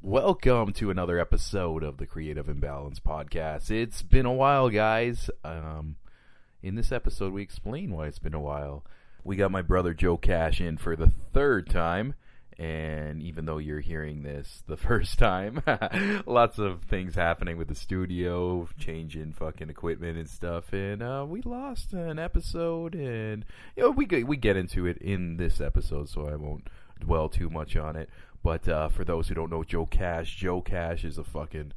Welcome to another episode of the Creative Imbalance Podcast. It's been a while, guys. Um, in this episode, we explain why it's been a while. We got my brother Joe Cash in for the third time, and even though you're hearing this the first time, lots of things happening with the studio, changing fucking equipment and stuff, and uh, we lost an episode, and you know we we get into it in this episode, so I won't dwell too much on it. But uh, for those who don't know Joe Cash, Joe Cash is a fucking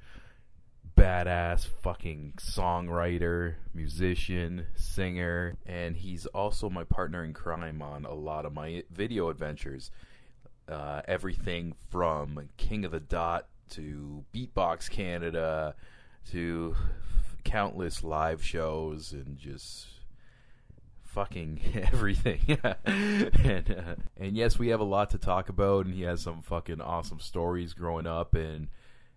badass fucking songwriter, musician, singer, and he's also my partner in crime on a lot of my video adventures. Uh, everything from King of the Dot to Beatbox Canada to countless live shows and just fucking everything. and uh, and yes, we have a lot to talk about, and he has some fucking awesome stories growing up, and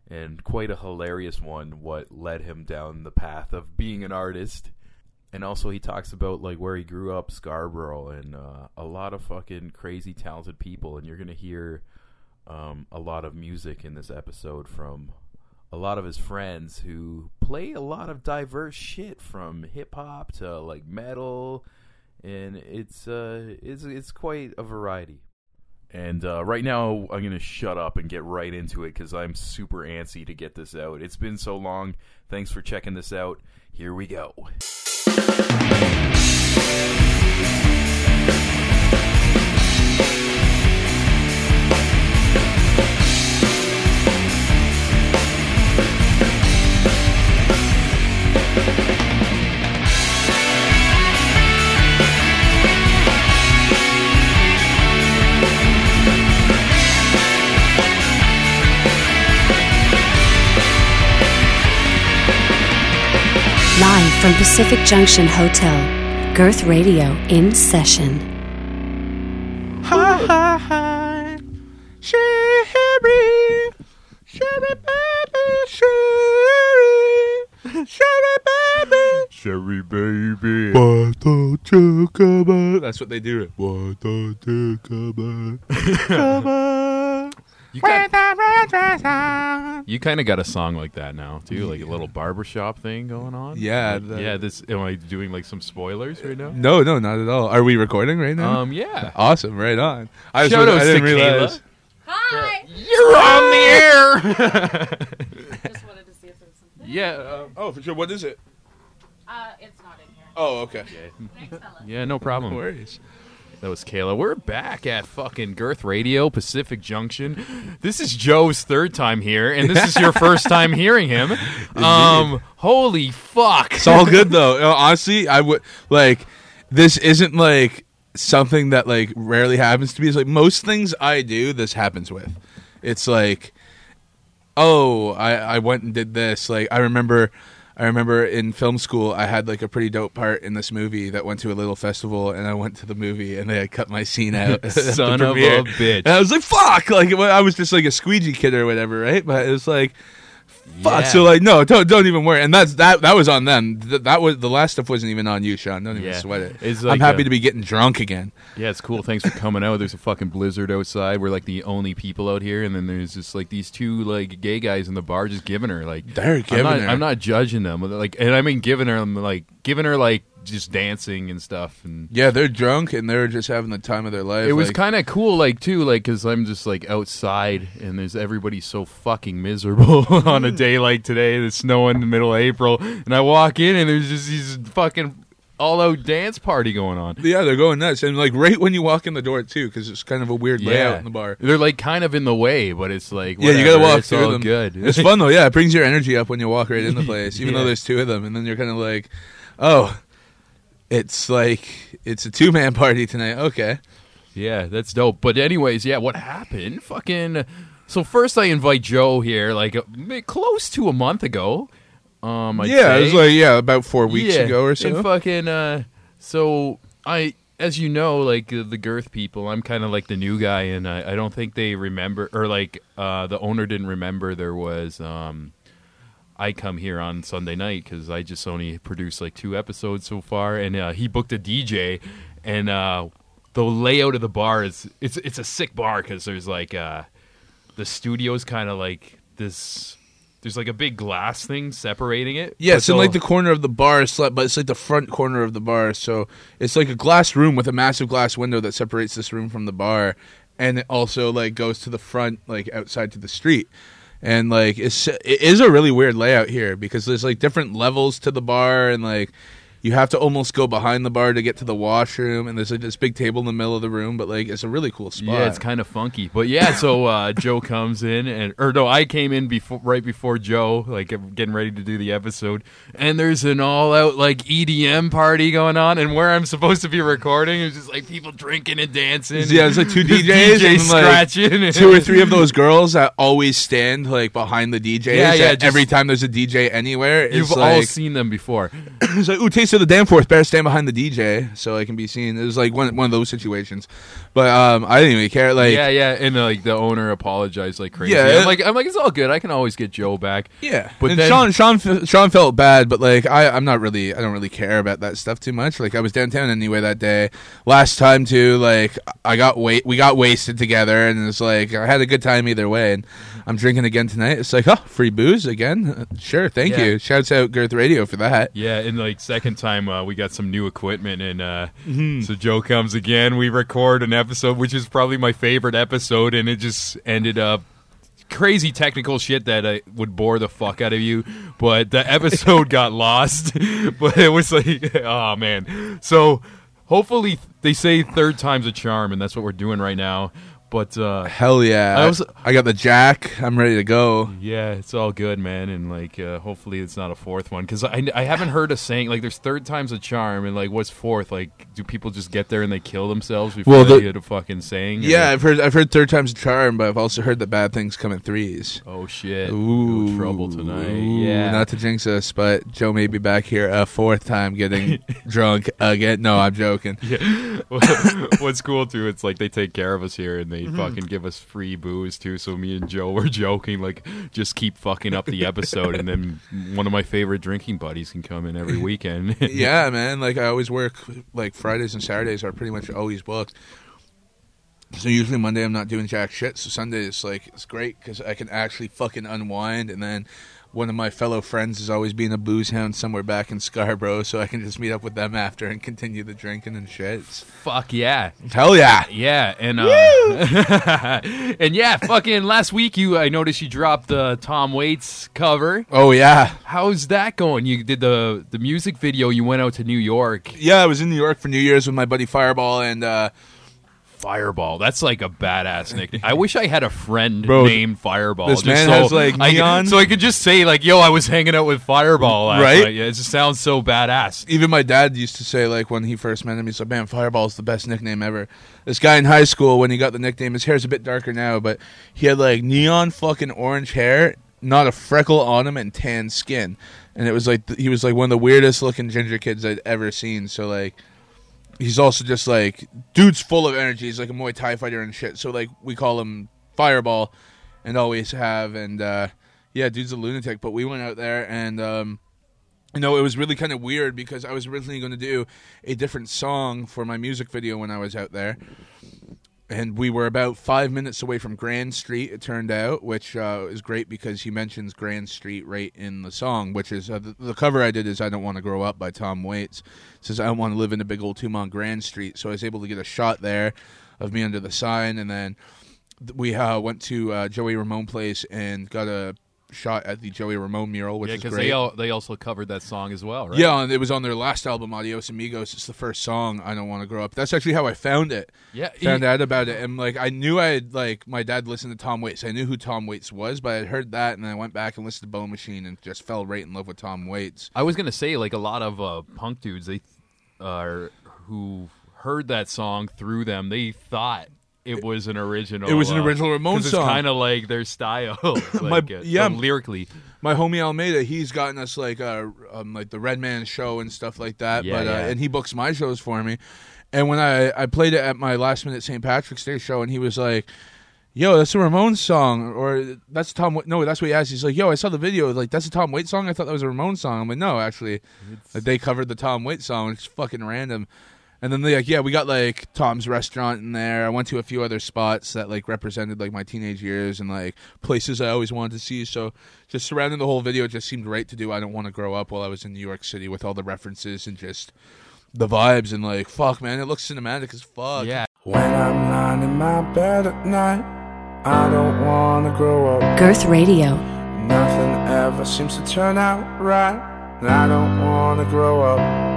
and quite a hilarious one. What led him down the path of being an artist, and also he talks about like where he grew up, Scarborough, and uh, a lot of fucking crazy talented people, and you're gonna hear um, a lot of music in this episode from a lot of his friends who play a lot of diverse shit from hip hop to like metal and it's uh it's it's quite a variety. And uh, right now, I'm gonna shut up and get right into it because I'm super antsy to get this out. It's been so long. Thanks for checking this out. Here we go. From Pacific Junction Hotel, Girth Radio in session. Hi, hi, hi. Sherry, Sherry, baby, Sherry, Sherry, baby, Sherry, baby. Why don't you come on? That's what they do. Why don't you come on? Come on. You With kind, the red dress on. you kind of got a song like that now too, like a little barbershop thing going on. Yeah, Like, the- yeah. This am I doing like some spoilers right now? No, no, not at all. Are we recording right now? Um, yeah. awesome, right on. I was Shout I didn't to Kayla. realize. Hi. You're on the air. Just wanted to see if there was something. yeah. Uh, Oh, for sure. What is it? Uh, it's not in here. Oh, okay. Thanks, fella. yeah. No problem. No worries. That was Kayla. We're back at fucking Girth Radio, Pacific Junction. This is Joe's third time here, and this is your first time hearing him. Um, holy fuck! It's all good though. Uh, Honestly, I would like this isn't like something that like rarely happens to me. It's like most things I do, this happens with. It's like, oh, I I went and did this. Like I remember. I remember in film school, I had like a pretty dope part in this movie that went to a little festival, and I went to the movie, and they had cut my scene out. Son of a bitch. And I was like, "Fuck!" Like I was just like a squeegee kid or whatever, right? But it was like, fuck. Yeah. So like, no, don't don't even worry. And that's that. That was on them. Th- that was the last stuff wasn't even on you, Sean. Don't even Yeah. sweat it. It's I'm happy a- to be getting drunk again. Yeah, it's cool. Thanks for coming out. There's a fucking blizzard outside. We're like the only people out here, and then there's just like these two like gay guys in the bar just giving her like They're giving I'm not, her. I'm not judging them. Like, and I mean giving her like giving her like just dancing and stuff. And Yeah, they're drunk and they're just having the time of their life. it was like- kind of cool, like too, like because I'm just like outside, and there's everybody so fucking miserable on a day like today. It's snowing in the middle of April, and I walk in, and there's just these fucking all out dance party going on. Yeah, they're going nuts, and like right when you walk in the door too, because it's kind of a weird layout in the bar. They're like kind of in the way, but it's like Yeah, you gotta walk it's through them. Good. It's fun though. Yeah, it brings your energy up when you walk right in the place, even Yeah. though there's two of them, and then you're kind of like, oh, it's like it's a two man party tonight. Okay, Yeah, that's dope. But anyways, yeah, what happened? Fucking. So first, I invite Joe here, like a, close to a month ago. Um, I'd yeah, it was like yeah, about four weeks Yeah, ago or so. And fucking. Uh, so I, as you know, like uh, the girth people, I'm kind of like the new guy, and I, I don't think they remember, or like uh, the owner didn't remember there was. Um, I come here on Sunday night because I just only produced like two episodes so far, and uh, he booked a DJ, and uh, the layout of the bar is it's it's a sick bar because there's like uh, the studio's kind of like this. There's like a big glass thing separating it. Yeah, it's in like the corner of the bar, it's like- but it's like the front corner of the bar. So it's like a glass room with a massive glass window that separates this room from the bar, and it also like goes to the front, like outside to the street. And like it's it is a really weird layout here because there's like different levels to the bar, and like you have to almost go behind the bar to get to the washroom. And there's like this big table in the middle of the room, but like it's a really cool spot. Yeah, it's kind of funky, but yeah. So uh, Joe comes in, and or no, I came in before, right before Joe, like getting ready to do the episode, and there's an all-out like EDM party going on, and where I'm supposed to be recording is just like people drinking and dancing. Yeah, it's like two DJs DJ and, like, scratching, two or three of those girls that always stand like behind the DJs. Yeah, yeah, just- every time there's a DJ anywhere, You've all seen them before. it's like, ooh, taste of the Danforth. Better stand behind the DJ so I can be seen. It was like one one of those situations, but um, I didn't even care. Like, yeah, yeah, and uh, like the owner apologized like crazy. Yeah. I'm like, I'm like, it's all good. I can always get Joe back. Yeah, But and then- Sean, Sean, Sean felt bad, but like I, I'm not really, I don't really care about that stuff too much. Like I was downtown anyway that day. Last time too, like I got wait, we got wasted together, and it's like I had a good time either way. And I'm drinking again tonight. It's like, oh, free booze again? Uh, sure, thank Yeah. you. Shouts out Girth Radio for that. Yeah, and like second time uh, we got some new equipment, and uh, Mm-hmm. so Joe comes again. We record an episode, which is probably my favorite episode, and it just ended up crazy technical shit that uh, would bore the fuck out of you. But the episode got lost. but it was like, oh man. So hopefully they say third time's a charm, and that's what we're doing right now. But uh, Hell yeah! I was, I, got the jack. I'm ready to go. Yeah, it's all good, man, and like uh, hopefully it's not a fourth one because I, I haven't heard a saying like there's third time's a charm and like what's fourth? Like do people just get there and they kill themselves before Well, they the- get a fucking saying? or- Yeah, I've heard I've heard third time's a charm, but I've also heard that bad things come in threes. Oh shit! Ooh, Ooh, trouble tonight. Ooh, Yeah. Not to jinx us, but Joe may be back here a fourth time getting drunk again. No, I'm joking. Yeah. What's cool too? It's like they take care of us here and they Mm-hmm. fucking give us free booze too. So me and Joe were joking, like just keep fucking up the episode, and then one of my favorite drinking buddies can come in every weekend. yeah, man. Like I always work. Like Fridays and Saturdays are pretty much always booked. So usually Monday I'm not doing jack shit. So Sunday is like it's great because I can actually fucking unwind. And then one of my fellow friends is always being a booze hound somewhere back in Scarborough, so I can just meet up with them after and continue the drinking and shit. It's- Fuck yeah. hell yeah! Yeah, and uh, and yeah, fucking last week you I noticed you dropped the Tom Waits cover. Oh yeah, How's that going? You did the the music video. You went out to New York. yeah. I was in New York for New Year's with my buddy Fireball, and uh, Fireball. That's like a badass nickname. I wish I had a friend Bro, named Fireball. this man so has, like, I could- neon- so I could just say like, "Yo, I was hanging out with Fireball." Last Right? night. Yeah, it just sounds so badass. even my dad used to say like when he first met him, he's like, "Man, Fireball's the best nickname ever." This guy in high school, when he got the nickname, his hair's a bit darker now, but he had like neon fucking orange hair, not a freckle on him, and tan skin, and it was like th- he was like one of the weirdest looking ginger kids I'd ever seen. So like. He's also just like dude's full of energy. He's like a Muay Thai fighter and shit. So like we call him Fireball, and always have. And uh, yeah, dude's a lunatic. But we went out there and um, you know, it was really kind of weird because I was originally going to do a different song for my music video when I was out there. And we were about five minutes away from Grand Street, it turned out, which uh, is great because he mentions Grand Street right in the song, which is uh, the, the cover I did is I Don't Want to Grow Up by Tom Waits. It says, I don't want to live in a big old tomb on Grand Street. So I was able to get a shot there of me under the sign. And then we uh, went to uh, Joey Ramone Place and got a shot at the Joey Ramone mural, which Yeah, is great. they al- they also covered that song as well, right? Yeah, and it was on their last album, Adios Amigos. It's the first song. I don't want to grow up. That's actually how I found it. yeah. Found he- out about it, and like I knew I had like my dad listened to Tom Waits. I knew who Tom Waits was, but I had heard that, and then I went back and listened to Bone Machine, and just fell right in love with Tom Waits. I was gonna say like a lot of uh, punk dudes they are who heard that song through them. They thought it was an original. It was an uh, original Ramones 'cause song. It's kind of like their style. My- like, uh, yeah. lyrically. My homie Almeida, he's gotten us like uh um, like the Redman show and stuff like that. Yeah, but uh, and he books my shows for me. And when I I played it at my last minute St. Patrick's Day show, and he was like. Yo, that's a Ramones song, or that's Tom. Wa- No, that's what he asked. He's like, "Yo, I saw the video. Like, that's a Tom Waits song. I thought that was a Ramones song." I'm like, "No, actually, like, they covered the Tom Waits song. It's fucking random." And then they like, yeah, we got like Tom's restaurant in there. I went to a few other spots that like represented like my teenage years and like places I always wanted to see. So just surrounding the whole video it just seemed right to do. I don't want to grow up while I was in New York City with all the references and just the vibes and like fuck man, it looks cinematic as fuck. Yeah. When I'm lying in my bed at night, I don't wanna grow up. Girth Radio. Nothing ever seems to turn out right, and I don't wanna grow up.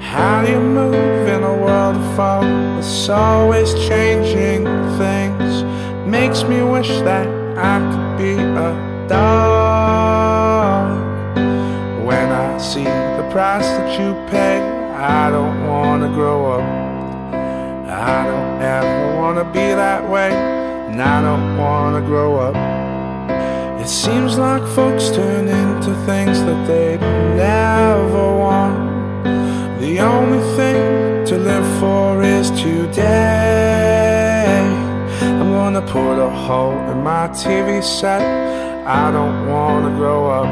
How do you move in a world of fog? It's always changing things. Makes me wish that I could be a dog. When I see the price that you pay, I don't wanna grow up. I don't ever wanna be that way, and I don't wanna grow up. It seems like folks turn into things that they never want. The only thing to live for is today. I'm gonna put a hole in my TV set. I don't wanna grow up.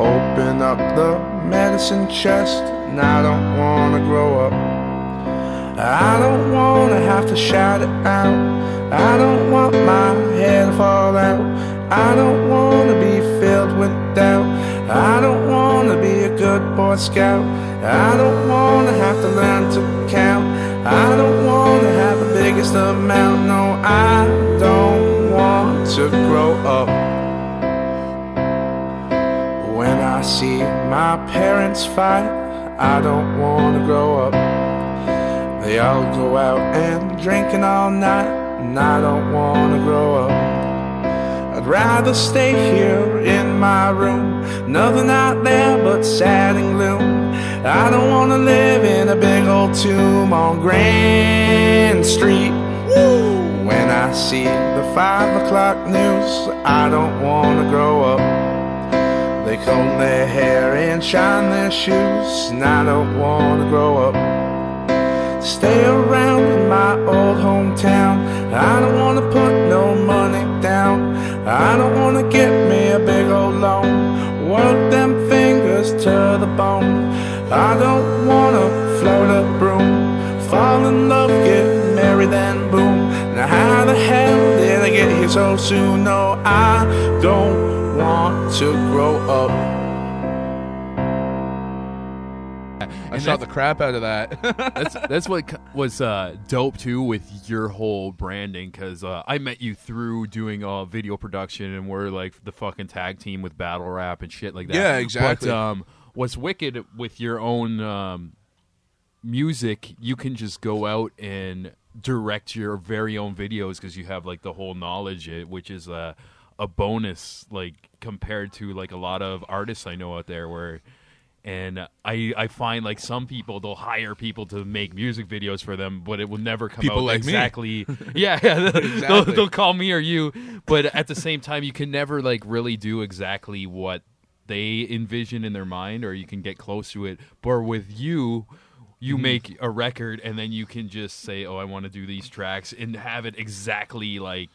Open up the medicine chest, and I don't wanna grow up. I don't wanna have to shout it out. I don't want my head to fall out. I don't wanna be filled with doubt. I don't wanna be a good boy scout. I don't wanna have to learn to count. I don't wanna have the biggest amount. No, I don't want to grow up. When I see my parents fight, I don't wanna grow up. They all go out and drinking all night, and I don't wanna grow up. I'd rather stay here in my room, nothing out there but sad and gloom. I don't wanna live in a big old tomb on Grand Street. When I see the five o'clock news, I don't wanna grow up. They comb their hair and shine their shoes, and I don't wanna grow up. Stay around in my old hometown. I don't wanna put no money down. I don't wanna get me a big old loan. Work them fingers to the bone. I don't wanna float a broom. Fall in love, get married, then boom. Now how the hell did I get here so soon? No, I don't want to grow up. I shot the crap out of that. that's that's what was uh, dope too with your whole branding because uh, I met you through doing uh, video production and we're like the fucking tag team with battle rap and shit like that. Yeah, exactly. But um, what's wicked with your own um, music, you can just go out and direct your very own videos because you have like the whole knowledge, eh, which is a a bonus like compared to like a lot of artists I know out there where and I I find like some people they'll hire people to make music videos for them, but it will never come People out like me. exactly. yeah, yeah they'll, they'll call me or you, but at the same time, you can never like really do exactly what they envision in their mind, or you can get close to it. But with you. You Mm-hmm. make a record and then you can just say, "Oh, I want to do these tracks," and have it exactly like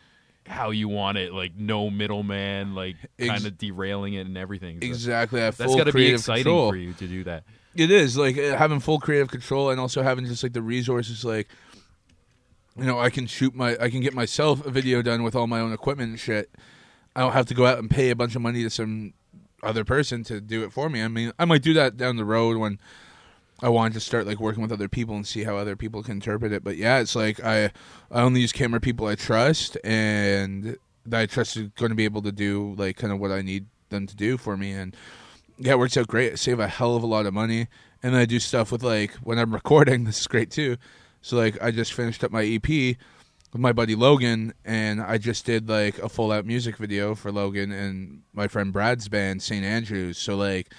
how you want it, like no middleman, like Ex- kind of derailing it and everything. So exactly. That's got to be exciting control. for you to do that. It is like uh, having full creative control and also having just like the resources. Like, you know, I can shoot my, I can get myself a video done with all my own equipment and shit. I don't have to go out and pay a bunch of money to some other person to do it for me. I mean, I might do that down the road when I want to start like working with other people and see how other people can interpret it. But yeah, it's like I, I only use camera people I trust and that I trust is going to be able to do like kind of what I need them to do for me and yeah, it works out great. I save a hell of a lot of money, and I do stuff with like when I'm recording. This is great too. So like I just finished up my EP with my buddy Logan, and I just did like a full out music video for Logan and my friend Brad's band St Andrews. So like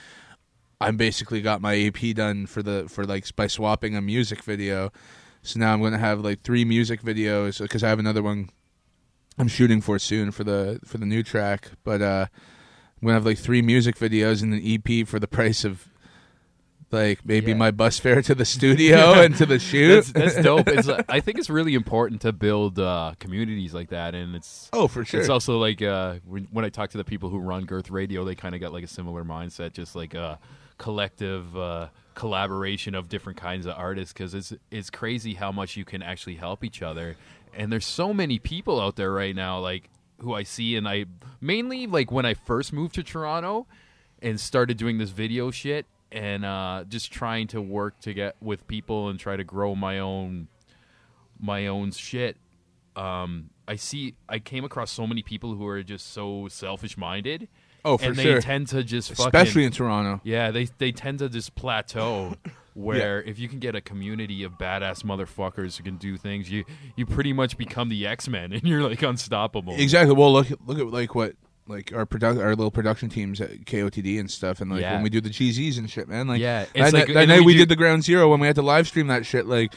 I'm basically got my EP done for the for like by swapping a music video. So now I'm gonna have like three music videos because I have another one I'm shooting for soon for the for the new track, but uh I'm gonna have like three music videos and an EP for the price of like maybe Yeah. my bus fare to the studio and to the shoot. That's, that's dope. It's, uh, I think it's really important to build uh, communities like that, and it's oh, for sure. it's also like uh, when, when I talk to the people who run Girth Radio, they kind of got like a similar mindset, just like a collective uh, collaboration of different kinds of artists because it's it's crazy how much you can actually help each other. And there's so many people out there right now, like who I see, and I mainly like when I first moved to Toronto and started doing this video shit and uh, just trying to work to get with people and try to grow my own my own shit. Um, I see I came across so many people who are just so selfish minded. Oh, for and they sure. tend to just fucking, Especially in Toronto. yeah, they they tend to just plateau. Where if you can get a community of badass motherfuckers who can do things, you you pretty much become the X Men and you're like unstoppable. Exactly. Well, look look at like what like our product our little production teams at KOTD and stuff, and like Yeah. when we do the GZs and shit, man. Like Yeah, that, it's like- that, that night we we do- did the Ground Zero when we had to live stream that shit. Like,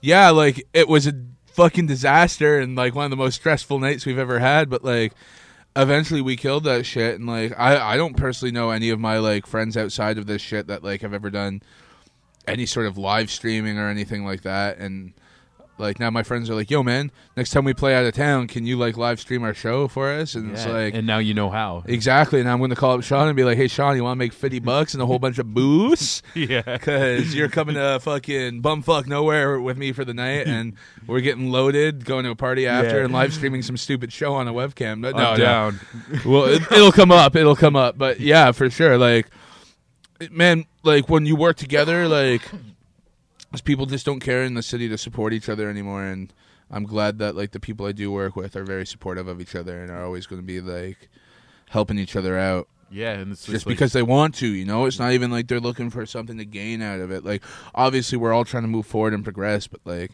yeah, like it was a fucking disaster and like one of the most stressful nights we've ever had. But like, eventually we killed that shit, and like I I don't personally know any of my like friends outside of this shit that like have ever done any sort of live streaming or anything like that, and. Like now, my friends are like, "Yo, man, next time we play out of town, can you like live stream our show for us?" And it's Yeah, like, and now you know how. Exactly, and I'm going to call up Sean and be like, "Hey, Sean, you want to make fifty bucks and a whole bunch of booze? yeah. Because you're coming to fucking bumfuck nowhere with me for the night, and we're getting loaded, going to a party after, Yeah. and live streaming some stupid show on a webcam. No, I'm no, down. well, it, it'll come up. It'll come up. But yeah, for sure. Like, man, like when you work together, like, people just don't care in the city to support each other anymore. And I'm glad that like the people I do work with are very supportive of each other and are always going to be like helping each other out Yeah, and it's just like- because they want to. You know, it's not even like they're looking for something to gain out of it. Like, obviously, we're all trying to move forward and progress, but like.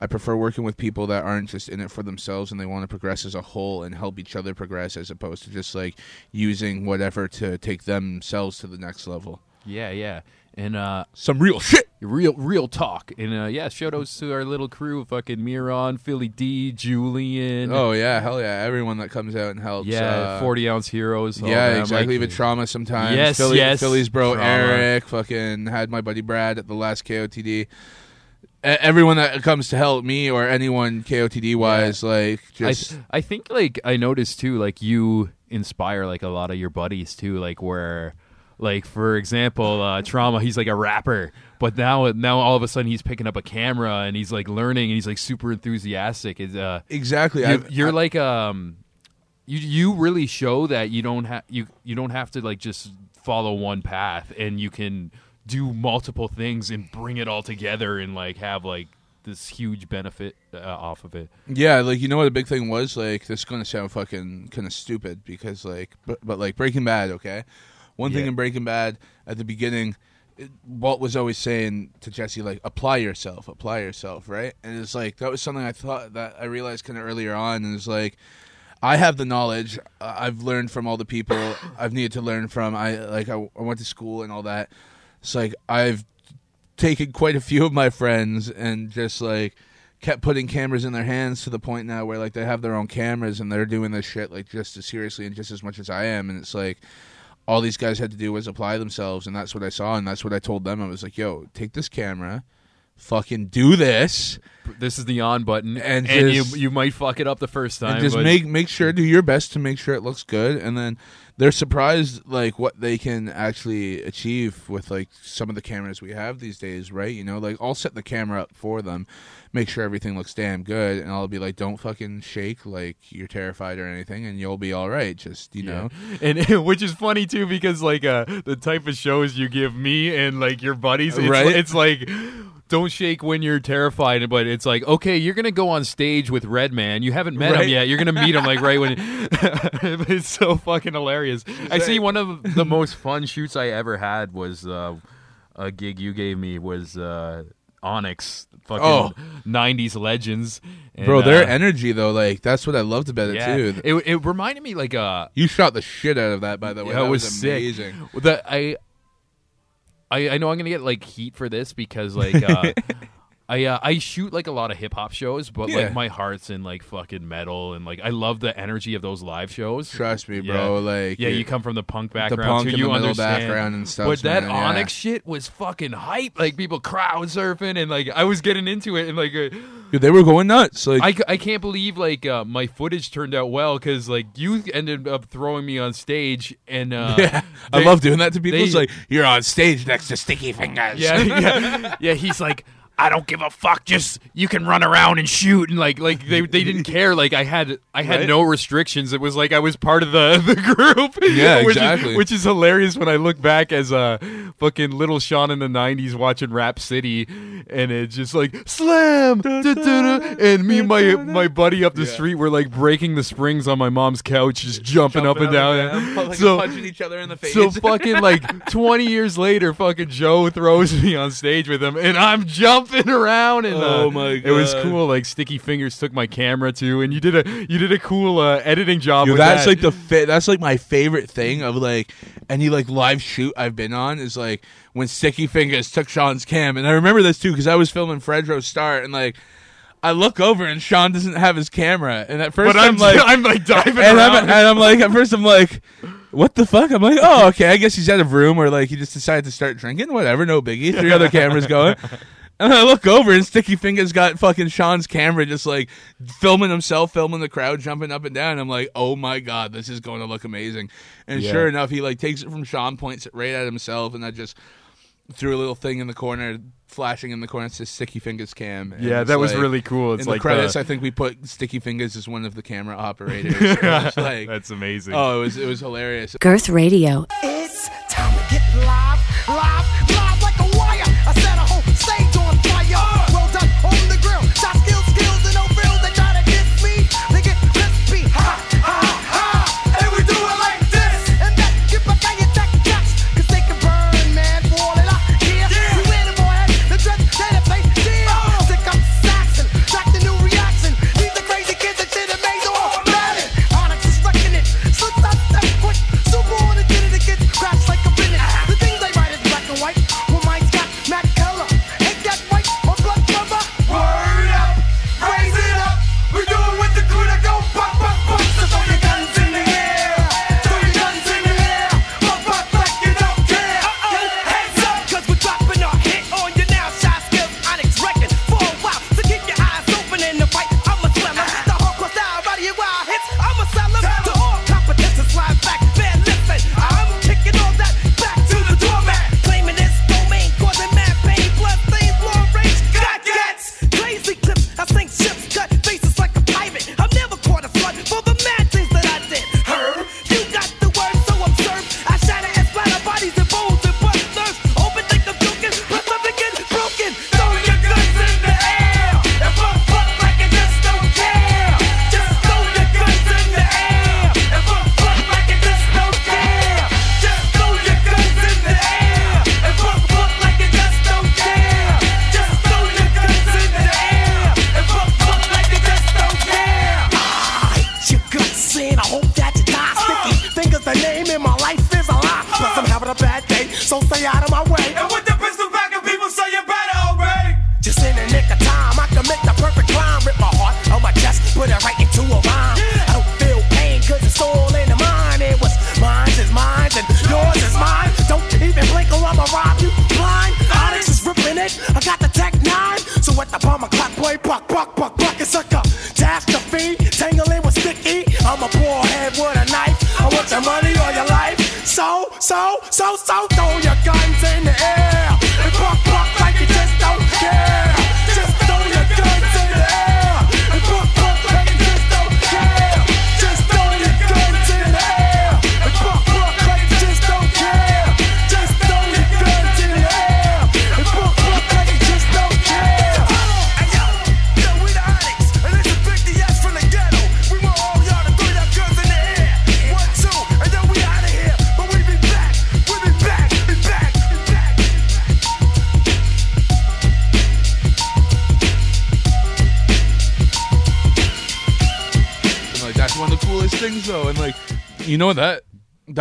I prefer working with people that aren't just in it for themselves and they want to progress as a whole and help each other progress as opposed to just like using whatever to take themselves to the next level. yeah, yeah, and uh, Some real shit. real real talk, and uh, yeah, shout outs to our little crew, fucking Miron, Philly D, Julian, Oh yeah, hell yeah! Everyone that comes out and helps. yeah, uh, forty ounce heroes, Yeah, them, exactly. like- Even trauma sometimes. Yes, Philly, yes, Philly's bro Trauma. Eric. Fucking had my buddy Brad at the last KOTD. Everyone that comes to help me or anyone KOTD wise, like I, just I think like I noticed too, like you inspire like a lot of your buddies too, like where like for example, uh trauma, he's like a rapper. But now now all of a sudden he's picking up a camera and he's like learning and he's like super enthusiastic. Is uh exactly. you, I've- you're I- like um you you really show that you don't have you you don't have to like just follow one path and you can do multiple things and bring it all together and like have like this huge benefit uh, off of it. Yeah, like you know what a big thing was like this is gonna sound fucking kind of stupid because like but, but like Breaking Bad, okay. One thing in Breaking Bad at the beginning, it, Walt was always saying to Jesse like apply yourself, apply yourself, right? And it's like that was something I thought that I realized kind of earlier on, and it's like I have the knowledge. uh, I've learned from all the people I've needed to learn from. I like I, I went to school and all that. It's like I've taken quite a few of my friends and just like kept putting cameras in their hands to the point now where like they have their own cameras and they're doing this shit like just as seriously and just as much as I am and it's like all these guys had to do was apply themselves and that's what I saw and that's what I told them I was like yo take this camera fucking do this This is the on button, And and, just- you you might fuck it up the first time. and just but make make sure do your best to make sure it looks good and then they're surprised like what they can actually achieve with like some of the cameras we have these days right you know like i'll set the camera up for them make sure everything looks damn good and i'll be like don't fucking shake like you're terrified or anything and you'll be all right just you know and which is funny too because like uh the type of shows you give me and like your buddies, it's, Right. it's like. Don't shake when you're terrified, but it's like okay, you're gonna go on stage with Redman. You haven't met Right. him yet. You're gonna meet him like right when. it's so fucking hilarious. I see one of the most fun shoots I ever had was uh, a gig you gave me was uh, Onyx, fucking Oh. '90s legends. And, bro their uh, energy though like that's what i loved about it yeah, too it, it reminded me like uh you shot the shit out of that by the way Yeah, that it was, amazing sick. The I, I I know I'm gonna get like heat for this because like uh, I uh, I shoot like a lot of hip hop shows, but Yeah. like my heart's in like fucking metal and like I love the energy of those live shows. Trust me, bro. Like Yeah, you come from the punk the background punk too. and you the middle understand. background and stuff. But that man, yeah. Onyx shit was fucking hype. Like people crowd surfing and like I was getting into it and like uh, Dude, they were going nuts. Like I, c- I can't believe like uh, my footage turned out well because like you ended up throwing me on stage and uh, yeah, I they- love doing that to people. they- it's like you're on stage next to Sticky Fingaz. Yeah, yeah, yeah. He's like, I don't give a fuck. Just you can run around and shoot, and like, like they, they didn't care. Like I had, I had Right. no restrictions. It was like I was part of the the group. Yeah, which exactly. Is, which is hilarious when I look back as a fucking little Sean in the '90s watching Rap City, and it's just like slam, and me and my my buddy up the street were like breaking the springs on my mom's couch, just jumping, up and down. like so punching each other in the face. so fucking like 20 years later, fucking Joe throws me on stage with him, and I'm jumping around. And uh, Oh my god, it was cool. Like Sticky Fingaz took my camera too, and you did a you did a cool uh, editing job. That's that. like the fa- that's like my favorite thing of like any like live shoot I've been on is like when Sticky Fingaz took Sean's cam, and I remember this too because I was filming Fredro Starr, and like I look over and Sean doesn't have his camera, and at first I'm I'm like, I'm like diving and around. I'm, and I'm like, at first I'm like, what the fuck? I'm like, oh, okay, I guess he's out of room, or like he just decided to start drinking, whatever, no biggie. Three other cameras going. And I look over and Sticky Fingaz got fucking Sean's camera just like filming himself, filming the crowd, jumping up and down. I'm like, oh my god, this is going to look amazing. And Yeah. sure enough, he like takes it from Sean, points it right at himself, and I just threw a little thing in the corner, flashing in the corner. It says Sticky Fingaz cam. And yeah, that was like- really cool. It's in like the credits, the- I think we put Sticky Fingaz as one of the camera operators. Like, that's amazing. oh, it was it was hilarious. Girth Radio. It's time to get live, live,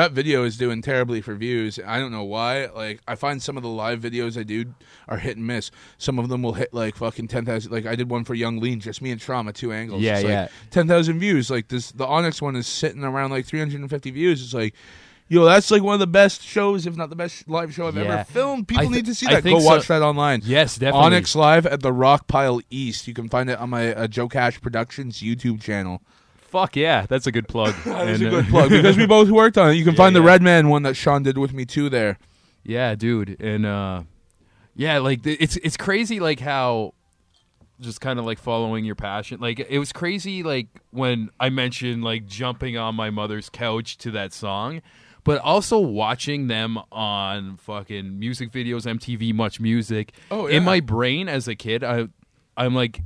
that video is doing terribly for views. I don't know why. Like I find some of the live videos I do are hit and miss. Some of them will hit like fucking ten thousand. Like I did one for Yung Lean, just me and Trauma, two angles. Yeah, It's like yeah. ten thousand views. Like this, the Onyx one is sitting around like three hundred and fifty views. It's like. Yo, that's like one of the best shows, if not the best live show I've Yeah. ever filmed. People I thi- need to see that. Go so. watch that online. Yes, definitely. Onyx Live at the Rock Pile East. You can find it on my uh, Joe Cash Productions YouTube channel. Fuck yeah, that's a good plug. That's And, a uh, good plug because we both worked on it. You can Yeah, find the yeah. Redman one that Sean did with me too there. Yeah, dude, and uh, yeah, like it's it's crazy, like how just kind of like following your passion. Like it was crazy, like when I mentioned like jumping on my mother's couch to that song, but also watching them on fucking music videos, MTV, Much Music. Oh, yeah. In my brain as a kid, I I'm like,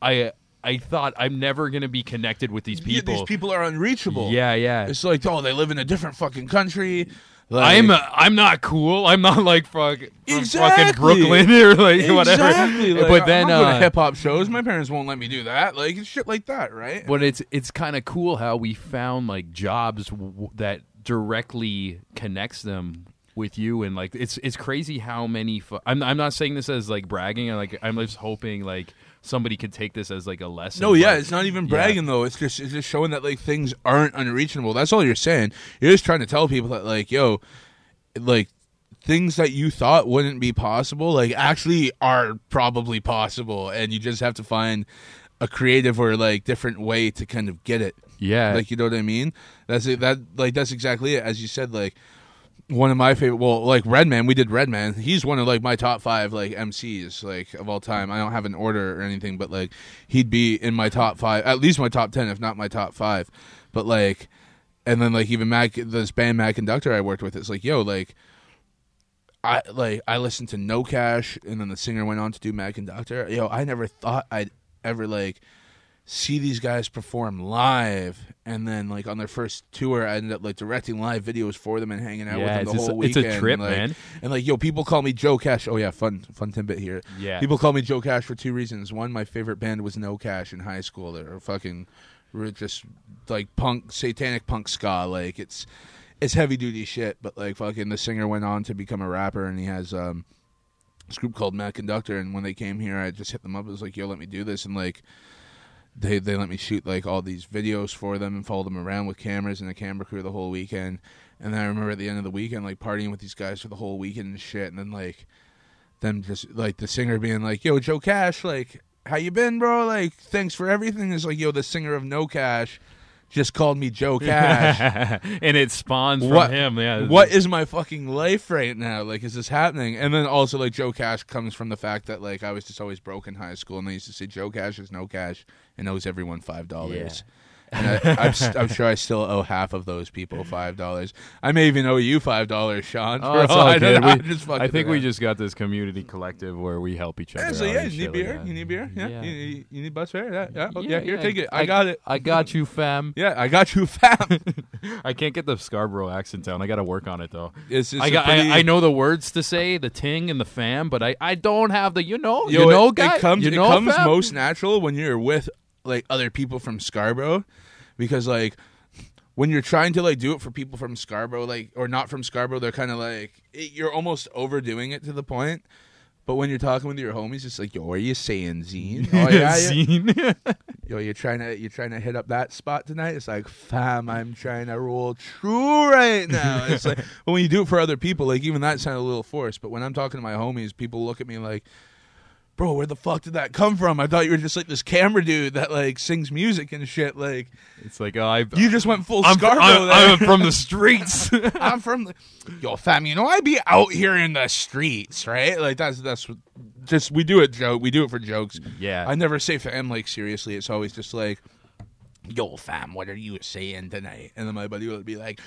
I I thought I'm never gonna be connected with these Yeah, people. these people are unreachable. Yeah, yeah. It's like, oh, they live in a different fucking country. Like, I'm uh, I'm not cool. I'm not like fuck, from fucking Exactly. Brooklyn or like whatever. Exactly. Like, but then, uh, to hip hop shows. My parents won't let me do that. Like shit like that, right? but it's it's kind of cool how we found like jobs w- that directly connects them with you and like it's it's crazy how many. Fu- I'm I'm not saying this as like bragging. I'm Like I'm just hoping like somebody could take this as like a lesson. No, yeah, but- it's not even yeah. bragging though. It's just it's just showing that like things aren't unreachable. That's all you're saying. You're just trying to tell people that like, yo, like things that you thought wouldn't be possible, like actually are probably possible, and you just have to find a creative or like different way to kind of get it. Yeah, Like you know what I mean? That's it. That like that's exactly it. As you said, like one of my favorite. Well, like Redman, we did Redman. He's one of like my top five like MCs like of all time. I don't have an order or anything, but like he'd be in my top five, at least my top ten, if not my top five. But like, and then like even Mac, this band Mac Conductor I worked with, it's like yo, like I like I listened to No Cash, and then the singer went on to do Mac Conductor. Yo, I never thought I'd ever like see these guys perform live and then like on their first tour I ended up like directing live videos for them and hanging out with them the it's just- whole it's a weekend. trip, like, man. And like yo, people call me Joe Cash. Oh yeah, fun fun tidbit here. Yeah. People call me Joe Cash for two reasons. One, my favorite band was No Cash in high school. They're fucking we're just like punk satanic punk ska. Like it's it's heavy duty shit, but like fucking the singer went on to become a rapper and he has um this group called Mad Conductor and when they came here I just hit them up. I was like, yo, let me do this and like they they let me shoot like all these videos for them and follow them around with cameras and a camera crew the whole weekend. And then I remember at the end of the weekend like partying with these guys for the whole weekend and shit and then like them just like the singer being like, "Yo, Joe Cash, like how you been, bro? Like thanks for everything." Is like, "Yo, the singer of No Cash just called me Joe Cash." and it spawns from what him. Yeah, what is my fucking life right now? Like, is this happening? And then also like Joe Cash comes from the fact that like I was just always broke in high school, and they used to say Joe Cash is no cash and owes everyone five dollars. And I, I'm sure I still owe half of those people five dollars. I may even owe you five dollars, Sean. Oh, it's all I know. good. I'm We- I think we just got this community collective where we help each other. Yeah, so yeah, you need beer. like you need beer. Yeah, Yeah. You, you, you need bus fare. Yeah, yeah. Oh, Yeah, yeah, here, take it. I, got it. I got you, fam. Yeah, I got you, fam. I can't get the Scarborough accent down. I got to work on it though. It's I got. pretty- I, I know the words to say, the ting and the fam, but I, I don't have the you know Yo, you know it, guy. it comes you it comes fam? most natural when you're with like other people from Scarborough, because like when you're trying to like do it for people from Scarborough, like or not from Scarborough, they're kind of like it, you're almost overdoing it to the point. But when you're talking with your homies, it's like, yo, what are you saying, Zine? Oh yeah. Scene. yo, you're trying to you're trying to hit up that spot tonight. It's like, fam, I'm trying to roll true right now. It's like, but when you do it for other people, like even that sounded a little forced. But when I'm talking to my homies, people look at me like, bro, where the fuck did that come from? I thought you were just like this camera dude that like sings music and shit. Like it's like oh, I. you just went full I'm, Scarborough. I'm, there. I'm from the streets. I'm from the yo fam. You know I be out here in the streets, right? Like that's that's just we do it joke. We do it for jokes. Yeah. I never say fam like seriously. It's always just like, yo fam, what are you saying tonight? And then my buddy would be like.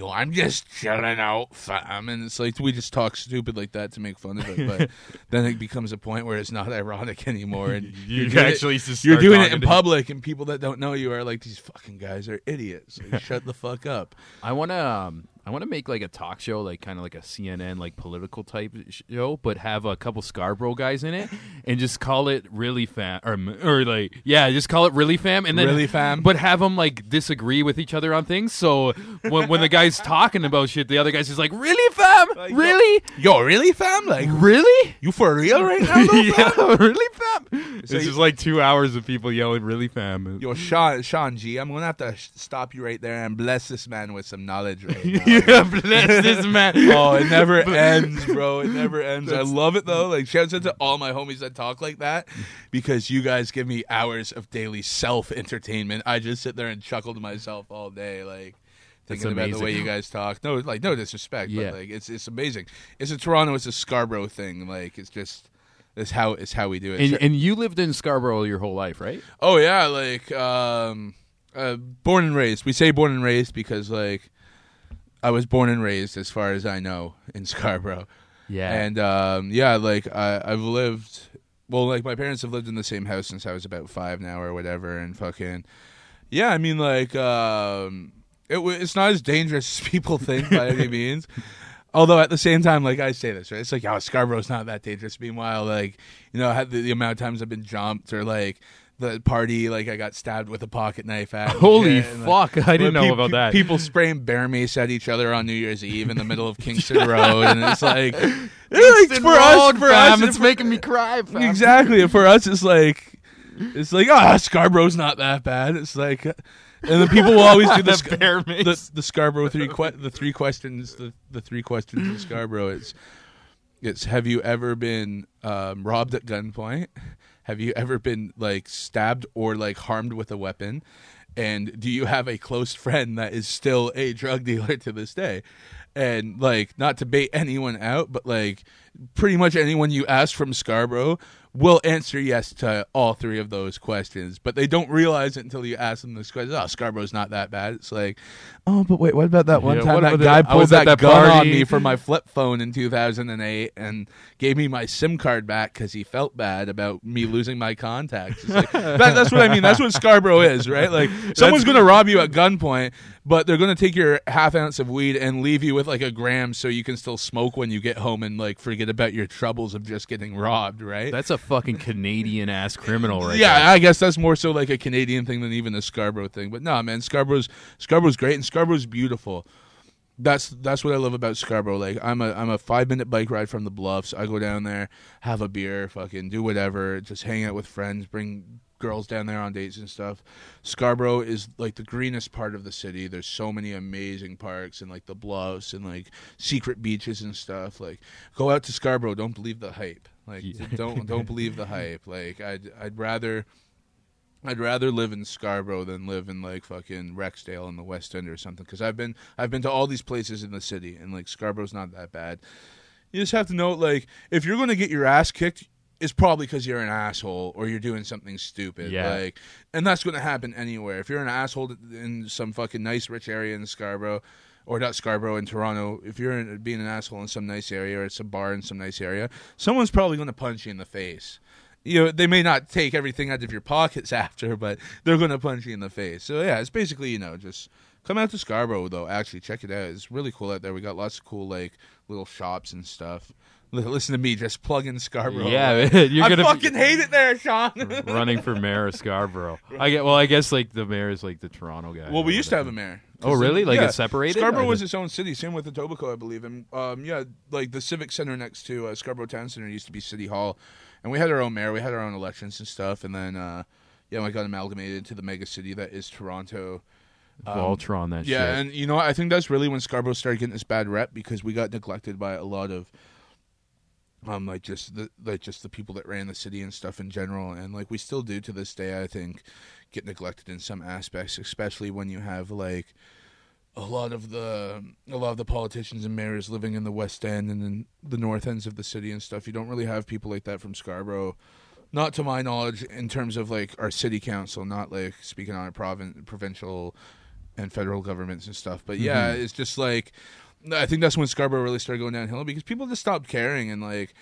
Yo, I'm just chilling out, fam, and it's like we just talk stupid like that to make fun of it. But then it becomes a point where it's not ironic anymore, and You you're doing it- actually you're doing it in public, and people that don't know you are like, these fucking guys are idiots. Like, shut the fuck up. I want to um, I want to make like a talk show, like kind of like a CNN, like political type show, but have a couple Scarborough guys in it, and just call it really fam, or or like yeah, just call it really fam, and then Really Fam? but have them like disagree with each other on things. So when when the guy's talking about shit, the other guy's just like, really fam, really, Yo, really, fam? Like, really. you for real right now? though, fam? yeah, really, fam. So just you- like two hours of people yelling, "Really, fam." Yo, Sean, Sean G, I'm gonna have to stop you right there and bless this man with some knowledge right now. bless this man. Oh, it never ends, bro. It never ends. I love it though. Like shouts out to all my homies that talk like that because you guys give me hours of daily self entertainment. I just sit there and chuckle to myself all day, like thinking about the way you guys talk. No, like no disrespect, Yeah. but like it's it's amazing. It's a Toronto, it's a Scarborough thing. Like it's just it's how it's how we do it. And, Sure- and you lived in Scarborough your whole life, right? Oh yeah, like um, uh, born and raised. We say born and raised because like I was born and raised, as far as I know, in Scarborough. Yeah. And um, yeah, like I, I've lived. Well, like my parents have lived in the same house since I was about five now or whatever, and fucking yeah. I mean, like um, it it's not as dangerous as people think by any means. Although at the same time, like I say this, right? It's like, oh, Scarborough's not that dangerous. Meanwhile, like you know, the, the amount of times I've been jumped or like the party, like I got stabbed with a pocket knife at. Holy and, like, fuck! I didn't know pe- about that. People spraying bear mace at each other on New Year's Eve in the middle of Kingston Road, and it's like, like for us, for us, it's for- making me cry. Fam. exactly. For us, it's like, it's like, ah, Scarborough's not that bad. It's like, and the people will always do the, Sc- bear mace. the the Scarborough three que- the three questions the the three questions in Scarborough. It's it's have you ever been um, robbed at gunpoint? Have you ever been like stabbed or like harmed with a weapon? And do you have a close friend that is still a drug dealer to this day? And like not to bait anyone out, but like pretty much anyone you ask from Scarborough will answer yes to all three of those questions, but they don't realize it until you ask them this question. Oh, Scarborough's not that bad. It's like, oh, but wait, what about that one Yeah, time that guy the- I pulled that, that gun on me for my flip phone in 2008 and gave me my SIM card back because he felt bad about me losing my contacts. It's like, that, that's what I mean. That's what Scarborough is, right? Like someone's going to rob you at gunpoint, but they're going to take your half ounce of weed and leave you with like a gram so you can still smoke when you get home and like forget about your troubles of just getting robbed, right? That's a fucking Canadian ass criminal, right? yeah, there. I guess that's more so like a Canadian thing than even a Scarborough thing. But no, man, Scarborough's Scarborough's great and Scarborough's beautiful. That's that's what I love about Scarborough. Like I'm a I'm a five minute bike ride from the Bluffs. I go down there, have a beer, fucking do whatever, just hang out with friends, bring girls down there on dates and stuff. Scarborough is like the greenest part of the city. There's so many amazing parks and like the Bluffs and like secret beaches and stuff. Like go out to Scarborough. Don't believe the hype. Like Yeah. don't don't believe the hype. Like I'd I'd rather I'd rather live in Scarborough than live in like fucking Rexdale in the West End or something. Because I've been I've been to all these places in the city, and like Scarborough's not that bad. You just have to know, like, if you're going to get your ass kicked, it's probably because you're an asshole or you're doing something stupid. Yeah. Like, and that's going to happen anywhere. If you're an asshole in some fucking nice rich area in Scarborough. Or not Scarborough in Toronto. If you're in, being an asshole in some nice area or it's a bar in some nice area, someone's probably going to punch you in the face. You know they may not take everything out of your pockets after but they're going to punch you in the face. So yeah it's basically you know just come out to scarborough though. Actually check it out. It's really cool out there. We got lots of cool like little shops and stuff listen to me just plug in scarborough Yeah, you're i gonna fucking hate it there sean running for mayor of Scarborough. I get. Well, I guess like the mayor is like the Toronto guy. well we used to have a mayor Oh, really? Like Yeah. it's separated? Scarborough was its own city, same with Etobicoke, I believe. And um, yeah, like the civic center next to uh, Scarborough Town Center used to be City Hall, and we had our own mayor, we had our own elections and stuff, and then uh, yeah, we got amalgamated to the mega city that is Toronto. Voltron. That Um, Yeah, shit. and you know what? I think that's really when Scarborough started getting this bad rep because we got neglected by a lot of um like just the like just the people that ran the city and stuff in general. And like we still do to this day I think get neglected in some aspects especially when you have like a lot of the a lot of the politicians and mayors living in the west end and in the north ends of the city and stuff. You don't really have people like that from Scarborough. Not to my knowledge in terms of like our city council not like speaking on a provin- provincial and federal governments and stuff. But yeah it's just like I think that's when Scarborough really started going downhill because people just stopped caring and like,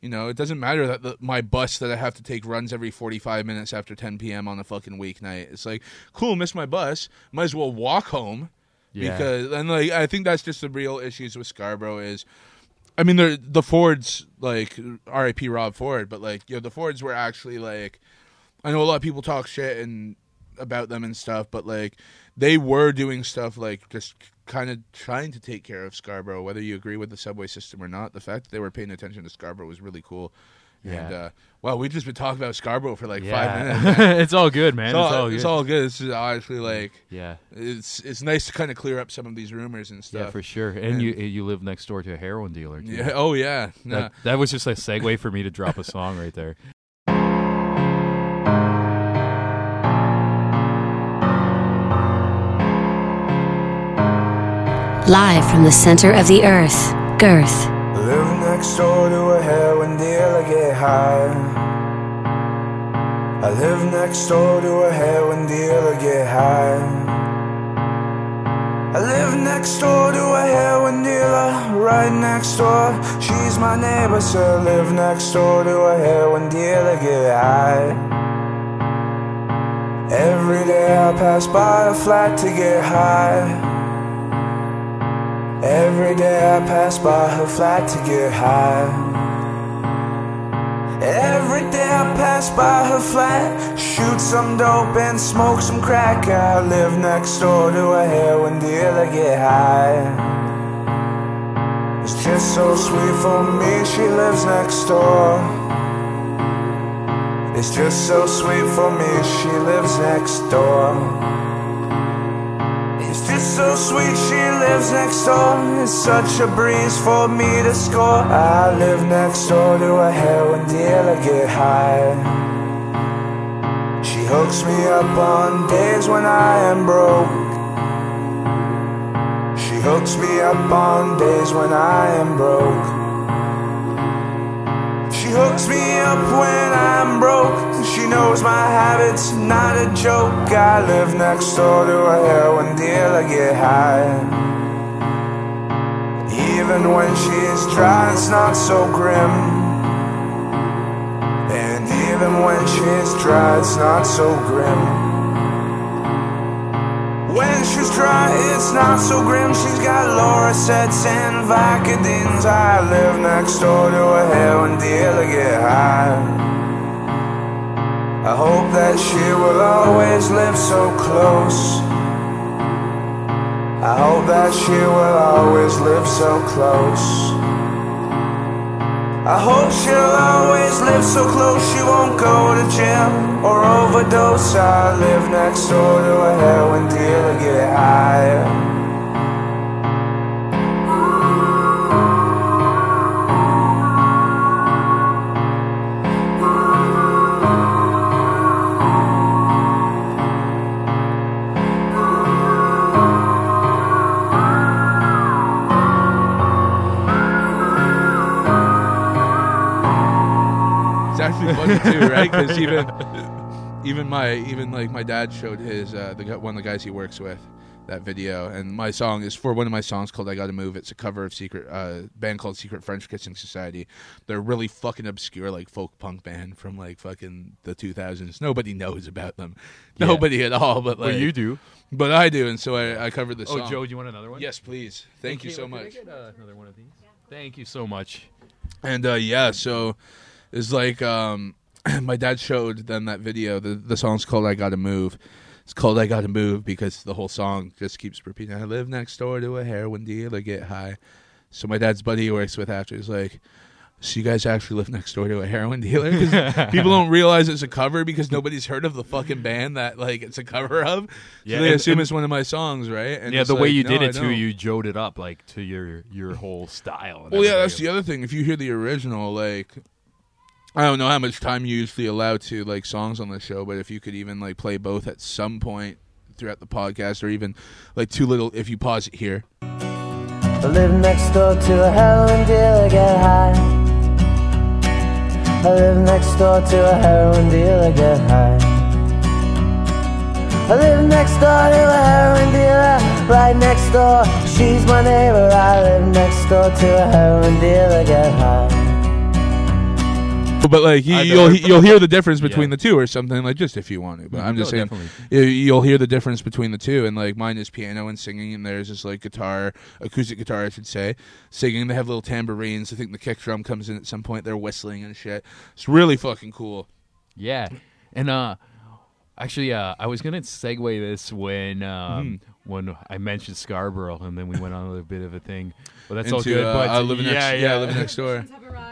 you know, it doesn't matter that the, my bus that I have to take runs every 45 minutes after 10 p.m. on a fucking weeknight. It's like, cool, miss my bus. Might as well walk home. Yeah. because and like I think that's just the real issues with Scarborough is. I mean, the the Fords like R.I.P. Rob Ford, but like you know the Fords were actually like I know a lot of people talk shit and about them and stuff, but like they were doing stuff like just kind of trying to take care of Scarborough, whether you agree with the subway system or not. The fact that they were paying attention to Scarborough was really cool. And Yeah. uh, well, we've just been talking about Scarborough for like five minutes. it's all good, man. It's all, it's all good. it's all good. It's just honestly like yeah. it's it's nice to kind of clear up some of these rumors and stuff. Yeah, for sure. And you you live next door to a heroin dealer. Too. Yeah. Oh yeah. Nah. That, that was just a segue for me to drop a song right there. Live from the center of the earth, Girth. Live next door to a heroin dealer, get high. I live next door to a heroin dealer, get high. I live next door to a heroin dealer, right next door. She's my neighbor, so I live next door to a heroin dealer, get high. Every day I pass by a flat to get high. Every day I pass by her flat to get high. Every day I pass by her flat, shoot some dope and smoke some crack. I live next door to a heroin dealer, get high. It's just so sweet for me, she lives next door. It's just so sweet for me, she lives next door. Just so sweet, she lives next door. It's such a breeze for me to score. I live next door to a heroin dealer, get high. She hooks me up on days when I am broke. She hooks me up on days when I am broke. She hooks me up when I'm not a joke. I live next door to a heroin dealer, get high. Even when she's dry, it's not so grim. And even when she's dry, it's not so grim. When she's dry, it's not so grim. She's got Loracets and Vicodins. I live next door to a heroin dealer, get high. I hope that she will always live so close. I hope that she will always live so close. I hope she'll always live so close she won't go to jail or overdose. I live next door to a heroin dealer, get high. It's funny too, right? Because even even my even like my dad showed his uh, the one of the guys he works with that video, and my song is for one of my songs called "I Gotta Move." It's a cover of secret uh, band called Secret French Kissing Society. They're really fucking obscure like folk punk band from like fucking the 2000s. Nobody knows about them, Yeah. nobody at all. But like well, you do. but I do, and so I, I covered the Oh, song. Joe, do you want another one? Yes, please. Thank you so Can I much. get, uh, another one of these. Thank you so much. And uh, yeah, so it's like um, my dad showed them that video. The the song's called "I Gotta Move." It's called "I Gotta Move" because the whole song just keeps repeating. I live next door to a heroin dealer, get high. So my dad's buddy he works with after is like, "So you guys actually live next door to a heroin dealer? people don't realize it's a cover because nobody's heard of the fucking band that like it's a cover of. Yeah, so they and- assume and- it's one of my songs, right? And yeah, the way like, you no, did it too, you jode it up like to your your whole style. and Well, yeah, that's the other thing. If you hear the original, like, I don't know how much time you usually allow to like songs on the show, but if you could even like play both at some point throughout the podcast, or even like too little, if you pause it here, I live next door to a heroin dealer, get high. I live next door to a heroin dealer, get high. I live next door to a heroin dealer, right next door. She's my neighbor. I live next door to a heroin dealer, get high. but like you, you'll you'll hear the difference between Yeah. the two or something like just if you want to. But I'm just No, saying definitely. you- you'll hear the difference between the two. And like mine is piano and singing, and theirs is like guitar, acoustic guitar, I should say. Singing, they have little tambourines. I think the kick drum comes in at some point. They're whistling and shit. It's really fucking cool. Yeah, and uh, actually, uh, I was gonna segue this when um, Hmm. when I mentioned Scarborough, and then we went on a little bit of a thing. But that's all good. uh, but I live yeah, next, yeah, yeah, I live next door.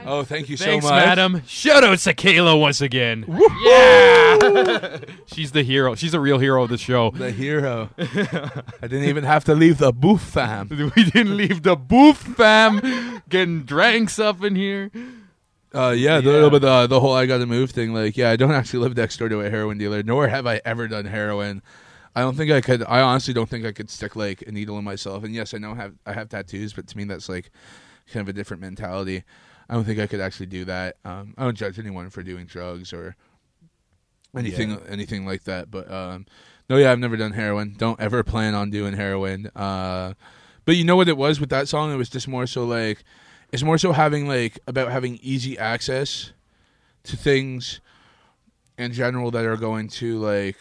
Oh, thank you Thanks, so much, madam. Shout out to Kayla once again. Yeah, she's the hero. She's a real hero of the show. The hero. I didn't even have to leave the booth, fam. We didn't leave the booth, fam. Getting drinks up in here. Uh, yeah, Yeah. The, but the the whole I got to move thing, like, yeah, I don't actually live next door to a heroin dealer, nor have I ever done heroin. I don't think I could. I honestly don't think I could stick like a needle in myself. And yes, I know have I have tattoos, but to me that's like kind of a different mentality. I don't think I could actually do that. Um, I don't judge anyone for doing drugs or anything anything like that. But um, no, yeah, I've never done heroin. Don't ever plan on doing heroin. Uh, but you know what it was with that song? It was just more so like it's more so having like about having easy access to things in general that are going to like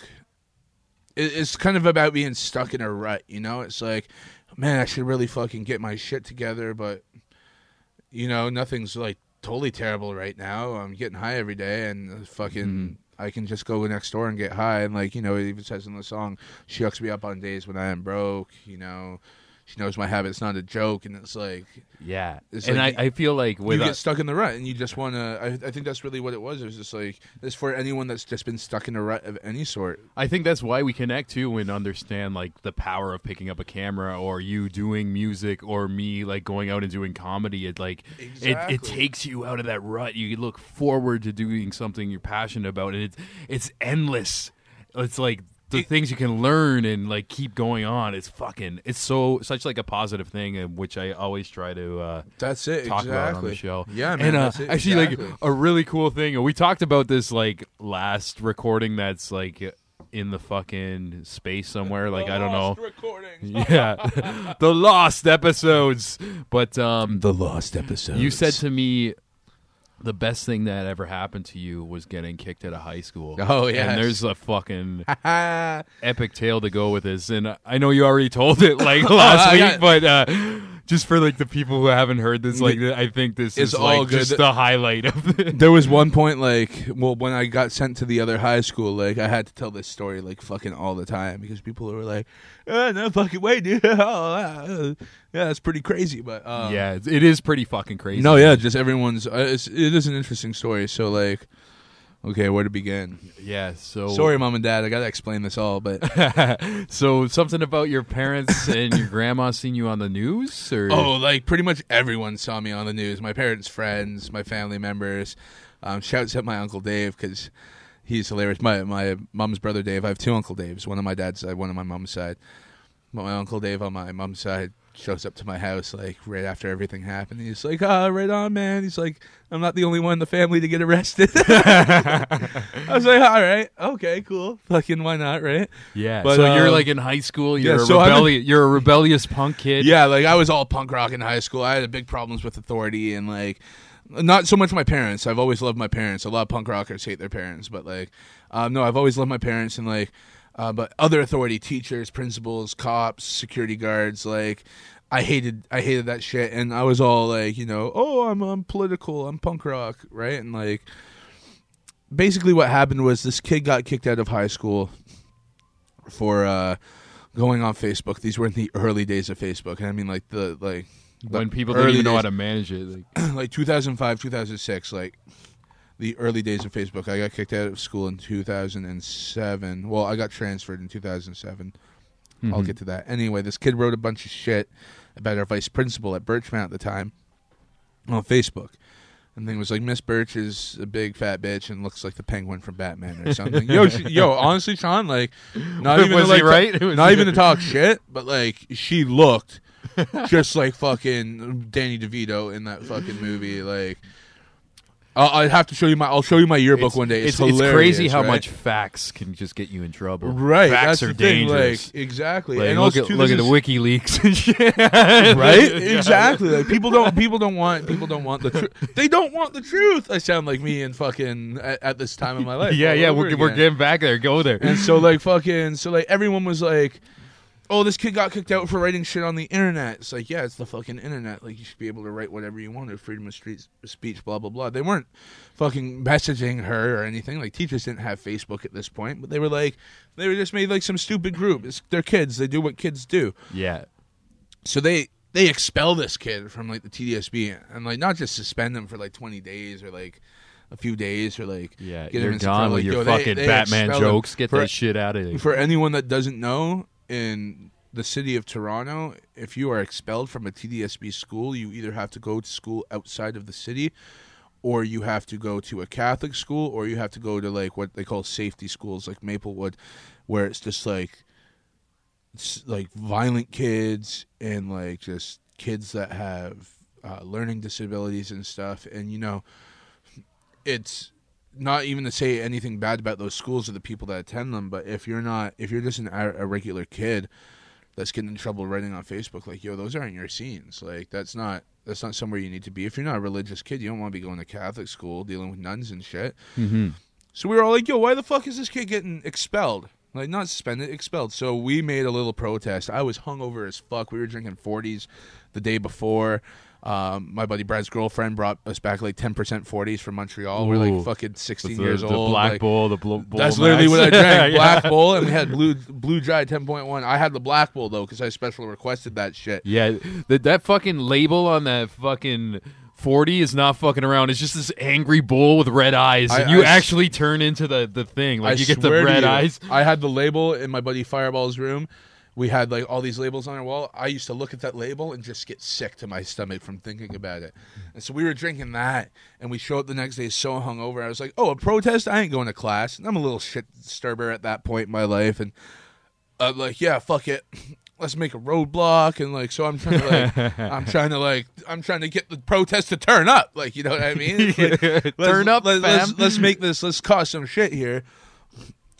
it's kind of about being stuck in a rut you know? It's like man i should really fucking get my shit together but you know nothing's like totally terrible right now. I'm getting high every day and fucking mm-hmm. i can just go next door and get high and like you know it even says in the song she hooks me up on days when i am broke you know she knows my habit's not a joke and it's like Yeah, It's and like I, I feel like with you get stuck in the rut and you just want to I, I think that's really what it was it was just like it's for anyone that's just been stuck in a rut of any sort I think that's why we connect too and understand like the power of picking up a camera or you doing music or me like going out and doing comedy. It like it, Exactly. it takes you out of that rut. You look forward to doing something you're passionate about, and it's it's endless. It's like the things you can learn and like keep going on. It's fucking it's so such like a positive thing, which I always try to. uh that's it talk about on the show. yeah man and uh, it, actually, exactly. like a really cool thing, we talked about this like last recording. That's like in the fucking space somewhere. Like I don't know. Yeah, the lost episodes. But um, the lost episode you said to me. The best thing that ever happened to you was getting kicked out of high school. Oh, yeah, and there's a fucking epic tale to go with this, and I know you already told it like last week, got- but uh, just for like the people who haven't heard this, like I think this It's is all like good. just the highlight of it. there was one point like well when i got sent to the other high school like i had to tell this story like fucking all the time because people were like oh, no fucking way dude oh, uh, yeah that's pretty crazy but um, yeah, it's- it is pretty fucking crazy. no yeah just everyone's uh, it's, it is an interesting story so like okay where to begin yeah. So sorry mom and dad i gotta explain this all but so something about your parents and your grandma seeing you on the news, or Oh, like pretty much everyone saw me on the news. My parents' friends, my family members. Um, shouts at my uncle Dave because he's hilarious. My my mom's brother Dave. I have two Uncle Daves. One on my dad's side, one on my mom's side. But my uncle Dave on my mom's side shows up to my house like right after everything happened. He's like, "Ah, right on, man." He's like, "I'm not the only one in the family to get arrested." I was like, "All right, okay, cool. Fucking why not, right?" yeah. But, so you're um, like in high school. You're yeah, a so I'm in- rebellious. You're a rebellious punk kid. Yeah, like I was all punk rock in high school. I had big problems with authority and like not so much my parents. I've always loved my parents. A lot of punk rockers hate their parents, but like um, no, I've always loved my parents and like uh, but other authority, teachers, principals, cops, security guards, like I hated I hated that shit and I was all like, you know, oh, I'm I'm political, I'm punk rock, right? And like basically what happened was this kid got kicked out of high school for uh going on Facebook. These were in the early days of Facebook, and I mean like the like the when people didn't even know how to manage it. Like, like 2005, 2006, like the early days of Facebook. I got kicked out of school in 2007. Well, I got transferred in 2007. I'll get to that. Anyway, this kid wrote a bunch of shit about our vice principal at Birchmount at the time on Facebook. And thing was like, Miss Birch is a big fat bitch and looks like the penguin from Batman or something. yo, she, yo, honestly, Sean, like, not even Was to, like, right? not even to talk shit, but like, she looked just like fucking Danny DeVito in that fucking movie. Like, I'll, I'd have to show you my. I'll show you my yearbook It's, one day. It's, it's, it's crazy how right? much facts can just get you in trouble. Right, facts that's are the thing. dangerous. Like exactly, Like, and look also at look at the WikiLeaks and shit. right? Exactly. Like people don't people don't want people don't want the truth. They don't want the truth. I sound like me and fucking at, at this time of my life. yeah, yeah, we're, we're getting back there. Go there. And so like fucking so like everyone was like, "Oh, this kid got kicked out for writing shit on the internet." It's like, yeah, it's the fucking internet. Like you should be able to write whatever you want. Freedom of street speech, blah blah blah. They weren't fucking messaging her or anything. Like teachers didn't have Facebook at this point, but they were like, they were just made like some stupid group. It's, they're kids. They do what kids do. yeah, So they they expel this kid from like the TDSB and like not just suspend him for like 20 days or like a few days or like yeah. get you're gone trouble. with Like, your yo, they- fucking they Batman jokes. Get For- that shit out of here. for anyone that doesn't know, in the city of Toronto, if you are expelled from a TDSB school, you either have to go to school outside of the city, or you have to go to a Catholic school, or you have to go to like what they call safety schools, like Maplewood, where it's just like, it's like violent kids and like just kids that have uh, learning disabilities and stuff, and you know, it's not even to say anything bad about those schools or the people that attend them, but if you're not, if you're just an, a regular kid that's getting in trouble writing on Facebook, like, yo, those aren't your scenes. Like, that's not that's not somewhere you need to be. If you're not a religious kid, you don't want to be going to Catholic school dealing with nuns and shit. mm-hmm. So we were all like, yo, why the fuck is this kid getting expelled? Like, not suspended, expelled. So we made a little protest. I was hungover as fuck. We were drinking 40s the day before. Um, my buddy Brad's girlfriend brought us back like 10% 40s from Montreal. We're like fucking 16 the, years the old. Black like, Bull, the Bull. Bull that's literally what I drank. Yeah. Black Bull, and we had blue blue dry 10.1. I had the Black Bull though because I special requested that shit. Yeah, that that fucking label on that fucking forty is not fucking around. It's just this angry bull with red eyes, I- and you I actually turn into the the thing. Like I you get the red eyes. I had the label in my buddy Fireball's room. We had like all these labels on our wall. I used to look at that label and just get sick to my stomach from thinking about it. And so we were drinking that, and we show up the next day so hungover. I was like, "Oh, a protest? I ain't going to class." And I'm a little shit disturber at that point in my life, and I'm like, "Yeah, fuck it." Let's make a roadblock and like so I'm trying to like I'm trying to like I'm trying to get the protest to turn up like you know what I mean like, let's- Turn up, let, let's, let's make this let's cause some shit here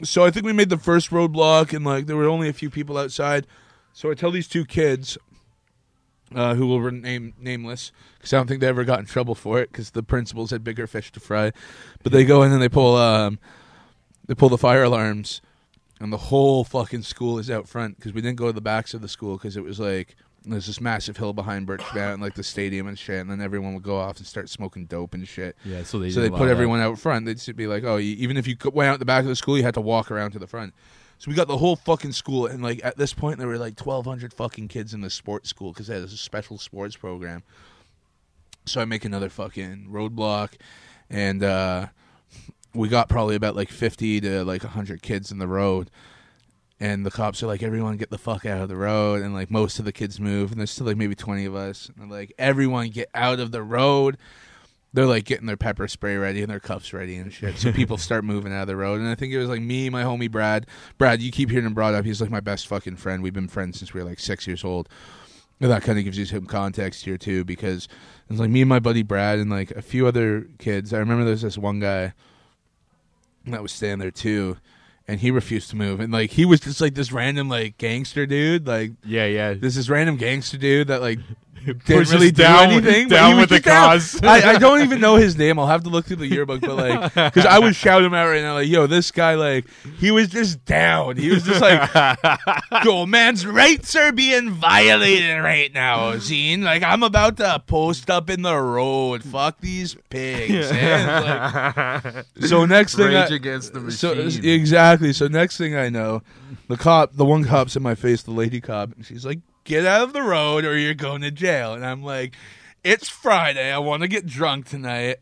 so I think we made the first roadblock, and like there were only a few people outside. So I tell these two kids, uh, who will remain nameless, because I don't think they ever got in trouble for it, because the principals had bigger fish to fry. But they go in and they pull, um, they pull the fire alarms, and the whole fucking school is out front because we didn't go to the backs of the school because it was like there's this massive hill behind Birch Mountain, like the stadium and shit, and then everyone would go off and start smoking dope and shit Yeah, so they so they put everyone out front. They'd just be like, "Oh, you, even if you went out the back of the school, you had to walk around to the front." So we got the whole fucking school, and like at this point, there were like twelve hundred fucking kids in the sports school because they had a special sports program. So I make another fucking roadblock, and uh, we got probably about like fifty to like hundred kids in the road. And the cops are like, everyone get the fuck out of the road. And like most of the kids move. And there's still like maybe 20 of us. And they're like, everyone get out of the road they're like getting their pepper spray ready and their cuffs ready and shit. So people start moving out of the road. And I think it was like me, my homie Brad. Brad, you keep hearing him brought up. He's like my best fucking friend. We've been friends since we were like six years old. And that kind of gives you some context here too, because it's like me and my buddy Brad and like a few other kids. I remember there's this one guy that was standing there too. And he refused to move, and like he was just like this random like gangster dude, like Yeah, yeah. this is random gangster dude that like didn't really do down- anything. down with the down. cause. I, I don't even know his name. I'll have to look through the yearbook, but like, because I would shout him out right now, like, "Yo, this guy, like, he was just down. He was just like, yo, man's rights are being violated right now, Zine. Like, I'm about to post up in the road. Fuck these pigs." Like- so next thing, Rage I- against the so machine. exactly. So next thing I know, the cop, the one cop's in my face, the lady cop, and she's like, "Get out of the road, or you're going to jail." And I'm like, "It's Friday. I want to get drunk tonight."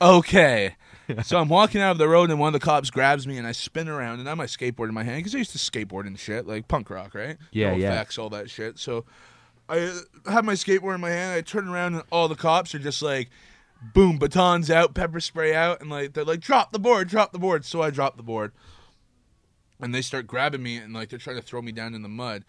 Okay. so I'm walking out of the road, and one of the cops grabs me, and I spin around, and I have my skateboard in my hand because I used to skateboard and shit, like punk rock, right? Yeah, no yeah. Effects, all that shit. So I have my skateboard in my hand. I turn around, and all the cops are just like, boom, batons out, pepper spray out, and like they're like, drop the board, drop the board. So I drop the board, and they start grabbing me, and like they're trying to throw me down in the mud.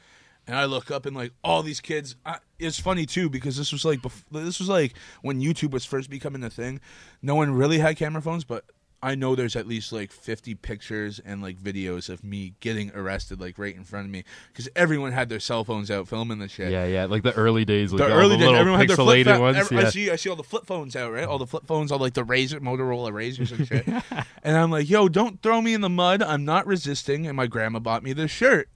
And I look up and like all these kids. I, it's funny too because this was like bef- this was like when YouTube was first becoming a thing. No one really had camera phones, but I know there's at least like 50 pictures and like videos of me getting arrested like right in front of me because everyone had their cell phones out filming the shit. Yeah, yeah, like the early days, like The early the days, everyone had their flip phone. ones. every- yeah. I see, I see all the flip phones out, right? All the flip phones, all like the razor, Motorola RAZRs and shit. and I'm like, yo, don't throw me in the mud. I'm not resisting. And my grandma bought me this shirt.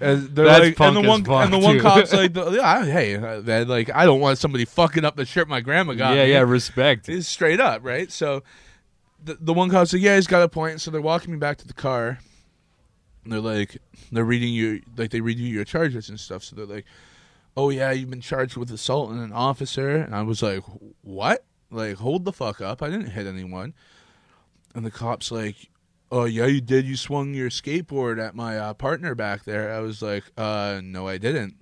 And they're That's like, punk and the as one, and the one too. cop's like, yeah, hey, uh, man, like, I don't want somebody fucking up the shirt my grandma got. yeah, me. yeah, respect. It's straight up, right? So the the one cop's like, yeah, he's got a point. So they're walking me back to the car. And they're like, they're reading you, like they read you your charges and stuff. So they're like, oh yeah, you've been charged with assaulting an officer. And I was like, what? Like, hold the fuck up. I didn't hit anyone. And the cop's like, oh yeah, you did. You swung your skateboard at my uh, partner back there. I was like, uh, no, I didn't.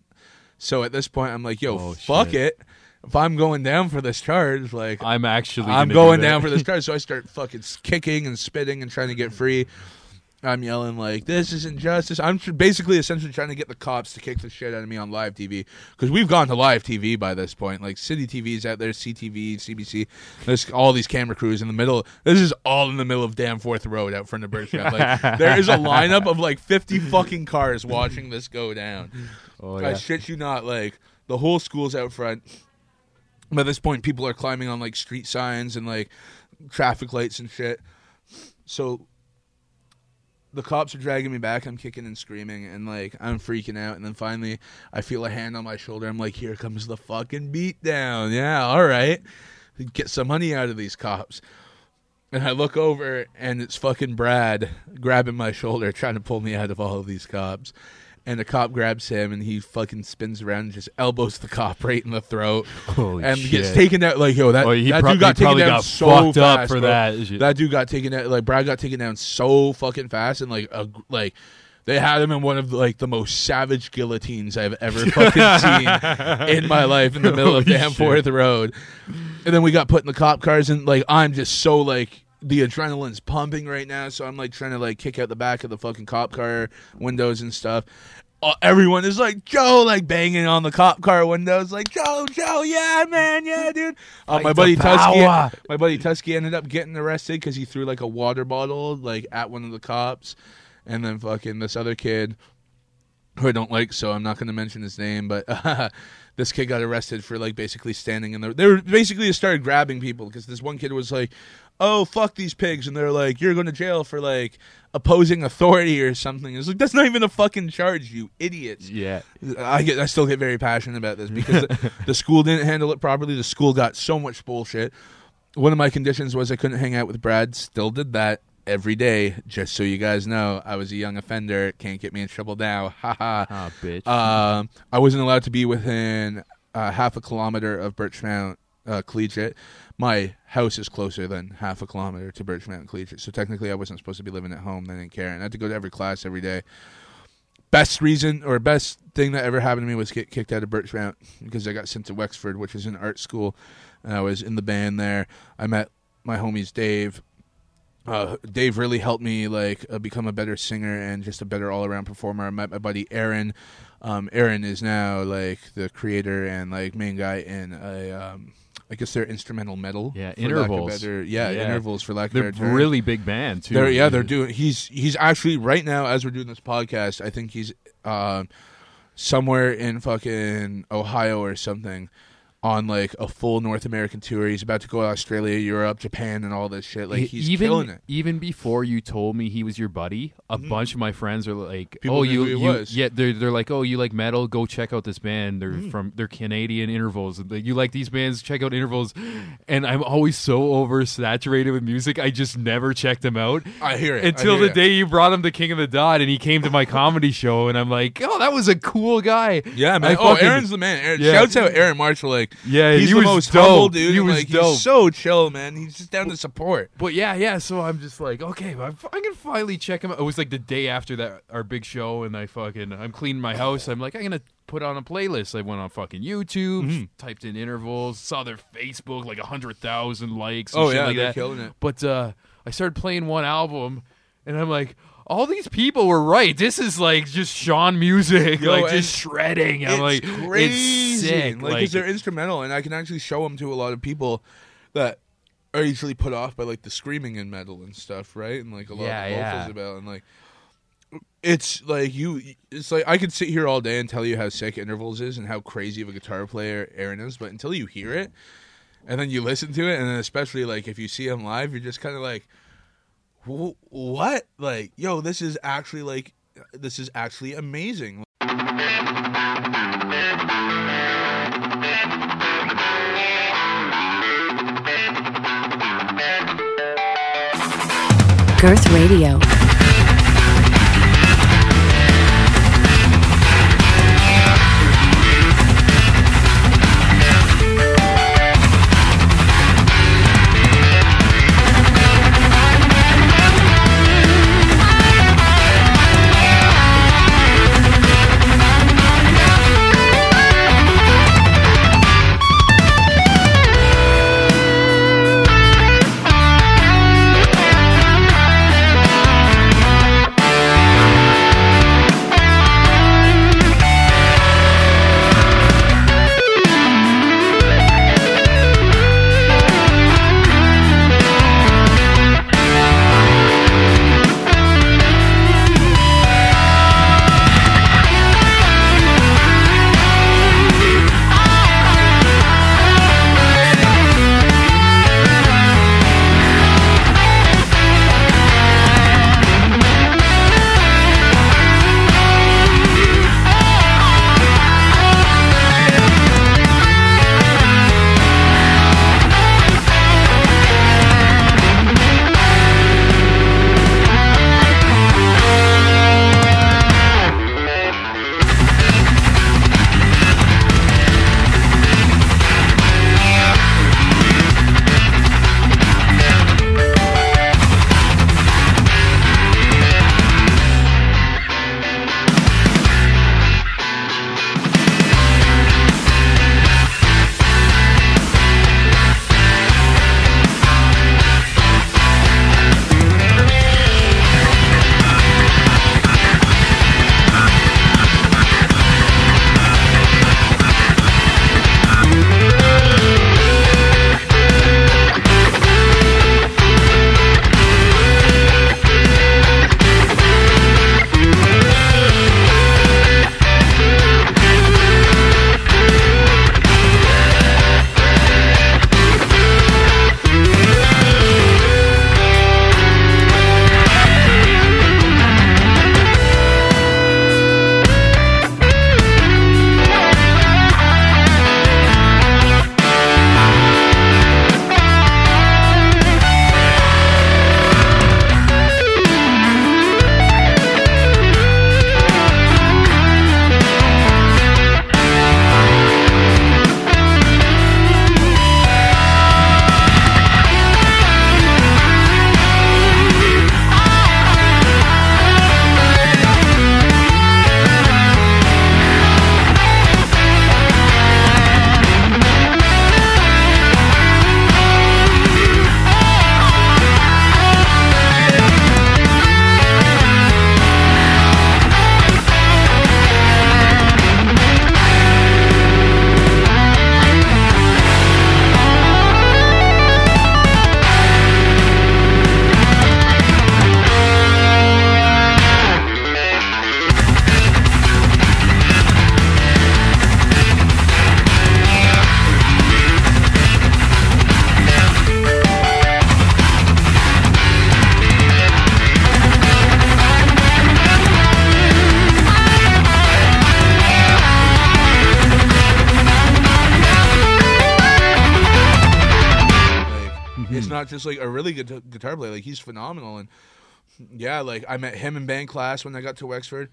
So at this point, I'm like, yo, Oh, fuck shit. it. If I'm going down for this charge, like I'm actually. I'm gonna do down for this charge. So I start fucking kicking and spitting and trying to get free. I'm yelling like, "This is injustice. I'm tr- basically essentially trying to get the cops to kick the shit out of me on live TV because we've gone to live TV by this point. Like Citytv's out there, CTV, CBC. There's all these camera crews in the middle. This is all in the middle of Danforth Road out front of Birchmount. Like there is a lineup of like 50 fucking cars watching this go down. Oh, I shit you not. Like the whole school's out front. By this point, people are climbing on like street signs and like traffic lights and shit. So the cops are dragging me back. I'm kicking and screaming and like I'm freaking out. And then finally, I feel a hand on my shoulder. I'm like, here comes the fucking beat down. Yeah, all right. Get some money out of these cops. And I look over and it's fucking Brad grabbing my shoulder, trying to pull me out of all of these cops. And the cop grabs him and he fucking spins around and just elbows the cop right in the throat. Holy and gets taken out like yo that, Oh, that prob- dude got taken down got so fucked up fast, for bro. that shit. That dude got taken out like Brad got taken down so fucking fast and like a, like they had him in one of like the most savage guillotines I've ever fucking seen in my life in the middle of Holy Danforth Road. And then we got put in the cop cars and like I'm just so like the adrenaline's pumping right now, so I'm like trying to like kick out the back of the fucking cop car windows and stuff. Uh, everyone is like Joe, like banging on the cop car windows, like Joe, Joe, yeah, man, yeah, dude. Uh, my buddy Tusky, my buddy Tusky ended up getting arrested because he threw like a water bottle like at one of the cops, and then fucking this other kid who I don't like, so I'm not going to mention his name, but this kid got arrested for like basically standing in the. They were basically started grabbing people because this one kid was like, "Oh fuck these pigs," and they're like, "You're going to jail for like opposing authority or something." It's like that's not even a fucking charge, you idiots. Yeah. I get I still get very passionate about this because the, the school didn't handle it properly. The school got so much bullshit. One of my conditions was I couldn't hang out with Brad. Still did that every day. Just so you guys know, I was a young offender. Can't get me in trouble now. Ha ha. Ah, bitch. Um, I wasn't allowed to be within uh, half a kilometer of Birchmount uh, Collegiate. My house is closer than half a kilometer to Birchmount Collegiate, so technically I wasn't supposed to be living at home. They didn't care, and I had to go to every class every day. Best reason or best thing that ever happened to me was get kicked out of Birchmount because I got sent to Wexford, which is an art school. And I was in the band there. I met my homies Dave, uh, Dave really helped me like uh, become a better singer and just a better all around performer. I met my buddy Aaron. Um, Aaron is now like the creator and like main guy in a, um, I guess they're instrumental metal. Yeah, for lack of Intervals. better- yeah, Yeah. intervals for lack of They're better term. really big band too. They're, yeah, they're doing. He's he's actually right now as we're doing this podcast. I think he's um, somewhere in fucking Ohio or something on like a full North American tour. He's about to go to Australia, Europe, Japan, and all this shit. Like he's even killing it. even before you told me he was your buddy, a bunch of my friends are like, People "Oh, you, you was. yeah." They're they're like, "Oh, you like metal? Go check out this band. They're Mm. from they're Canadian intervals. You like these bands? Check out intervals." And I'm always so oversaturated with music, I just never checked them out I hear it until hear the it. day you brought him to King of the Dot, and he came to my comedy show, and I'm like, "Oh, that was a cool guy." Yeah, man. I oh, fucking- Aaron's the man. Aaron, Yeah. Shouts out Aaron Marshall. Like, Yeah, he's he the was most dope. humble dude. He and, was like, dope. He's so chill, man. He's just down to support. But yeah, yeah. So I'm just like, okay, I, I can finally check him out. It was like the day after that our big show, and I fucking I'm cleaning my house. I'm like, I'm gonna put on a playlist. I went on fucking YouTube, Mm-hmm. typed in intervals, saw their Facebook like a hundred thousand likes. And Oh, shit yeah, like they're that. killing it. But uh, I started playing one album, and I'm like. All these people were right. This is like just Sean music, Yo, like just shredding. I'm like, it's crazy. it's sick. Like, 'cause they're instrumental, and I can actually show them to a lot of people that are easily put off by like the screaming in metal and stuff, right? And like a lot Yeah, of vocals yeah. about and like it's like you it's like I could sit here all day and tell you how sick intervals is and how crazy of a guitar player Aaron is, but until you hear it and then you listen to it and then especially like if you see him live, you're just kind of like "Wh- what? Like, yo, this is actually like this is actually amazing. Girth Radio. Just like a really good guitar player. Like he's phenomenal, and yeah, like I met him in band class when I got to Wexford.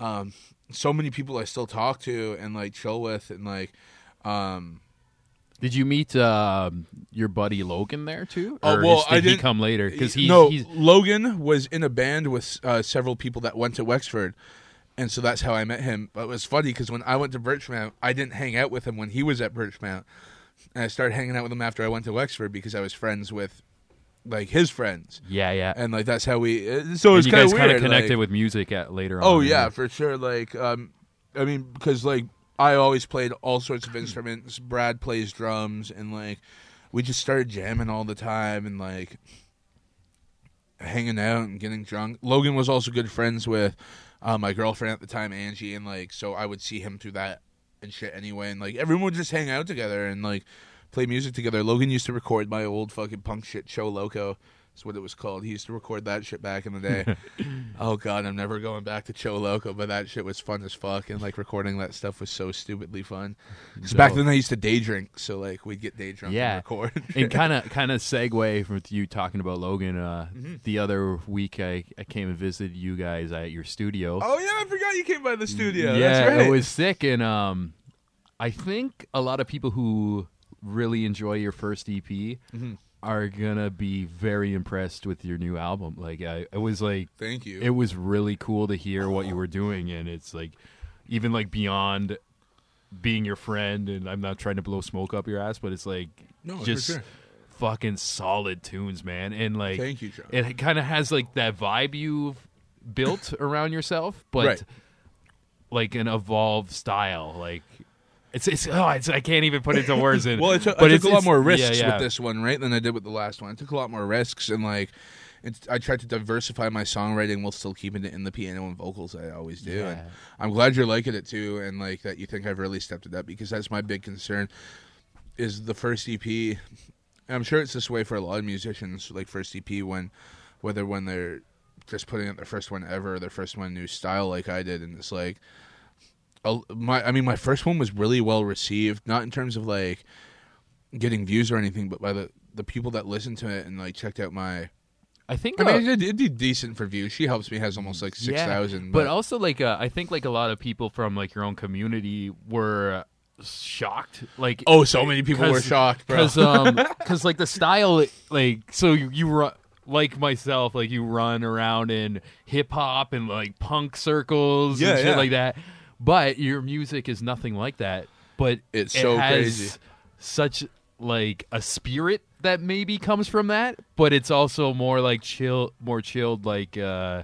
Um, so many people I still talk to and like chill with, and like, um, Did you meet uh, your buddy Logan there too? Oh, Or well, is- I did he come later? Because he's, no, he's Logan was in a band with uh, several people that went to Wexford, and so that's how I met him. But it was funny because when I went to Birchmount, I didn't hang out with him when he was at Birchmount, and I started hanging out with him after I went to Wexford because I was friends with like his friends, Yeah, yeah. and like that's how we. uh, So it's you kind guys of kind weird. of connected like- with music at later on. Oh yeah, for sure. Like, um, I mean, because like I always played all sorts of instruments. Brad plays drums, and like we just started jamming all the time, and like hanging out and getting drunk. Logan was also good friends with uh, my girlfriend at the time, Angie, and like so I would see him through that and shit anyway, and like everyone would just hang out together and like play music together. Logan used to record my old fucking punk shit show Loco. That's what it was called. He used to record that shit back in the day. oh god, I'm never going back to Cho Loco, but that shit was fun as fuck, and like recording that stuff was so stupidly fun. Because back then I used to day drink, so like we'd get day drunk Yeah. and record. and kind of kind of segue from you talking about Logan. Uh, Mm-hmm. The other week, I, I came and visited you guys at your studio. oh yeah, I forgot you came by the studio. yeah, That's right. it was sick, and um, I think a lot of people who really enjoy your first EP Mm-hmm. are gonna be very impressed with your new album. Like, I, it was like Thank you. it was really cool to hear what you were doing, and it's like even like beyond being your friend. And I'm not trying to blow smoke up your ass, but it's like No, just sure. fucking solid tunes, man. And like, Thank you, John. It kind of has like that vibe you've built around yourself, but Right. like an evolved style. Like it's it's oh, it's I can't even put it into words. In, Well, I took, but I took it's, a lot more risks yeah. with this one, right, than I did with the last one. I took a lot more risks, and like, it's, I tried to diversify my songwriting while still keeping it in the piano and vocals. I always do, and I'm glad you're liking it too, and like that you think I've really stepped it up because that's my big concern. Is the first EP? I'm sure it's this way for a lot of musicians. Like first EP, when whether when they're just putting out their first one ever, or their first one new style, like I did, and it's like my I mean my first one was really well received, not in terms of like getting views or anything, but by the the people that listened to it and like checked out my. I think. I uh, mean, it, it did decent for views. She helps me has almost like six thousand. But also, like, uh, I think like a lot of people from like your own community were shocked. Like, oh, so many people were shocked, because um, because like the style, like, so you, you run like myself, like you run around in hip hop and like punk circles Yeah, and shit yeah. like that. But your music is nothing like that. But It's it so has crazy. Such like a spirit that maybe comes from that, but it's also more like chill, more chilled. Like uh,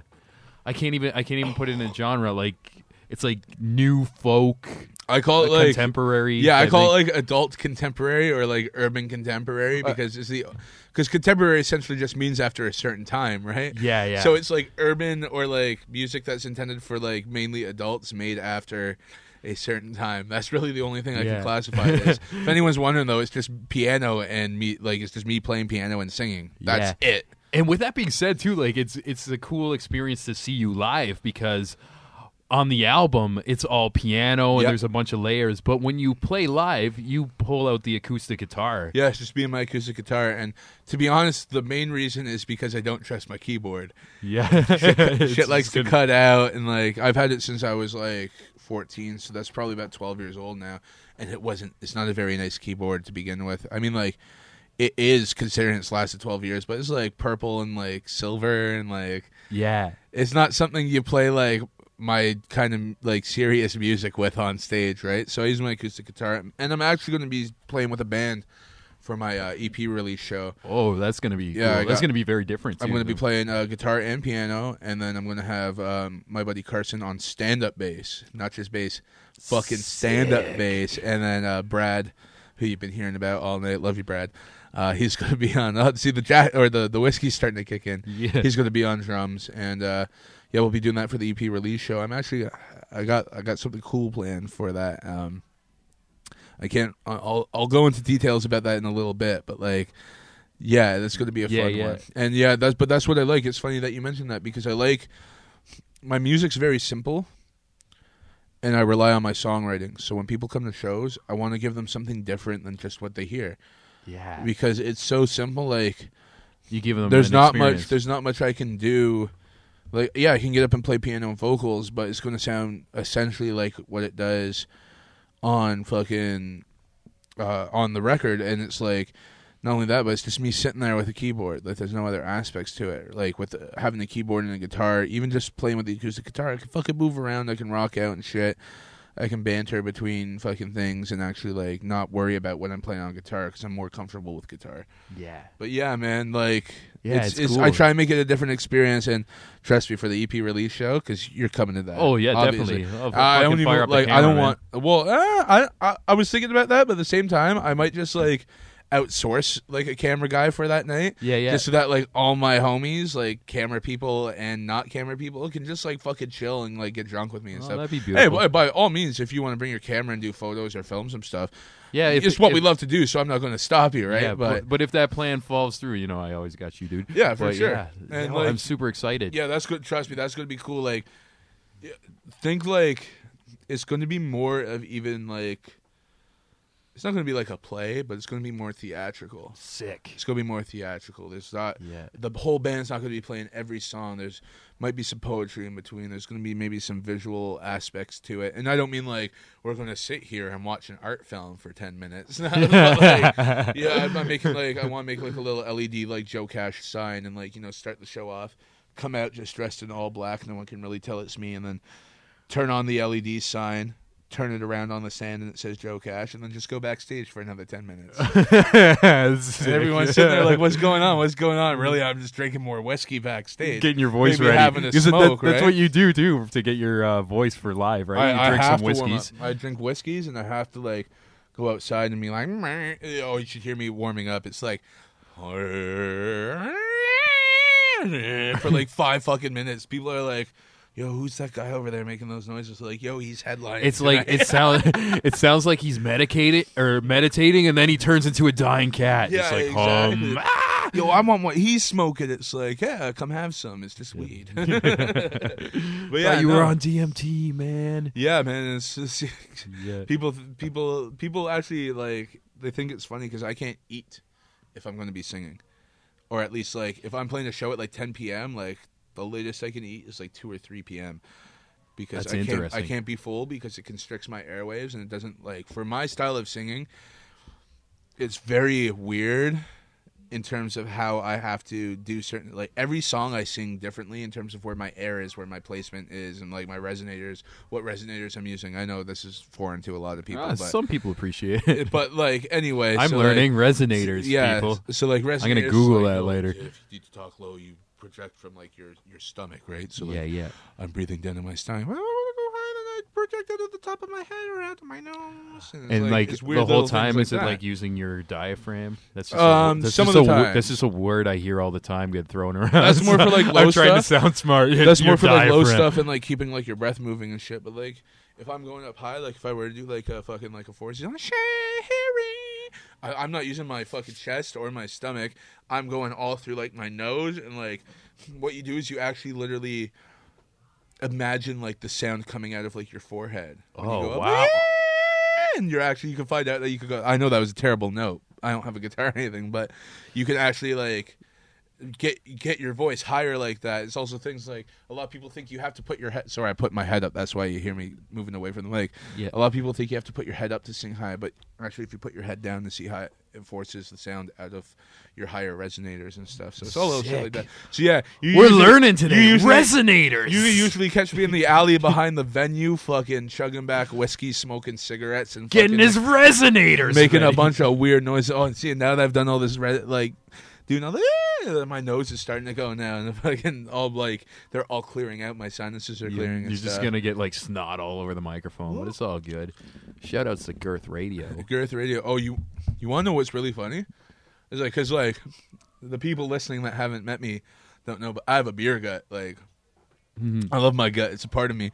I can't even I can't even put it in a genre. Like it's like new folk, I call it like, contemporary. Yeah, I call it like adult contemporary or like urban contemporary uh, because it's the because contemporary essentially just means after a certain time, right? Yeah, yeah. So it's like urban or like music that's intended for like mainly adults made after a certain time. That's really the only thing I Yeah. can classify it as. if anyone's wondering though, it's just piano and me like it's just me playing piano and singing. That's Yeah. it. And with that being said, too, like it's it's a cool experience to see you live because on the album it's all piano and Yep. there's a bunch of layers, but when you play live, you pull out the acoustic guitar. Yeah, it's just me and my acoustic guitar. And to be honest, the main reason is because I don't trust my keyboard. Yeah, shit likes to cut out and like I've had it since I was like 14 so that's probably about 12 years old now and it wasn't it's not a very nice keyboard to begin with I mean like it is considering it's lasted 12 years but it's like purple and like silver and like Yeah, it's not something you play like my kind of like serious music with on stage right so I use my acoustic guitar and I'm actually going to be playing with a band for my uh, EP release show Oh, that's gonna be Yeah, cool. That's gonna be very different. Too, I'm going to be playing uh, guitar and piano, and then I'm going to have um, my buddy Carson on stand-up bass, not just bass, fucking stand-up bass, and then uh, Brad, who you've been hearing about all night. Love you, Brad. Uh, he's going to be on. Uh, see the jack or the the whiskey's starting to kick in. Yeah. He's going to be on drums, and uh, yeah, we'll be doing that for the EP release show. I'm actually, I got I got something cool planned for that. Um, I can't. I'll I'll go into details about that in a little bit, but like, yeah, that's going to be a Yeah, fun yeah. one. And yeah, that's but that's what I like. It's funny that you mentioned that because I like my music's very simple, and I rely on my songwriting. So when people come to shows, I want to give them something different than just what they hear yeah. because it's so simple. Like You give them there's not experience. much. There's not much I can do. Like yeah, I can get up and play piano and vocals, but it's going to sound essentially like what it does on fucking uh, on the record, and it's like not only that, but it's just me sitting there with a keyboard. Like there's no other aspects to it. Like with the, having the keyboard and the guitar, even just playing with the acoustic guitar, I can fucking move around. I can rock out and shit. I can banter between fucking things and actually like not worry about what I'm playing on guitar because I'm more comfortable with guitar. Yeah. But yeah, man, like Yeah, it's, it's I cool. try and make it a different experience, and trust me for the EP release show because you're coming to that. Oh, yeah, obviously. definitely. I don't even like. I don't man. want. Well, uh, I, I I was thinking about that, but at the same time, I might just like outsource like a camera guy for that night. Yeah, yeah. Just so that like all my homies, like camera people and not camera people, can just like fucking chill and like get drunk with me and Oh, stuff. that'd be Hey, beautiful. by, by all means, if you want to bring your camera and do photos or film some stuff, Yeah, if it's it- what we love to do. So I'm not going to stop you, right? Yeah, but but but if that plan falls through, you know, I always got you, dude. Yeah, for But sure. Yeah, And, like- I'm super excited. Yeah, that's good. Trust me, that's going to be cool. Like, think like it's going to be more of even like it's not going to be like a play, but it's going to be more theatrical. Sick. It's going to be more theatrical. There's not Yeah. the whole band's not going to be playing every song. There's might be some poetry in between. There's going to be maybe some visual aspects to it, and I don't mean like we're going to sit here and watch an art film for ten minutes. Like, yeah, I'm not making like I want to make like a little LED like Joe Cash sign and like you know start the show off, come out just dressed in all black, no one can really tell it's me, and then turn on the LED sign. Turn it around on the sand and it says Joe Cash, and then just go backstage for another ten minutes. Everyone's sitting there like, "What's going on? What's going on?" Really, I'm just drinking more whiskey backstage, Getting your voice Maybe ready. having a 'Cause that- that's right? what you do too to get your uh, voice for live, right? I, you I drink have some whiskeys. I drink whiskeys, and I have to like go outside and be like, "Meh." "Oh, you should hear me warming up." It's like for like five fucking minutes. People are like. Yo, who's that guy over there making those noises? Like, yo, he's headlining. It's like tonight." it sounds. it sounds like he's medicated or meditating, and then he turns into a dying cat. Yeah, it's like, exactly. um, ah! Yo, I want what he's smoking. It's like, yeah, come have some. It's just weed. but yeah, Thought you no. were on DMT, man. Yeah, man. It's just Yeah. people, people, people actually like they think it's funny because I can't eat if I'm going to be singing, or at least like if I'm playing a show at like 10 p.m. Like the latest I can eat is like two or three p.m. Because That's I can't, I can't be full because it constricts my airwaves and it doesn't like for my style of singing. It's very weird in terms of how I have to do certain like every song I sing differently in terms of where my air is, where my placement is, and like my resonators, what resonators I'm using. I know this is foreign to a lot of people, Ah, but some people appreciate it. but like anyway, I'm so, learning like, resonators, yeah, people. So like resonators. I'm gonna Google like, that later. If you need to talk low, you project from like your your stomach, right? So like, Yeah, yeah. I'm breathing down in my stomach. Well, I want to go high, and I project it at the top of my head or out of my nose, and, And like, it's the whole time, things is it like using your diaphragm? That's just Um, a, that's some just of the a time. that's just a word I hear all the time get thrown around. That's more for, like, low I'm trying to sound smart. That's more for like low stuff and like keeping like your breath moving and shit. But like if I'm going up high, like if I were to do like a fucking like a four season, I, I'm not using my fucking chest or my stomach. I'm going all through like my nose and like what you do is you actually literally imagine like the sound coming out of like your forehead. when you Oh, go wow. And you're actually you can find out that you could go. I know that was a terrible note. I don't have a guitar or anything, but you can actually like get get your voice higher like that. It's also things like a lot of people think you have to put your head. Sorry, I put my head up. That's why you hear me moving away from the mic. Yeah. A lot of people think you have to put your head up to sing high, but actually, if you put your head down to see high, it forces the sound out of your higher resonators and stuff. So it's all a little shit like that. So yeah, you We're usually- learning today. you usually- Resonators. You usually catch me in the alley behind the venue, fucking chugging back whiskey, smoking cigarettes, and getting his resonators, making a bunch of weird noises. Oh, and see, now that I've done all this, re- like, doing all the, "Eh," my nose is starting to go now, and fucking all like they're all clearing out. My sinuses are clearing. You're and just stuff. gonna get like snot all over the microphone, but it's all good. Shout outs to Girth Radio. Girth Radio. Oh, you you want to know what's really funny? It's like because like the people listening that haven't met me don't know, but I have a beer gut. Like Mm-hmm. I love my gut; it's a part of me.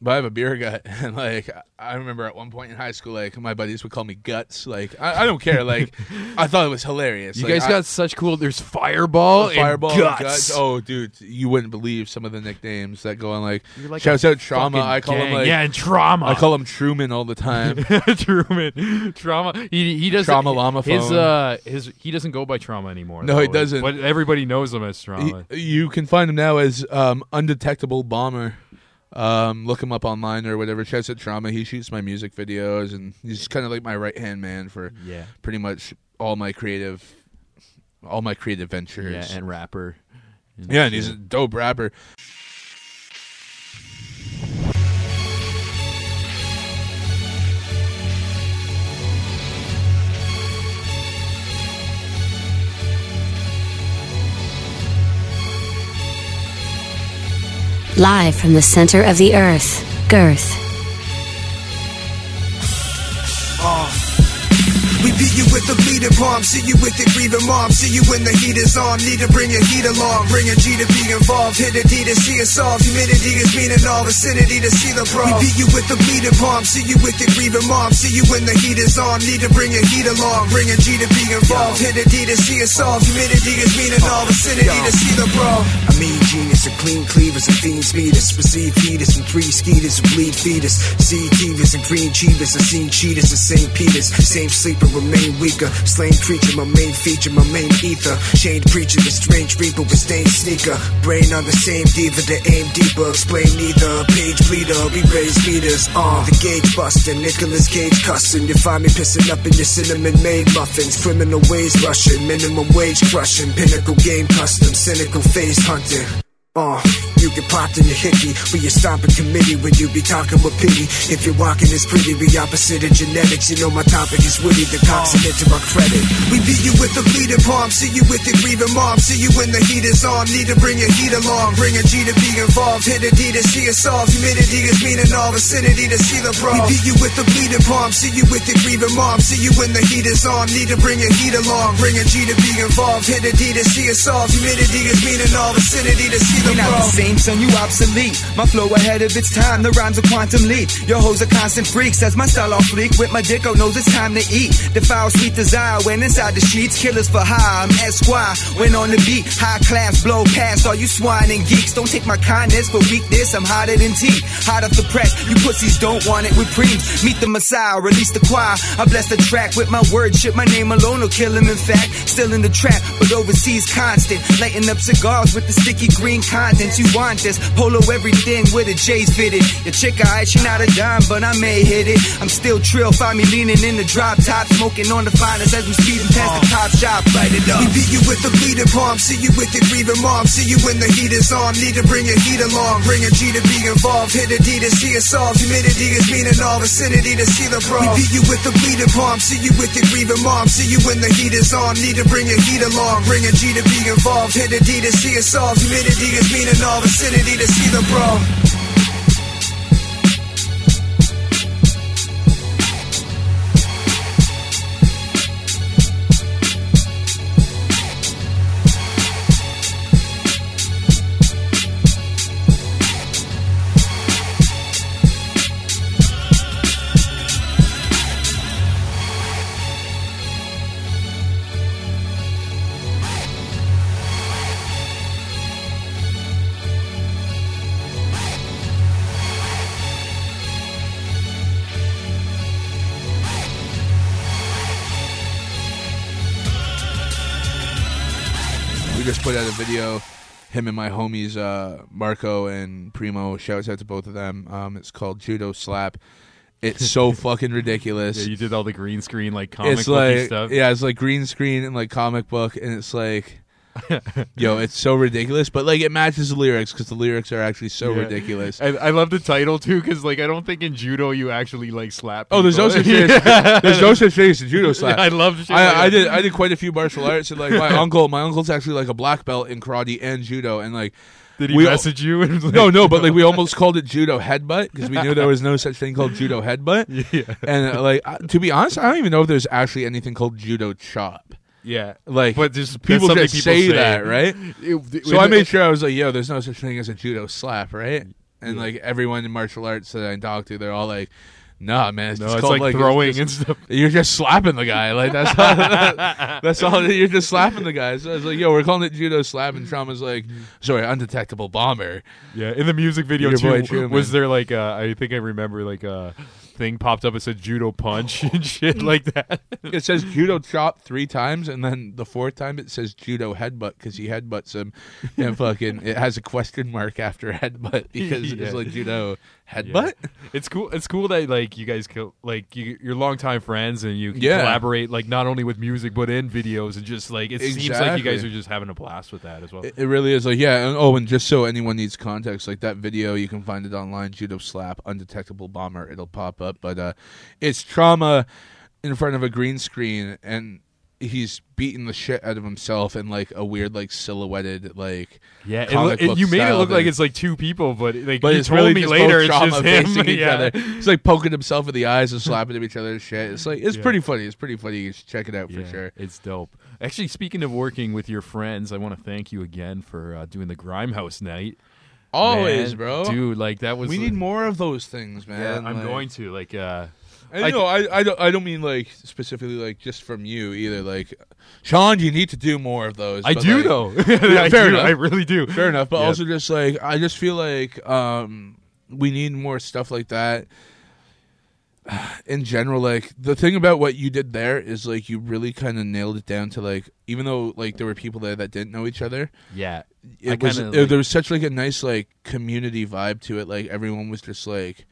But I have a beer gut, and like I remember at one point in high school, like my buddies would call me guts. Like I, I don't care. Like I thought it was hilarious. You Like, guys I- got such cool. There's Fireball, Fireball and and Guts. Oh, dude, you wouldn't believe some of the nicknames that go on. Like, You're like shouts out trauma. I call him like yeah, and trauma. I call him Truman all the time. Truman, trauma. He he doesn't Trauma llama His uh his he doesn't go by trauma anymore. No, he doesn't. But everybody knows him as trauma. He- you can find him now as um, undetectable bomber. Um, look him up online or whatever. Shouts at trauma. He shoots my music videos, and he's kind of like my right hand man for yeah, pretty much all my creative, all my creative ventures. yeah, and rapper. Yeah, and he's a dope rapper. Live from the center of the earth, Girth. Oh. We beat you with the bleeding palm, see you with the grieving mom, see you when the heat is on, need to bring your heat along, bring a G to be involved, hit a D to see it solved, humidity is meaning all vicinity to see the pro. We beat you with the bleeding palm, see you with the grieving mom, see you when the heat is on, need to bring your heat along, bring a G to be involved, hit a D to see it solved, humidity is meaning all vicinity to see the pro. I mean genius, a clean cleavers and fiend speeders, perceive heaters and three skeeters and bleed feeders, see divas and green cheetahs, I seen cheetahs and St. Peter's, same sleeper remain weaker, slain creature, my main feature, my main ether, chained preacher, the strange reaper with stained sneaker, brain on the same diva, the aim deeper, explain neither, page bleeder, we raise meters, uh, the gauge busting, Nicolas Cage cussing, you find me pissing up in your cinnamon made muffins, criminal ways rushing, minimum wage crushing, pinnacle game custom, cynical face hunting. Uh, you get popped in your hickey with your stomping committee when you be talking with pity. If you're walking is pretty, be opposite of genetics. You know my topic is witty, the cops it to my credit. We beat you with the bleeding palm, see you with the grieving mom, see you when the heat is on. Need to bring your heat along, bring a G to be involved. Hit a D to see it solved. Humidity is meaning all vicinity to see the pro. We beat you with the bleeding palm, see you with the grieving mom, see you when the heat is on. Need to bring your heat along, bring a G to be involved. Hit a D to see it solved. Humidity is meaning all vicinity to see the We same, son, you obsolete. My flow ahead of its time, the rhymes are quantum leap. Your hoes are constant freaks, as my style off fleek. With my dick, oh, knows it's time to eat. Foul sweet desire when inside the sheets. Killers for hire, I'm Esquire. When on the beat, high class, blow past all you swine and geeks. Don't take my kindness for weakness, I'm hotter than tea. Hot off the press, you pussies don't want it with preems. Meet the messiah, release the choir. I bless the track with my word shit. My name alone will kill him, in fact. Still in the trap, but overseas constant. Lighting up cigars with the sticky green content. You this? Polo everything with a J's fitted. Your chick, alright, she not a dime, but I may hit it. I'm still trill, find me leaning in the drop top, smoking on the finest as we speeding past the top shop. Light it up. We beat you with the bleeding palm, see you with the grieving mom, see you when the heat is on. Need to bring your heat along, bring a G to be involved. Hit a D to see it solved. Humidity is meaning all vicinity to see the pro. We beat you with the bleeding palm, see you with the grieving mom, see you when the heat is on. Need to bring your heat along, bring a G to be involved. Hit a D to see it solved. Humidity is meaning all vicinity to see the pro. Video. Him and my homies uh, Marco and Primo. Shouts out to both of them. Um, it's called Judo Slap. It's so fucking ridiculous. Yeah, you did all the green screen like comic it's booky like stuff. yeah, it's like green screen and like comic book, and it's like, yo, it's so ridiculous. But like it matches the lyrics because the lyrics are actually so Yeah. ridiculous. I, I love the title too because like I don't think in judo you actually like slap. Oh, there's no people. such thing. As, there's no such thing as a judo slap. I love shit I, like I that. did. I did quite a few martial arts, and like my uncle, my uncle's actually like a black belt in karate and judo, and like. Did he we- message you? And, like, no, no, but like we almost called it judo headbutt because we knew there was no such thing called judo headbutt. Yeah. And uh, like to be honest, I don't even know if there's actually anything called judo chop. Yeah, Like, but just people that's just people say say that, right? It- So I made sure I was like, yo, there's no such thing as a judo slap, right? And like everyone in martial arts that I talk to, they're all like, nah, man, it's No, just it's called like it's throwing just- and stuff. You're just slapping the guy, like that's all. that's all. You're just slapping the guy. So I was like, yo, we're calling it judo slap, and Trauma's like, sorry, undetectable bomber. Yeah, in the music video Your boy too, Truman. was there like uh, I think I remember like a thing popped up. It said judo punch and shit mm. like that. It says judo chop three times, and then the fourth time it says judo headbutt because he headbutts him, and fucking it has a question mark after headbutt because Yeah. it's like judo headbutt. It's cool. It's cool that like you guys co- like you, you're longtime friends and you can Yeah. collaborate like not only with music but in videos and just like it seems like you guys are just having a blast with that as well. It, it really is like yeah. And, oh, and just so anyone needs context, like that video, you can find it online. Judo slap, undetectable bomber. It'll pop up, but uh, it's trauma in front of a green screen, and he's beating the shit out of himself in like a weird like silhouetted like Yeah, it it- you made it look like it's like two people, but like But it's told really me just later it's just him. facing each yeah. other. It's like poking himself in the eyes and slapping at each other and shit. It's like it's Yeah. pretty funny. It's pretty funny. You should check it out for Yeah, sure. It's dope. Actually, speaking of working with your friends, I want to thank you again for uh, doing the Grimehouse night. Always, Man, bro. Dude, like that was. we need more of those things, Yeah, man. I'm Like- going to like. uh And, I know, I, I don't I don't mean like specifically like just from you either. Like, Sean, you need to do more of those. I but, do like- though. Yeah, I fair do, enough. I really do. Fair enough, but Yeah. also just like I just feel like um we need more stuff like that. In general, like the thing about what you did there is like you really kind of nailed it down to like even though like there were people there that didn't know each other, Yeah. it I was kinda, it- like- there was such like a nice like community vibe to it. Like everyone was just like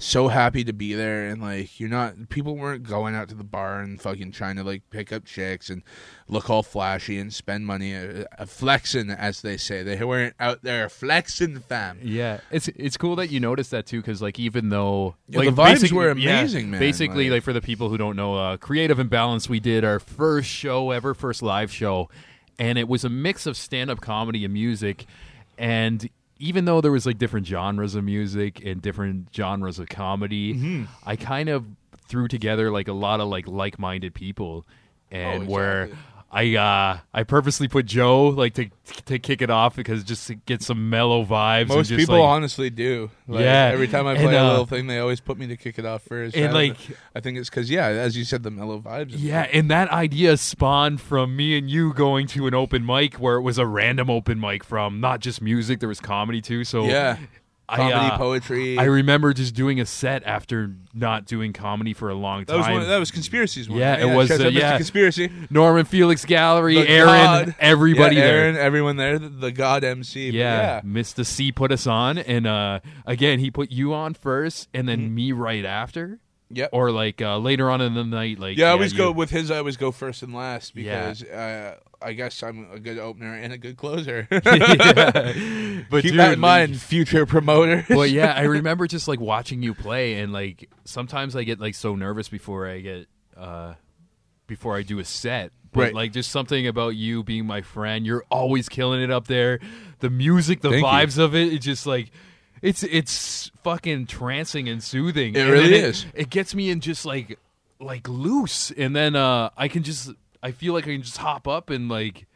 so happy to be there, and like you're not people weren't going out to the bar and fucking trying to like pick up chicks and look all flashy and spend money, uh, uh, flexing as they say. They weren't out there flexing, fam. Yeah, it's it's cool that you noticed that too, because like even though Yeah, like the vibes were yeah, amazing, man, Basically, like- like, for the people who don't know, uh, Creative Imbalance, we did our first show ever, first live show, and it was a mix of stand up comedy and music, and even though there was like different genres of music and different genres of comedy, Mm-hmm. I kind of threw together like a lot of like like minded people, and where. Oh, exactly. I uh I purposely put Joe like to to kick it off because just to get some mellow vibes. and Most just, people like, honestly do. Like, Yeah, Every time I and, play a uh, little thing, they always put me to kick it off first. and, I like- I think it's because yeah, as you said, the mellow vibes. Yeah, and that idea spawned from me and you going to an open mic where it was a random open mic from not just music, there was comedy too. So yeah. I, Comedy, uh, poetry. I remember just doing a set after not doing comedy for a long time. that time. was one, that was conspiracies. One. Yeah, it was, shouts uh, out Mr. yeah. conspiracy. Norman Felix Gallery, The Aaron, God. everybody yeah, there. Aaron, everyone there, the, the God MC. But Yeah, Mr. C put us on, and uh, again he put you on first, and then me right after, Mm-hmm. Yep. or like uh, later on in the night. Like yeah, I always you- go with his. I always go first and last Yeah. because uh, I guess I'm a good opener and a good closer. Yeah. But Keep dude, that in mind, future promoter. well, yeah, I remember just like watching you play, and like sometimes I get like so nervous before I get uh before I do a set. But Right. like just something about you being my friend, you're always killing it up there. The music, the Thank you. vibes of it, it's just like it's it's fucking trancing and soothing. It And really then is. It gets me in just like like loose, and then uh I can just I feel like I can just hop up and like.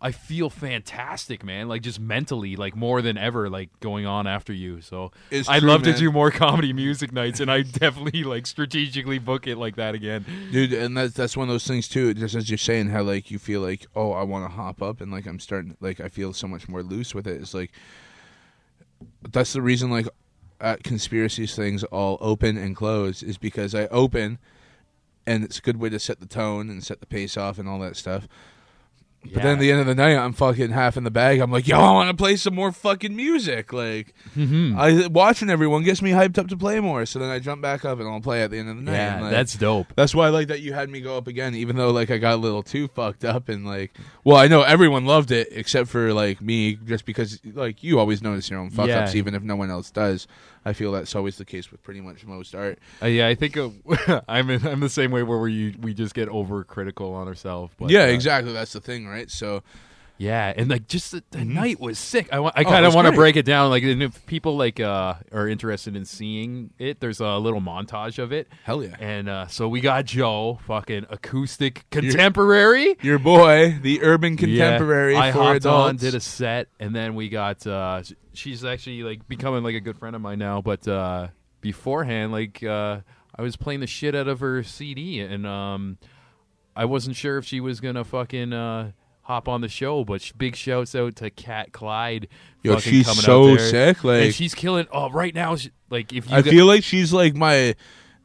I feel fantastic, man. Like just mentally, like more than ever, like going on after you. So It's I'd true, love to do more comedy music nights, and I definitely like strategically book it like that again. dude and that's that's one of those things too just as you're saying how like you feel like oh i want to hop up and like i'm starting like i feel so much more loose with it it's like that's the reason like at conspiracies things all open and close is because i open and it's a good way to set the tone and set the pace off and all that stuff but then at the end of the night, I'm fucking half in the bag. I'm like, yo, I want to play some more fucking music. Like, Mm-hmm. I watching everyone gets me hyped up to play more. So then I jump back up and I'll play at the end of the night. yeah, like, that's dope. that's why I like that you had me go up again, even though like I got a little too fucked up and like, well, I know everyone loved it except for like me, just because like you always notice your own fuck ups, Yeah. even if no one else does. I feel that's always the case with pretty much most art. Uh, yeah, I think uh, I'm in, I'm the same way where we we just get overcritical on ourselves. But, yeah, uh, exactly. That's the thing, right? So Yeah, and like just the, the night was sick. I, wa- I Mm-hmm. Kind of want to break it down. Like, and if people like uh, are interested in seeing it, there's a little montage of it. hell yeah, And uh, so we got Joe, fucking acoustic contemporary. your boy, the urban contemporary Yeah, I for hopped adults. on, did a set, and then we got. Uh, sh- she's actually like becoming like a good friend of mine now. But uh, beforehand, like uh, I was playing the shit out of her CD, and um, I wasn't sure if she was gonna fucking. Uh, Hop on the show, but big shouts out to Cat Clyde. Yo, she's so sick, like- and she's killing. Oh, right now, she, like if you I got- feel like she's like my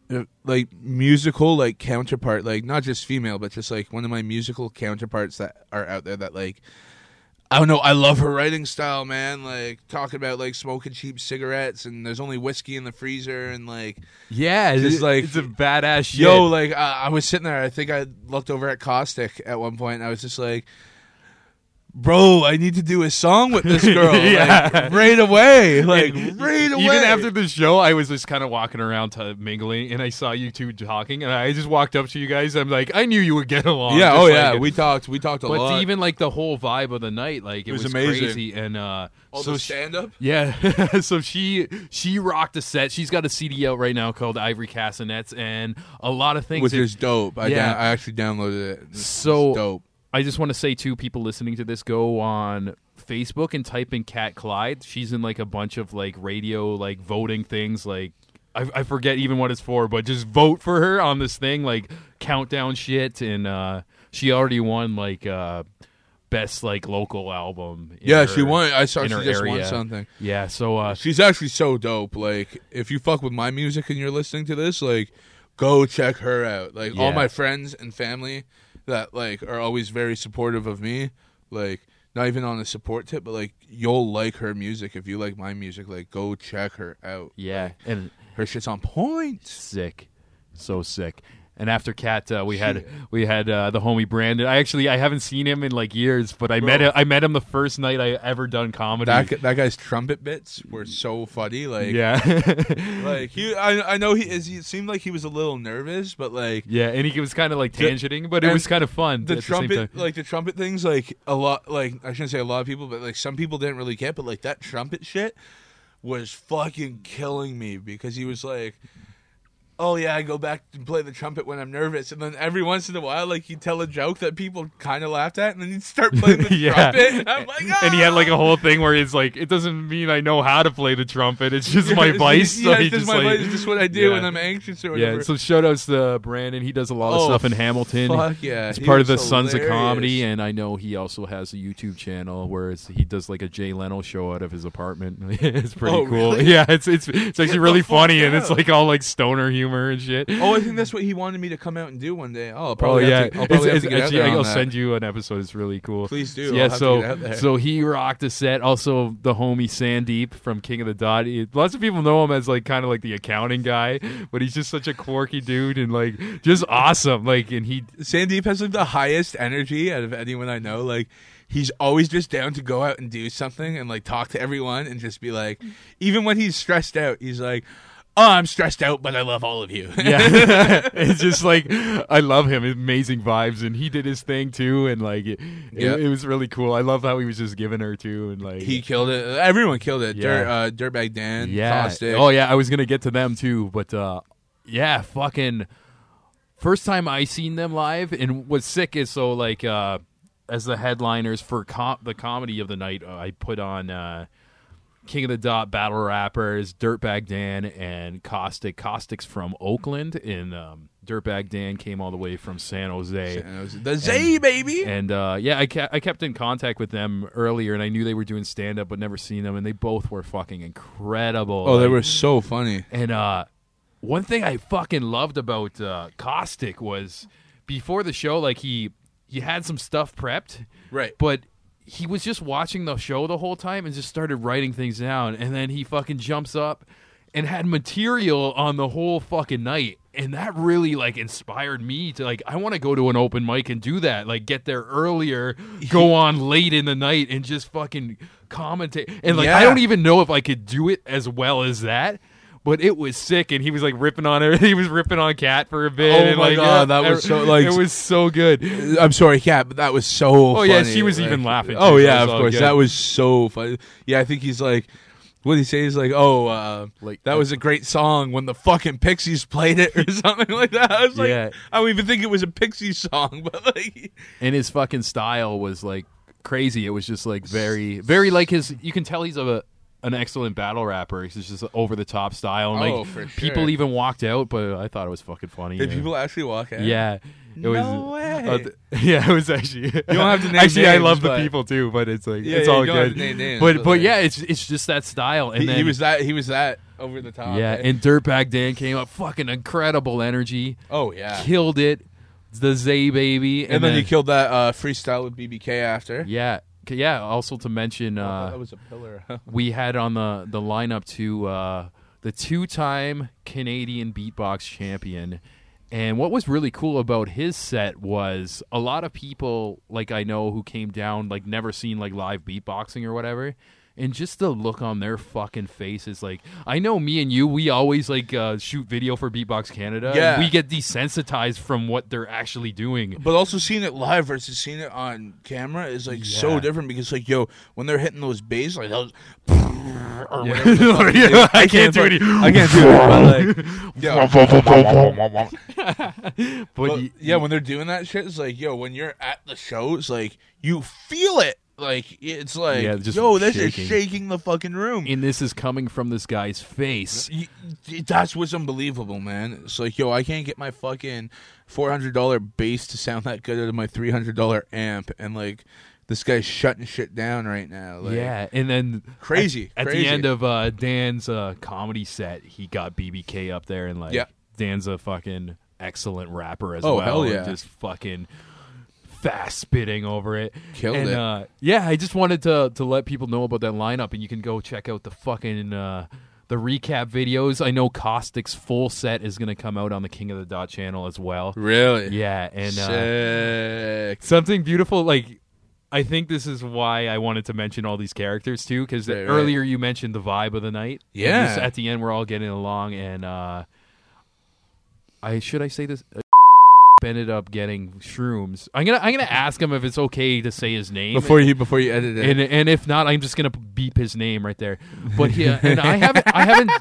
uh, like musical like counterpart, like not just female, but just like one of my musical counterparts that are out there that like I don't know, I love her writing style, man. Like talking about like smoking cheap cigarettes and there's only whiskey in the freezer and like yeah, just it's like- it's a badass shit. yo, like I, I was sitting there, I think I looked over at Caustic at one point and I was just like bro, I need to do a song with this girl, Yeah. like, right away, like And right away. Even after the show, I was just kind of walking around to mingling, and I saw you two talking, and I just walked up to you guys. I'm like, I knew you would get along. yeah, just oh like yeah, we talked, we talked a but lot. even like the whole vibe of the night, like it, was was, amazing. crazy. And uh, all so the stand up. yeah, so she she rocked a set. She's got a CD out right now called Ivory Castanets, and a lot of things. which It- is dope. I, Yeah. down, I actually downloaded it. It's So- dope. I just want to say too, people listening to this, go on Facebook and type in Cat Clyde. She's in like a bunch of like radio like voting things. Like I, I forget even what it's for, but just vote for her on this thing like countdown shit. And uh, she already won like uh, best like local album. in Yeah, her- she won. I saw she just won something. Yeah, so uh, She's actually so dope. Like, if you fuck with my music and you're listening to this, like, go check her out. Like, all my friends and family that like are always very supportive of me. Like, not even on a support tip, but like, you'll like her music if you like my music. Like, go check her out. yeah, and Her shit's on point. sick, so sick. And after Cat, uh, we had we had uh, the homie Brandon. I actually I haven't seen him in like years, but I met him. I met him the first night I ever done comedy. That gu- that guy's trumpet bits were so funny. Like, yeah, like he, I, I know he is. He seemed like he was a little nervous, but like yeah, and he was kind of like tangenting, but it and was kind of fun. the at the same trumpet time. like the trumpet things like a lot like i shouldn't say a lot of people but like some people didn't really get but like that trumpet shit was fucking killing me because he was like oh yeah i go back and play the trumpet when i'm nervous and then every once in a while like he'd tell a joke that people kind of laughed at and then he'd start playing the Yeah. trumpet and i'm like and he had like a "Ah!" whole thing where he's like, it doesn't mean I know how to play the trumpet. It's just my vice. yeah, so it's just my like, vice. It's just what I do Yeah. when I'm anxious or whatever. Yeah, so shout outs to Brandon. He does a lot of Oh, stuff in Hamilton. fuck yeah. He's He part of the was Sons of. Comedy, and I know he also has a YouTube channel where it's, he does like a Jay Leno show out of his apartment. it's pretty Oh, cool. really? Yeah, it's it's it's actually the really funny, and it's like all like stoner humor and shit. oh, I think that's what he wanted me to come out and do one day. Oh, I'll Oh probably yeah, to, I'll probably It's- it's actually, I'll send you an episode. It's really cool. Please do. Yeah, I'll have to so get out there. so he rocked a set. Also, the homie Sandeep from King of the Dot. He- lots of people know him as like kind of like the accounting guy, but he's just such a quirky dude and like just awesome. Like, and he Sandeep has like the highest energy out of anyone I know. Like he's always just down to go out and do something and like talk to everyone and just be like, even when he's stressed out, he's like, "Oh, I'm stressed out, but I love all of you." yeah, it's just like I love him. Amazing vibes, and he did his thing too, and like it, Yeah. it, it was really cool. I love how he was just giving her too, and like he killed it. Everyone killed it. Yeah. Dirt, uh, Dirtbag Dan, yeah. Caustic. Oh yeah, I was gonna get to them too, but uh, yeah, fucking first time I seen them live, and what's sick is so like uh, as the headliners for com- the comedy of the night, uh, I put on. King of the Dot battle rappers, Dirtbag Dan and Caustic. Caustic's from Oakland, and um, Dirtbag Dan came all the way from San Jose. And it was the Z baby. And uh, yeah, I, ke- I kept in contact with them earlier, and I knew they were doing stand up, but never seen them, and they both were fucking incredible. oh, they were so funny. And uh, one thing I fucking loved about uh, Caustic was before the show, like he he had some stuff prepped, Right. but he was just watching the show the whole time and just started writing things down, and then he fucking jumps up and had material on the whole fucking night. And that really like inspired me to like I want to go to an open mic and do that. Like get there earlier, go on late in the night and just fucking commentate. And like I don't even know if I could do it as well as that. But it was sick, and he was like ripping on her. He was ripping on Cat for a bit. Oh and, my like, God, yeah, that was so, like- it was so good. I'm sorry, Cat, but that was so. Oh, yeah, she was Like- even laughing, Oh too, so yeah, of course, good. that was so funny. Yeah, I think he's like, what did he say? He's like, oh, uh, Like- that was a great song when the fucking Pixies played it or something like that. I was like, Yeah. I don't even think it was a Pixies song, but like, and his fucking style was like crazy. It was just like very, very like his. You can tell he's a an excellent battle rapper. He's just over the top style, and like Oh, for sure. people even walked out, but I thought it was fucking funny. did yeah. people actually walk out? Yeah. It No was, way. uh, th- yeah, it was actually. You don't have to name actually, I names, love the but- people too, but it's like Yeah, it's all you don't have good. to name names, but but, like- yeah, it's it's just that style, and he, then he was that. He was that over the top. yeah, eh? and Dirtbag Dan came up, fucking incredible energy, oh yeah, killed it. The Zay baby, and, then, he killed that uh, freestyle with BBK after. Yeah, yeah. Also to mention, uh, that was a pillar. we had on the the lineup to uh, the two time Canadian beatbox champion And what was really cool about his set was a lot of people, like I know, who came down, like never seen like live beatboxing or whatever. And just the look on their fucking faces, like I know me and you, we always like uh, shoot video for Beatbox Canada. and Yeah. we get desensitized from what they're actually doing. But also seeing it live versus seeing it on camera is like so different because like yo, when they're hitting those bass like those or Yeah. whatever the fuck they Yeah, I can't do it. I can't do it. But like, yeah. But But, yeah, when they're doing that shit, it's like, yo, when you're at the show, it's like you feel it. Like it's like, Yeah, just yo, this shaking. is shaking the fucking room. and this is coming from this guy's face. Y- y- That's what's unbelievable, man. It's like, yo, I can't get my fucking four hundred dollar bass to sound that good out of my three hundred dollar amp, and like this guy's shutting shit down right now. Like, yeah, and then Crazy, at, at crazy. the end of uh, Dan's uh, comedy set, he got BBK up there, and like Yeah. Dan's a fucking excellent rapper as Oh, well. hell and yeah. just fucking fast spitting over it. Killed and, it. Uh, yeah, I just wanted to to let people know about that lineup, and you can go check out the fucking. Uh, the recap videos. I know Caustic's full set is going to come out on the King of the Dot channel as well. really, Yeah, and uh, something beautiful like i think this is why i wanted to mention all these characters too because Right, right. earlier you mentioned the vibe of the night Yeah. at the end we're all getting along and uh i should i say this Uh, ended up getting shrooms i'm gonna i'm gonna ask him if it's okay to say his name Before you before you edit it, and and if not, I'm just gonna beep his name right there. But yeah, and I haven't I haven't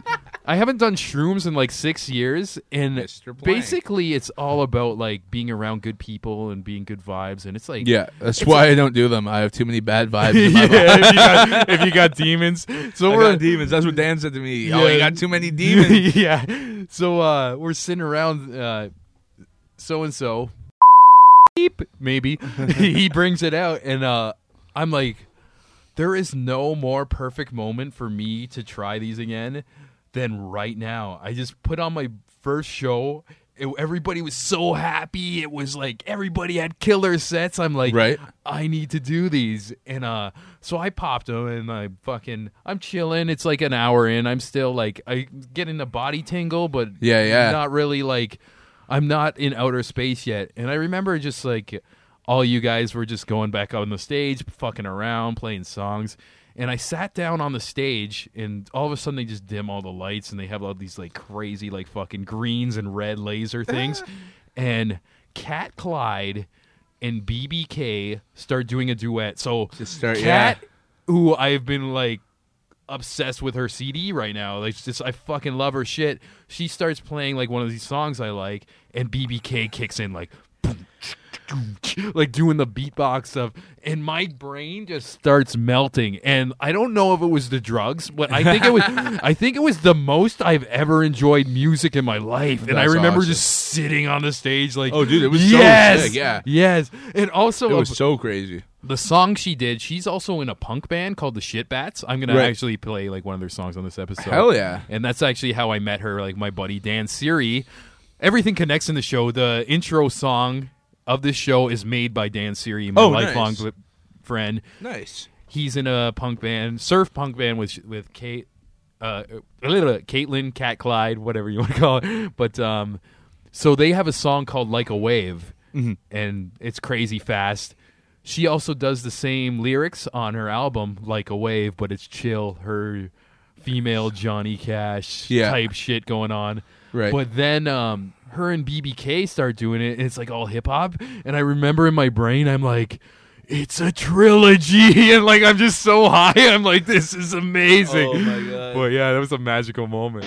I haven't done shrooms in like six years, and basically it's all about like being around good people and being good vibes, and it's like yeah, that's why I don't do them. I have too many bad vibes. In my yeah, if you, got, if you got demons, so I we're got demons. That's what Dan said to me. Oh, Yeah. you got too many demons. yeah. So uh, we're sitting around uh, so and so. Maybe he brings it out, and uh, I'm like, there is no more perfect moment for me to try these again than right now. I just put on my first show. It, everybody was so happy. It was like everybody had killer sets. I'm like, Right. I need to do these. And uh so I popped them and I fucking I'm chilling. It's like an hour in. I'm still like I getting the body tingle, but Yeah, yeah. not really like I'm not in outer space yet. And I remember just like all you guys were just going back on the stage, fucking around, playing songs. And I sat down on the stage, and all of a sudden they just dim all the lights, and they have all these like crazy, like fucking greens and red laser things. and Cat Clyde and BBK start doing a duet. So Just start- Cat, yeah. who I've been like obsessed with her CD right now. Like just I fucking love her shit. She starts playing like one of these songs I like, and BBK kicks in like. Like doing the beatbox stuff, and my brain just starts melting. And I don't know if it was the drugs, but I think it was. I think it was the most I've ever enjoyed music in my life. And I remember awesome. just sitting on the stage, like, Oh, dude, it was so yes, sick, yeah. yes. And also, It was so crazy. the song she did, she's also in a punk band called the Shit Bats. I'm gonna Right. actually play like one of their songs on this episode. Hell yeah. And that's actually how I met her, like my buddy Dan Siri. Everything connects in the show. The intro song of this show is made by Dan Siri, my Oh, lifelong nice. friend. Nice. He's in a punk band, surf punk band with with Kate, uh, Caitlin, Cat Clyde, whatever you want to call it. But um, so they have a song called "Like a Wave," and it's crazy fast. She also does the same lyrics on her album "Like a Wave," but it's chill. Her female Johnny Cash Yeah. type shit going on. Right. But then um, her and BBK start doing it, and it's like all hip hop. And I remember in my brain, I'm like, it's a trilogy, and like I'm just so high. I'm like, this is amazing. Oh, my God. But yeah, that was a magical moment.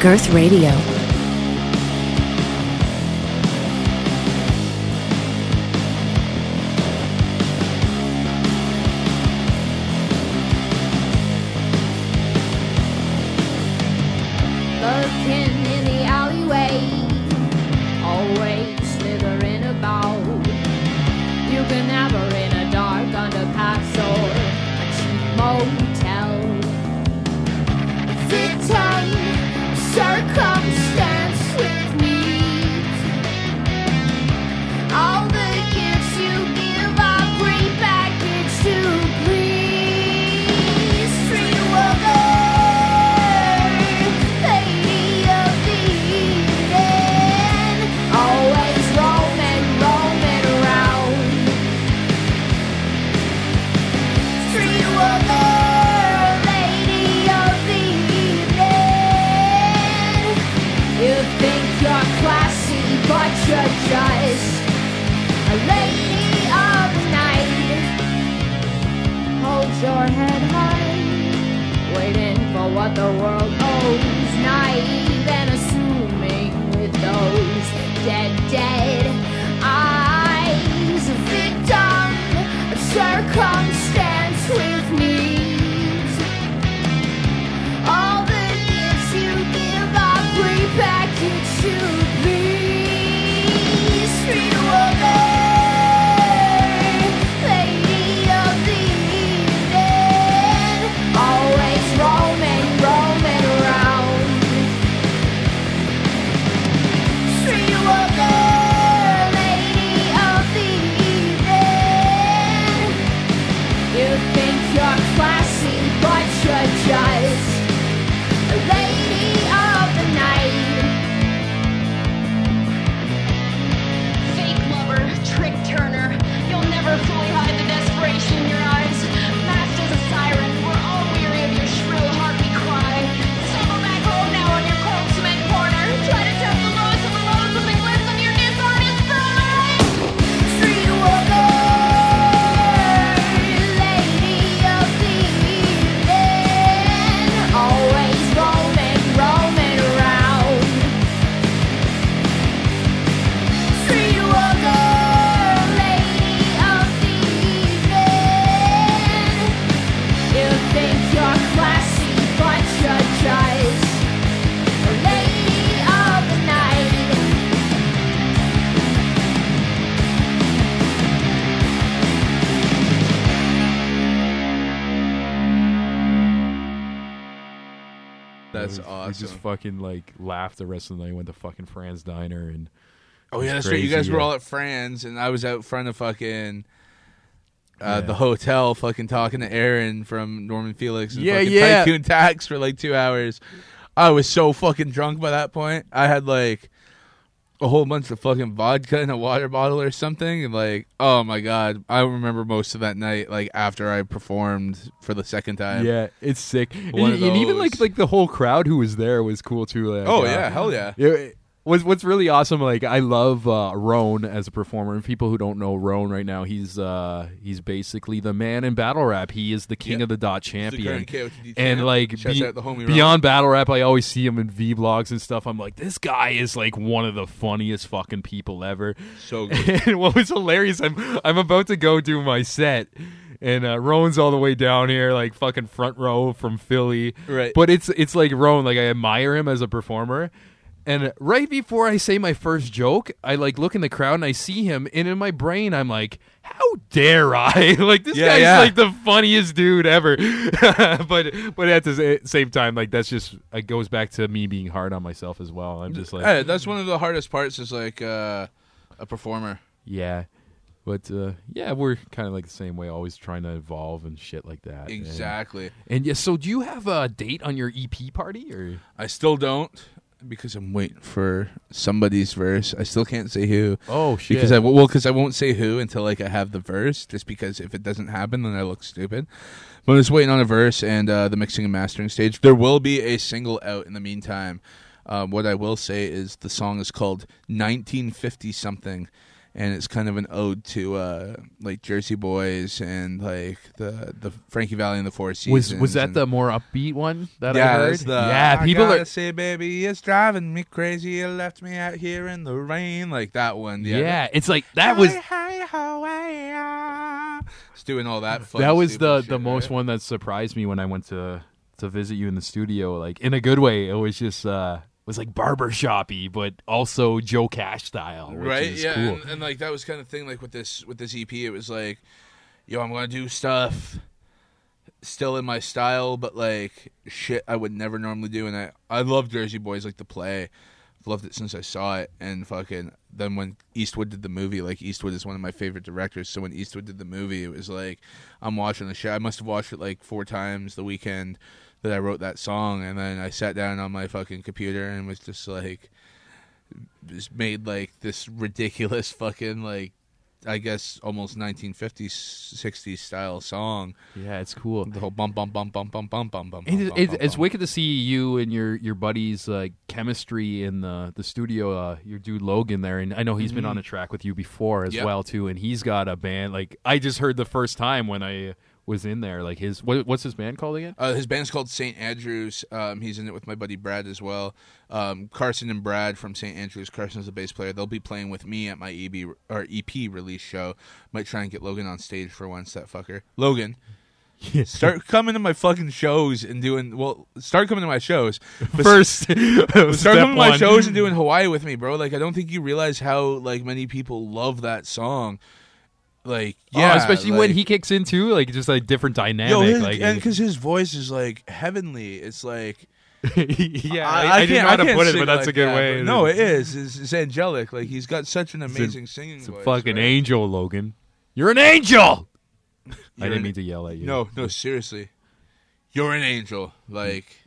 Girth Radio. Cheap motel. Victim, circumstance your head high, waiting for what the world owes. Naive and assuming with those dead, dead eyes, victim of circumstance. That's we, awesome. We just fucking like laughed the rest of the night. Went to fucking Fran's diner and Oh yeah, that's right. You guys were all at Fran's, and I was out front of fucking uh, Yeah. the hotel, fucking talking to Aaron from Norman Felix and Yeah, fucking yeah. Tycoon Tax for like two hours. I was so fucking drunk by that point. I had like a whole bunch of fucking vodka in a water bottle or something, and like, oh my god, I remember most of that night. Like after I performed for the second time. yeah, it's sick. And, and even like like the whole crowd who was there was cool too. Like, Oh uh, yeah, hell yeah. It, what's what's really awesome, like I love uh, Rone as a performer. And people who don't know Rone right now, he's uh, he's basically the man in battle rap. He is the king Yeah. of the dot the champion. current and champ. like be- out the homie Ron. beyond battle rap, I always see him in V blogs and stuff. I'm like, this guy is like one of the funniest fucking people ever. So good. And what was hilarious, I'm I'm about to go do my set. And uh, Rone's all the way down here, like fucking front row from Philly. Right. But it's it's like Rone, like I admire him as a performer. And right before I say my first joke, I like look in the crowd and I see him, and in my brain I'm like, "How dare I?" like this Yeah, guy's yeah. like the funniest dude ever. but but at the same time, like that's just it goes back to me being hard on myself as well. I'm just like, Hey, that's one of the hardest parts. Is like uh, a performer. yeah. But uh, yeah, we're kind of like the same way, always trying to evolve and shit like that. And- Exactly. And, yeah, so do you have a date on your EP party or? I still don't because I'm waiting for somebody's verse. I still can't say who. Oh shit! Because I well, because I won't say who until like I have the verse. Just because if it doesn't happen, then I look stupid. But I'm just waiting on a verse and uh, the mixing and mastering stage. There will be a single out in the meantime. Um, what I will say is the song is called 1950 something, and it's kind of an ode to uh, like Jersey Boys and like the the Frankie Valli and the Four Seasons. was was that and- the more upbeat one that yeah, I heard? the, yeah, I people gotta are. say, baby, it's driving me crazy. You left me out here in the rain, like that one. Yeah, Yeah, it's like that was Hey, hey, ho, hey. It's doing all that. That was the shit, the most right? one that surprised me when I went to to visit you in the studio. Like in a good way, it was just uh was like barber shoppy, but also Joe Cash style, which right? is Yeah, cool. and, and like that was kind of thing. Like with this with this EP, it was like, yo, I'm gonna do stuff still in my style, but like shit I would never normally do. And I I love Jersey Boys, like the play. I've loved it since I saw it, and fucking then when Eastwood did the movie, like Eastwood is one of my favorite directors. So when Eastwood did the movie, it was like I'm watching the show. I must have watched it like four times the weekend that I wrote that song, and then I sat down on my fucking computer and was just like just made like this ridiculous fucking like I guess almost 1950s 60s style song. yeah, it's cool. The whole bump bump bump bump. It, bump, it, bump, it's wicked to see you and your your buddies like chemistry in the the studio. Uh, your dude Logan there, and I know he's been on a track with you before as Mm-hmm. Well too. And he's got a band. Like I just heard the first time when I was in there. Like his what, what's his band called again? Uh, his band's called St. Andrews. Um, he's in it with my buddy Brad as well. Um, Carson and Brad from St. Andrews. Carson's the bass player. They'll be playing with me at my EB or EP release show. Might try and get Logan on stage for once. That fucker, Logan. Yeah. Start coming to my fucking shows and doing well. Start coming to my shows. First, start coming to my shows and doing Hawaii with me, bro. Like I don't think you realize how like many people love that song. Like Oh, yeah, especially when he kicks in too, like just like different dynamic. Yo, his, like and because his voice is like heavenly. It's like yeah, I, I, didn't know how to can't put it, but that's like a good that, way. but No, it is. It's, it's angelic. Like he's got such an It's a- amazing singing It's a voice. fucking right? angel, Logan. You're an angel. I You're didn't an- mean to yell at you. No, no, seriously. You're an angel. Like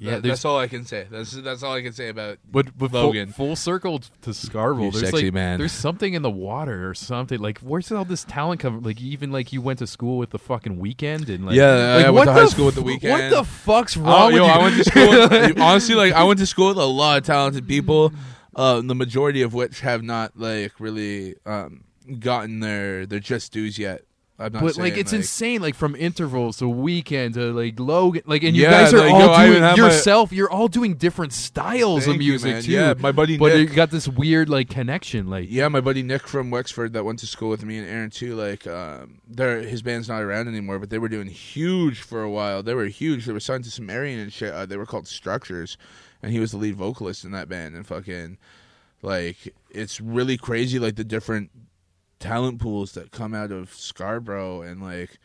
Yeah, that- that's all I can say. That's that's all I can say about But, but full, Logan. full circle to. You there's sexy like man. there's something in the water or something. Like where's all this talent coming? Like even like you went to school with the fucking Weeknd and like Yeah, like, I went what to high school with The Weeknd. What the fuck's Oh, wrong yo, with you? I went to school. With, honestly, like I went to school with a lot of talented people. Uh, the majority of which have not like really um, gotten their their just dues yet. I'm not but like it's insane, like from intervals to Weeknd to like Logan, like and you Yeah, guys are like, all yo, doing have my- yourself. You're all doing different styles Thank of music man. too. Yeah, my buddy but Nick- you got this weird like connection. Like Yeah, my buddy Nick from Wexford that went to school with me and Aaron too. Like, um, they're, his band's not around anymore, but they were doing huge for a while. They were huge. They were signed to Sumerian and shit. Uh, they were called Structures, and he was the lead vocalist in that band. And fucking, like, it's really crazy. Like the different talent pools that come out of Scarborough and like.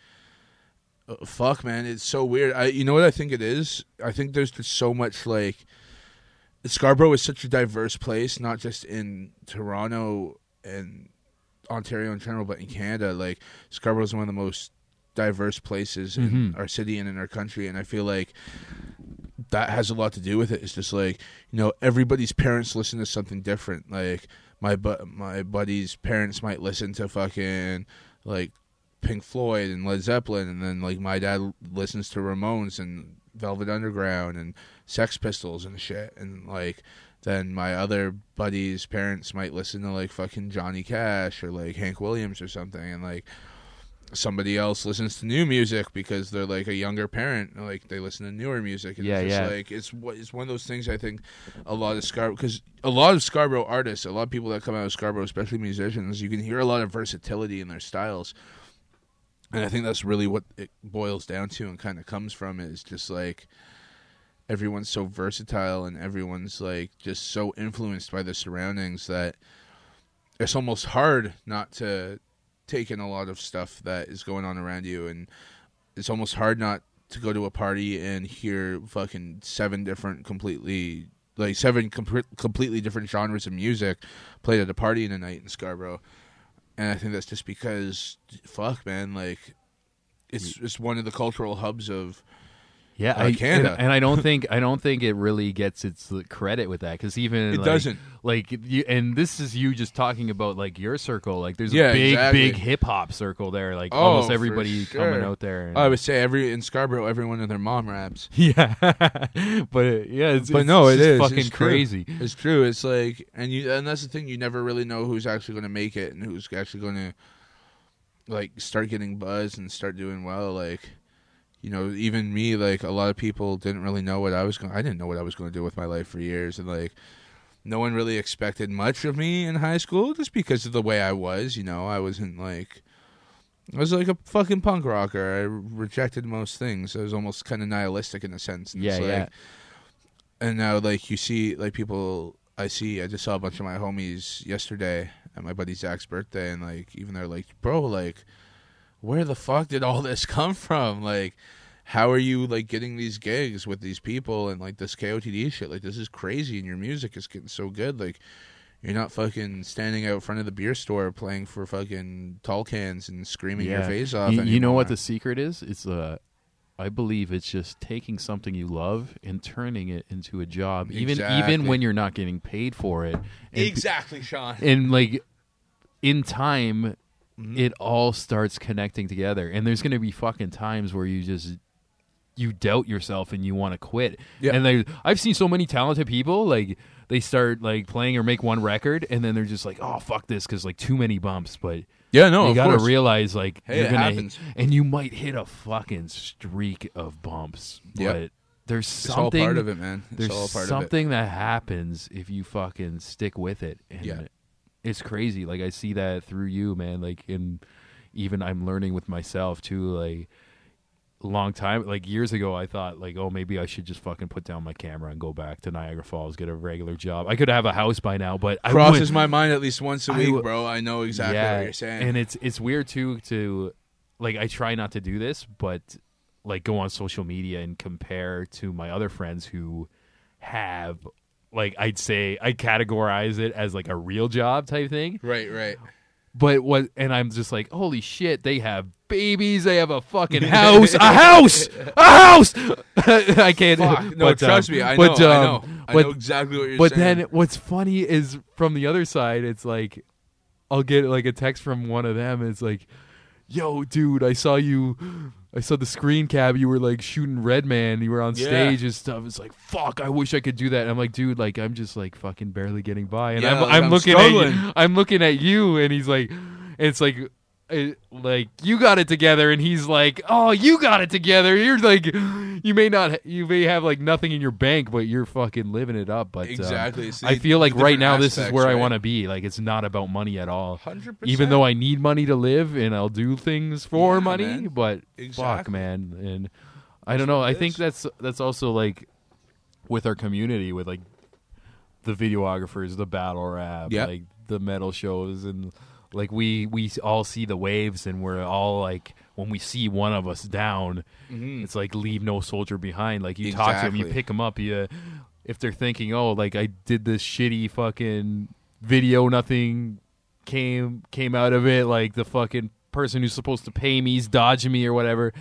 uh, Fuck, man, it's so weird. I, you know what I think it is? I think there's just so much like Scarborough is such a diverse place, not just in Toronto and Ontario in general, but in Canada. Like Scarborough is one of the most diverse places in Mhm. our city and in our country, and I feel like that has a lot to do with it. It's just like you know everybody's parents listen to something different. Like my bu- my buddy's parents might listen to fucking like Pink Floyd and Led Zeppelin, and then like my dad listens to Ramones and Velvet Underground and Sex Pistols and shit, and like then my other buddies' parents might listen to like fucking Johnny Cash or like Hank Williams or something, and like somebody else listens to new music because they're like a younger parent, like they listen to newer music. And Yeah, it's just yeah. like it's what it's one of those things. I think a lot of Scarborough because a lot of Scarborough artists, a lot of people that come out of Scarborough, especially musicians, you can hear a lot of versatility in their styles. And I think that's really what it boils down to and kind of comes from is just like everyone's so versatile and everyone's like just so influenced by the surroundings that it's almost hard not to take in a lot of stuff that is going on around you and it's almost hard not to go to a party and hear fucking seven different completely like seven com- completely different genres of music played at a party in a night in Scarborough. And I think that's just because fuck man like it's mm. it's one of the cultural hubs of Yeah, uh, I, Canada and, and I don't think I don't think it really gets its credit with that because even It like, doesn't. Like, you, and this is you just talking about like your circle. Like, there's Yeah, a big, exactly. big hip hop circle there. Like, Oh, almost everybody sure. coming out there. and- I would say every in Scarborough, everyone and their mom raps. yeah, but uh, yeah, it's, but it's no, it just is fucking It's crazy. It's true. It's like, and you, and that's the thing. You never really know who's actually going to make it and who's actually going to like start getting buzz and start doing well. Like, you know, even me, like a lot of people didn't really know what I was going. I didn't know what I was going to do with my life for years, and like, no one really expected much of me in high school just because of the way I was. You know, I wasn't like. I was like a fucking punk rocker. I rejected most things. I was almost kind of nihilistic in a sense. And Yeah, like, yeah. and now like you see like people I see I just saw a bunch of my homies yesterday at my buddy Zach's birthday and like even they're like bro like where the fuck did all this come from like how are you like getting these gigs with these people and like this KOTD shit like this is crazy and your music is getting so good like you're not fucking standing out front of the beer store playing for fucking tall cans and screaming your face off You, you know what the secret is? It's uh, I believe it's just taking something you love and turning it into a job, even Exactly. even when you're not getting paid for it. And Exactly, Sean. And like in time, Mm-hmm. it all starts connecting together. And there's gonna be fucking times where you just you doubt yourself and you want to quit. Yeah. And they, I've seen so many talented people like they start like playing or make one record and then they're just like, oh fuck this because like too many bumps, but. Yeah, no, you gotta realize like Hey, you're it gonna happens. and you might hit a fucking streak of bumps, but there's It's all something part of it, man. It's there's all part of it. something that happens if you fucking stick with it, and Yeah. It's crazy. Like I see that through you, man. Like and even I'm learning with myself too. Like a long time, like years ago, I thought like, oh, maybe I should just fucking put down my camera and go back to Niagara Falls, get a regular job. I could have a house by now, but I Crosses my mind at least once a I week, w- bro. I know exactly yeah, what you're saying. and it's it's weird too to like I try not to do this, but like go on social media and compare to my other friends who have like I'd say I categorize it as like a real job type thing. right, right. But what and I'm just like, holy shit, they have babies, they have a fucking house, a house, a house. I can't. Fuck. No, but, trust um, me, I but, know, I um, know. I but- know exactly what you're but saying. But then what's funny is from the other side, it's like I'll get like a text from one of them. It's like, "Yo, dude, I saw you. I saw the screen cap. You were like shooting Redman. You were on Yeah. stage and stuff. It's like, fuck. I wish I could do that. And I'm like, dude, like I'm just like fucking barely getting by. And Yeah, I'm, like, I'm I'm looking at you. I'm looking at you, and he's like, it's like. It, like you got it together and he's like oh you got it together you're like you may not you may have like nothing in your bank but you're fucking living it up but um, Exactly. See, I feel like right now this is aspects, where I want to be. Like it's not about money at all. 100%. Even though I need money to live and I'll do things for Yeah, money, man. but fuck, man. And I don't know. I think that's that's also like with our community, with like the videographers, the battle rap, Yep. like the metal shows, and like we we all see the waves, and we're all like when we see one of us down, it's like leave no soldier behind. Like you talk to them, you Mm-hmm. Pick them up, you if they're thinking, oh, like I did this shitty fucking video, nothing came came out of it. Like the fucking person who's supposed to pay me is dodging me or whatever.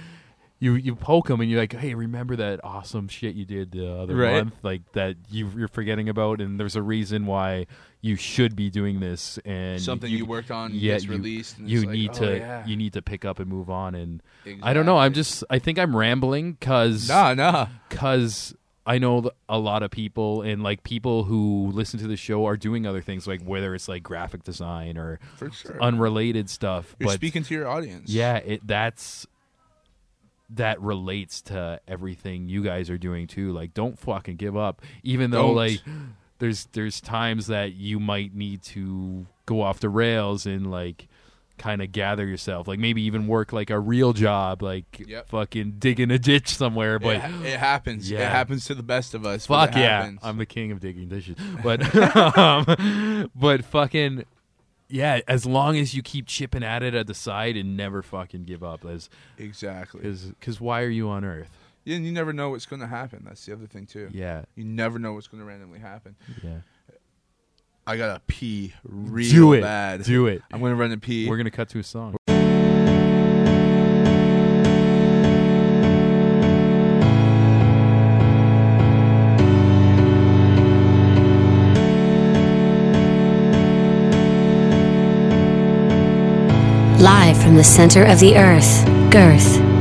You you poke them and you're like, hey, remember that awesome shit you did the other Right. month, like that you, you're forgetting about, and there's a reason why you should be doing this, and Something you worked on yeah, gets you, released, and you like, need oh, to yeah. you need to pick up and move on, and I don't know. I'm just I think I'm rambling because Nah, nah. because I know a lot of people and like people who listen to the show are doing other things, like whether it's like graphic design or sure. unrelated stuff. You're but speaking to your audience. yeah, it that's that relates to everything you guys are doing too. Like, don't fucking give up, even though Don't. like there's there's times that you might need to go off the rails and like kind of gather yourself like maybe even work like a real job like Yep. fucking digging a ditch somewhere but ha- it happens. yeah. It happens to the best of us. Fuck yeah, happens. I'm the king of digging dishes. But um, but fucking yeah, as long as you keep chipping at it at the side and never fucking give up, as exactly. because why are you on Earth? Yeah, and you never know what's going to happen. That's the other thing too. Yeah, You never know what's going to randomly happen. yeah. I gotta pee real Do it, bad. do it. I'm gonna run and pee. We're gonna cut to a song. From the center of the earth, Girth.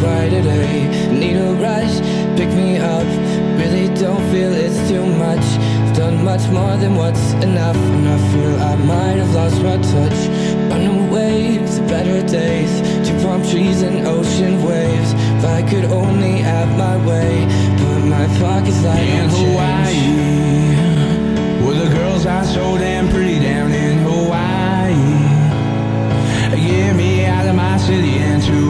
By today. Need a rush, pick me up. Really don't feel it's too much. I've done much more than what's enough, and I feel I might have lost my touch. On the way to better days, to palm trees and ocean waves. If I could only have my way, but my pockets like in Hawaii. Well, the girls are so damn pretty down in Hawaii. Get me out of my city and to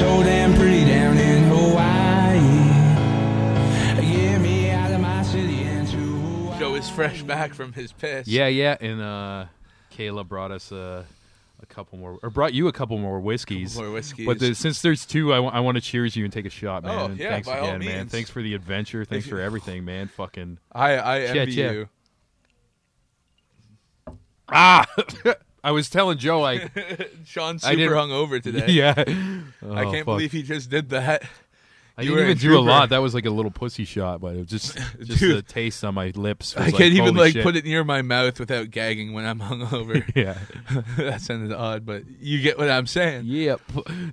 so damn pretty down in Hawaii. Get me out of my city and to Hawaii. Joe is fresh back from his piss. Yeah, yeah, and uh, Kayla brought us uh, a couple more, or brought you a couple more whiskeys. Couple more whiskeys. But the, since there's two, I want to cheers you and take a shot, man. Oh, And yeah, thanks by all again, man. Thanks for the adventure. Thanks for everything, man. Fucking I I Shit, envy yeah. you. ah! I was telling Joe, like, Sean's I super didn't- hungover today. yeah. I Oh, can't believe he just did that. I You didn't were even do a trooper. lot. That was like a little pussy shot, but it was just just Dude. the taste on my lips. I can't even holy like shit. put it near my mouth without gagging when I'm hungover. Yeah. that sounded odd, but you get what I'm saying. Yep.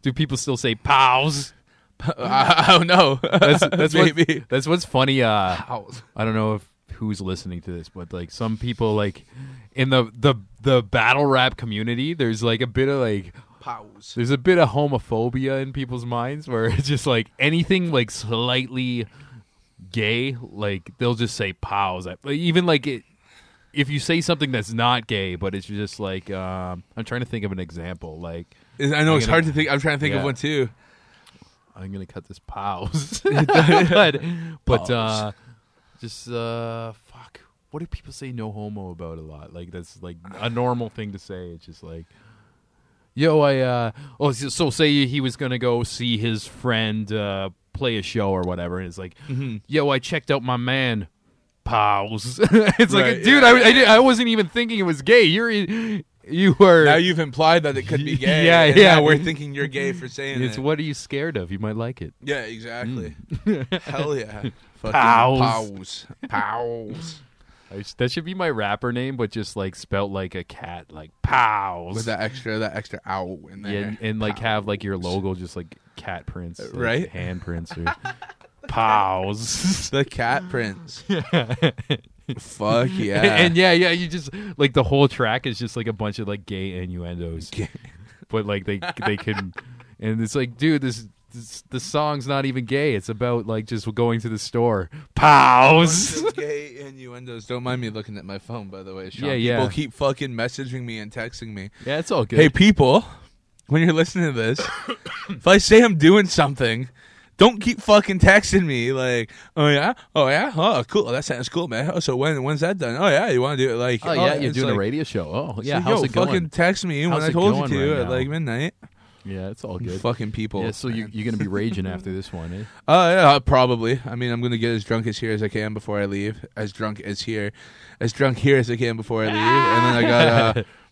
Do people still say pals? I, I don't know. That's that's maybe. what, that's what's funny. Uh, I don't know if who's listening to this, but like some people like in the the the battle rap community, there's like a bit of like Pals. there's a bit of homophobia in people's minds where it's just like anything like slightly gay, like they'll just say pals. Even like it, if you say something that's not gay, but it's just like um, I'm trying to think of an example. Like I know I'm it's gonna- hard to think. I'm trying to think of one too. I'm gonna cut this pals, but but uh, just uh, fuck. What do people say no homo about a lot? Like that's like a normal thing to say. It's just like, yo, I uh, oh, so, so say he was gonna go see his friend uh play a show or whatever, and it's like, Mm-hmm. yo, I checked out my man. Pals. it's like, dude, yeah, I, I, did, I wasn't even thinking it was gay. You're, you were. Now you've implied that it could be gay. Yeah, yeah. now we're thinking you're gay for saying It's it. what are you scared of? You might like it. Yeah, exactly. Hell yeah. Fucking Pals. Pals. Pals. That should be my rapper name, but just like spelt like a cat, like pals. With that extra, that extra ow in there. yeah, and, and like have like your logo just like cat prints, uh, like, right? Hand prints or pals. the cat prince. Fuck yeah. and, yeah, yeah, you just like the whole track is just like a bunch of like gay innuendos, but like they they can, and it's like, dude, this. This, the song's not even gay. It's about like just going to the store. Bunch gay innuendos. Don't mind me looking at my phone, by the way. Sean. Yeah, yeah. People keep fucking messaging me and texting me. Yeah, it's all good. Hey, people, when you're listening to this, if I say I'm doing something, don't keep fucking texting me like, oh yeah, oh yeah, oh cool, that sounds cool, man. Oh, so when when's that done? Oh yeah, you want to do it like? Oh yeah, oh, you're doing like- a radio show. Oh yeah, so, how's yo, it going? fucking text me when I told you to right at now? like midnight. Yeah, it's all good. Fucking people. Yeah, so you, you're gonna be raging after this one, eh? Uh, yeah, probably. I mean, I'm gonna get as drunk as here as I can before I leave. As drunk as here, as drunk here as I can before I leave, and then I got uh,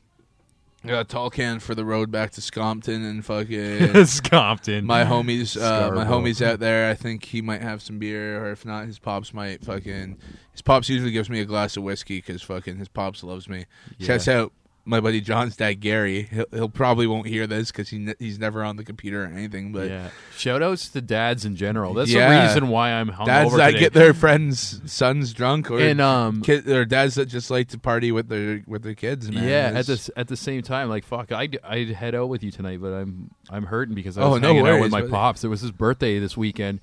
I got a tall can for the road back to Scompton and fucking Scompton. My homies, uh, my homies out there. I think he might have some beer, or if not, his pops might fucking. His pops usually gives me a glass of whiskey because fucking his pops loves me. Yeah. Shouts out my buddy John's dad Gary. He'll, he'll probably won't hear this because he ne- he's never on the computer or anything. But yeah. Shout outs to dads in general. That's Yeah. the reason why I'm hungover dads that today. get their friends' sons drunk, or And, um, kid, or dads that just like to party with their with their kids. Man. yeah, at the at the same time, like fuck, I'd I'd head out with you tonight, but I'm I'm hurting because I Oh, was no hanging out with my buddy. pops. It was his birthday this weekend,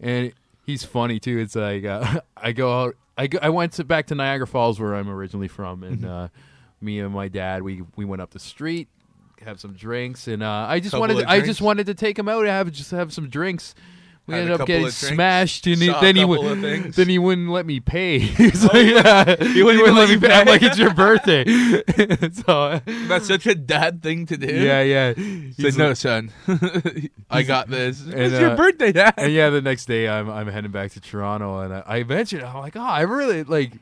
and he's funny too. It's like uh, I go out, I go, I went to back to Niagara Falls where I'm originally from, and Mm-hmm. uh, me and my dad we we went up the street, have some drinks, and uh, I just Couple wanted of I drinks? just wanted to take him out and have just have some drinks. we Had a ended up couple getting of drinks, smashed, and he, saw a then he couple would of things. then he wouldn't let me pay. He's like, yeah. he wouldn't, even let me pay. I'm like, it's your birthday. so That's such a dad thing to do. yeah, yeah. He's like, no, like- son, I got this. It's your uh, birthday, dad. and yeah, the next day I'm I'm heading back to Toronto, and I, I mentioned I'm like, oh, I really like,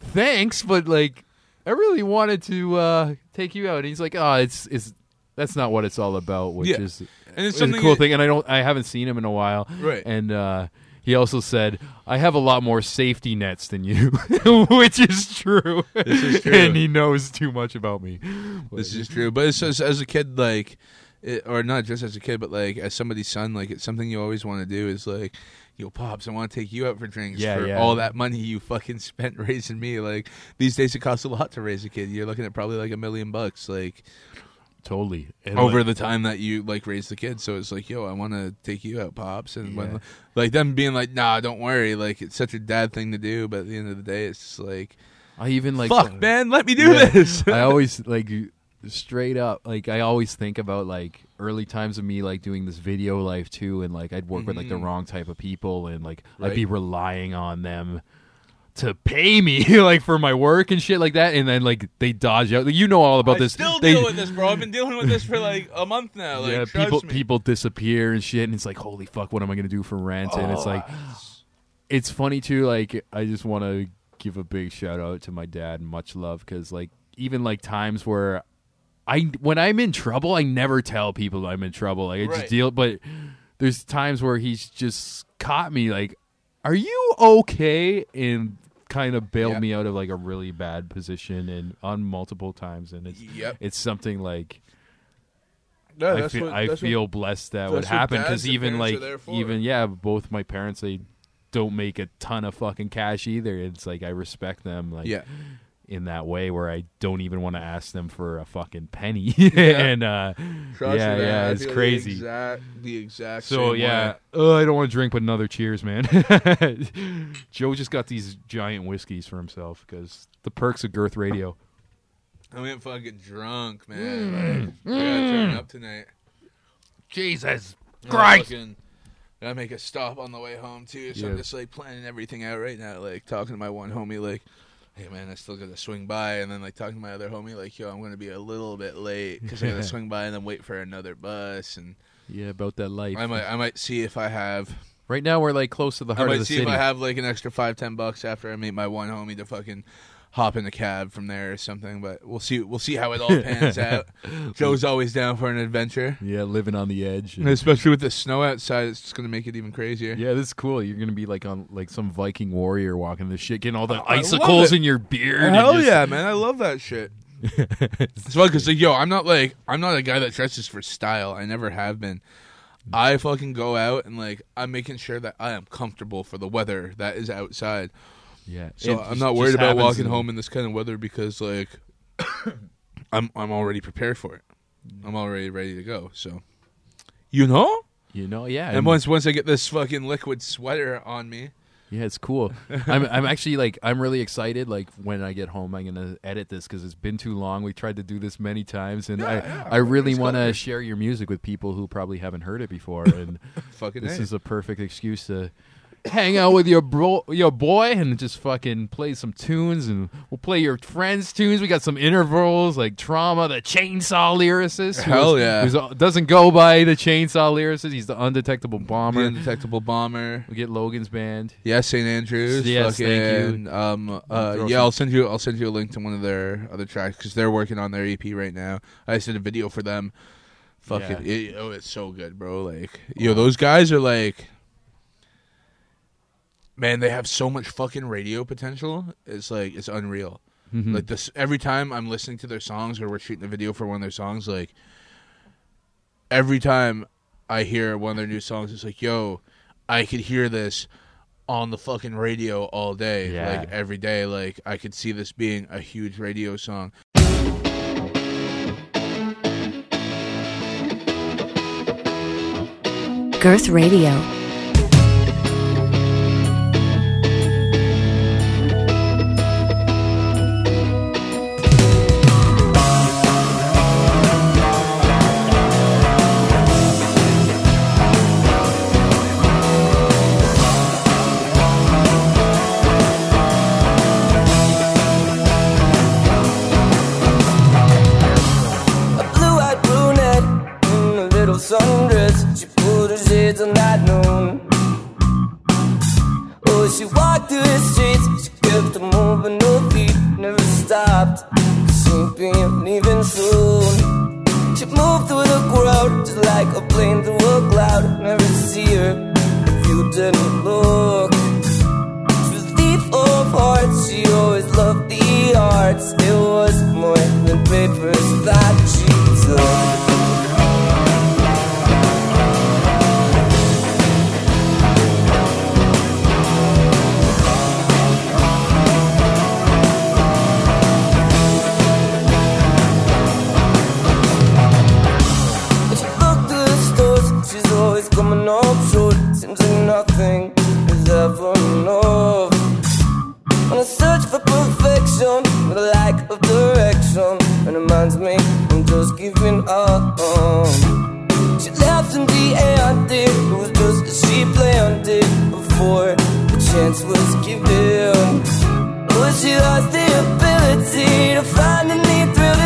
thanks, but like, I really wanted to uh, take you out. And he's like, oh, it's it's that's not what it's all about, which Yeah. is And it's is a cool that- thing. And I don't, I haven't seen him in a while, Right. And uh, he also said, I have a lot more safety nets than you, which is true. This is true. and he knows too much about me. This is true, but it's, as, as a kid, like, it, or not just as a kid, but like as somebody's son, like it's something you always want to do. Is like, yo, pops, I want to take you out for drinks Yeah, for yeah. all that money you fucking spent raising me. Like these days, it costs a lot to raise a kid. You're looking at probably like a million bucks, like totally And, over like, the time that you like raise the kid. So it's like, yo, I want to take you out, pops, and Yeah. when, like them being like, nah, don't worry, like it's such a dad thing to do. But at the end of the day, it's just like, I even like fuck, man, let me do Yeah. this. I always like straight up like I always think about like early times of me like doing this video life too and like I'd work with like the Mhm. wrong type of people and like I'd be relying on them to pay me like for my work and shit like that and then like they dodge out like, you know all about I this still they, deal with this, bro. I've been dealing with this for like a month now. Like, yeah, people me. people disappear and shit, and it's like, holy fuck, what am I gonna do for rent? and it's Oh, like, it's funny too. Like, I just want to give a big shout out to my dad, much love, because like even like times where I when I'm in trouble, I never tell people I'm in trouble. Like I Right. just deal, but there's times where he's just caught me like, are you okay? And kind of bailed me out of like a really bad position and on multiple times and it's Yep. it's something like No, I that's feel, what- I that's what- feel blessed that that's would what happen dads because and even parents are like there for. even yeah, both my parents they don't make a ton of fucking cash either. It's like I respect them like Yeah. In that way where I don't even want to ask them for a fucking penny. Yeah. and uh Trust yeah, me, yeah, it's feel the crazy. exact- the exact So same yeah, way. I don't want to drink but another cheers, man. Joe just got these giant whiskeys for himself because the perks of Girth Radio. I'm getting fucking drunk, Mm. man. I gotta turn up tonight. Jesus I Christ. fucking- Gotta make a stop on the way home too. So Yeah. I'm just like planning everything out right now. Like talking to my one homie, like, "Hey man, I still gotta swing by," and then like talking to my other homie, like, "Yo, I'm gonna be a little bit late because I gotta swing by and then wait for another bus." And Yeah, about that life. I might, I might see if I have. Right now we're like close to the I heart might of the see city. if I have like an extra five, ten bucks after I meet my one homie to fucking hop in the cab from there or something. But we'll see. We'll see how it all pans out. Joe's always down for an adventure. Yeah, living on the edge. And especially with the snow outside, it's just gonna make it even crazier. Yeah, this is cool. You're gonna be like on like some Viking warrior walking this shit, getting all the I icicles in your beard. and Hell just- yeah, man! I love that shit. it's fun because like, yo, I'm not like I'm not a guy that dresses for style. I never have been. I fucking go out and like I'm making sure that I am comfortable for the weather that is outside. Yeah, So it I'm not worried about walking in- home in this kind of weather because like I'm I'm already prepared for it. I'm already ready to go. So you know, You know, yeah. and once once I get this fucking liquid sweater on me, Yeah, it's cool. I'm I'm actually like I'm really excited. Like when I get home, I'm gonna edit this because it's been too long. We tried to do this many times, and I yeah, I really want to share your music with people who probably haven't heard it before. And Fucking this A. is a perfect excuse to hang out with your bro your boy and just fucking play some tunes and we'll play your friends tunes we got some intervals like trauma the chainsaw lyricist Hell yeah. who's- doesn't go by the chainsaw lyricist he's the undetectable bomber the undetectable bomber. we get logan's band Yeah, St. Andrews. Yes, thank you. Um, uh, yeah, I'll send you. I'll send you a link to one of their other tracks because they're working on their EP right now. I just did a video for them. Fucking, Yeah. it, oh, it's so good, bro. Like, yo, those guys are like, man, they have so much fucking radio potential. It's like it's unreal. Mhm. Like this, every time I'm listening to their songs or we're shooting a video for one of their songs, like every time I hear one of their new songs, it's like, yo, I could hear this on the fucking radio all day, Yeah. like every day. Like I could see this being a huge radio song. Girth Radio. on that noon. Oh, she walked through the streets, she kept on moving, no feet never stopped. She'd be leaving soon. She moved through the crowd, just like a plane through a cloud. Never see her if you didn't look. She was thief of hearts, she always loved the arts. It was more than papers that she took. Nothing is ever enough. On a search for perfection, with a lack of direction, and reminds me I'm just giving up. She left in the end, it was just as she planned it before the chance was given. But she lost the ability to find any thrill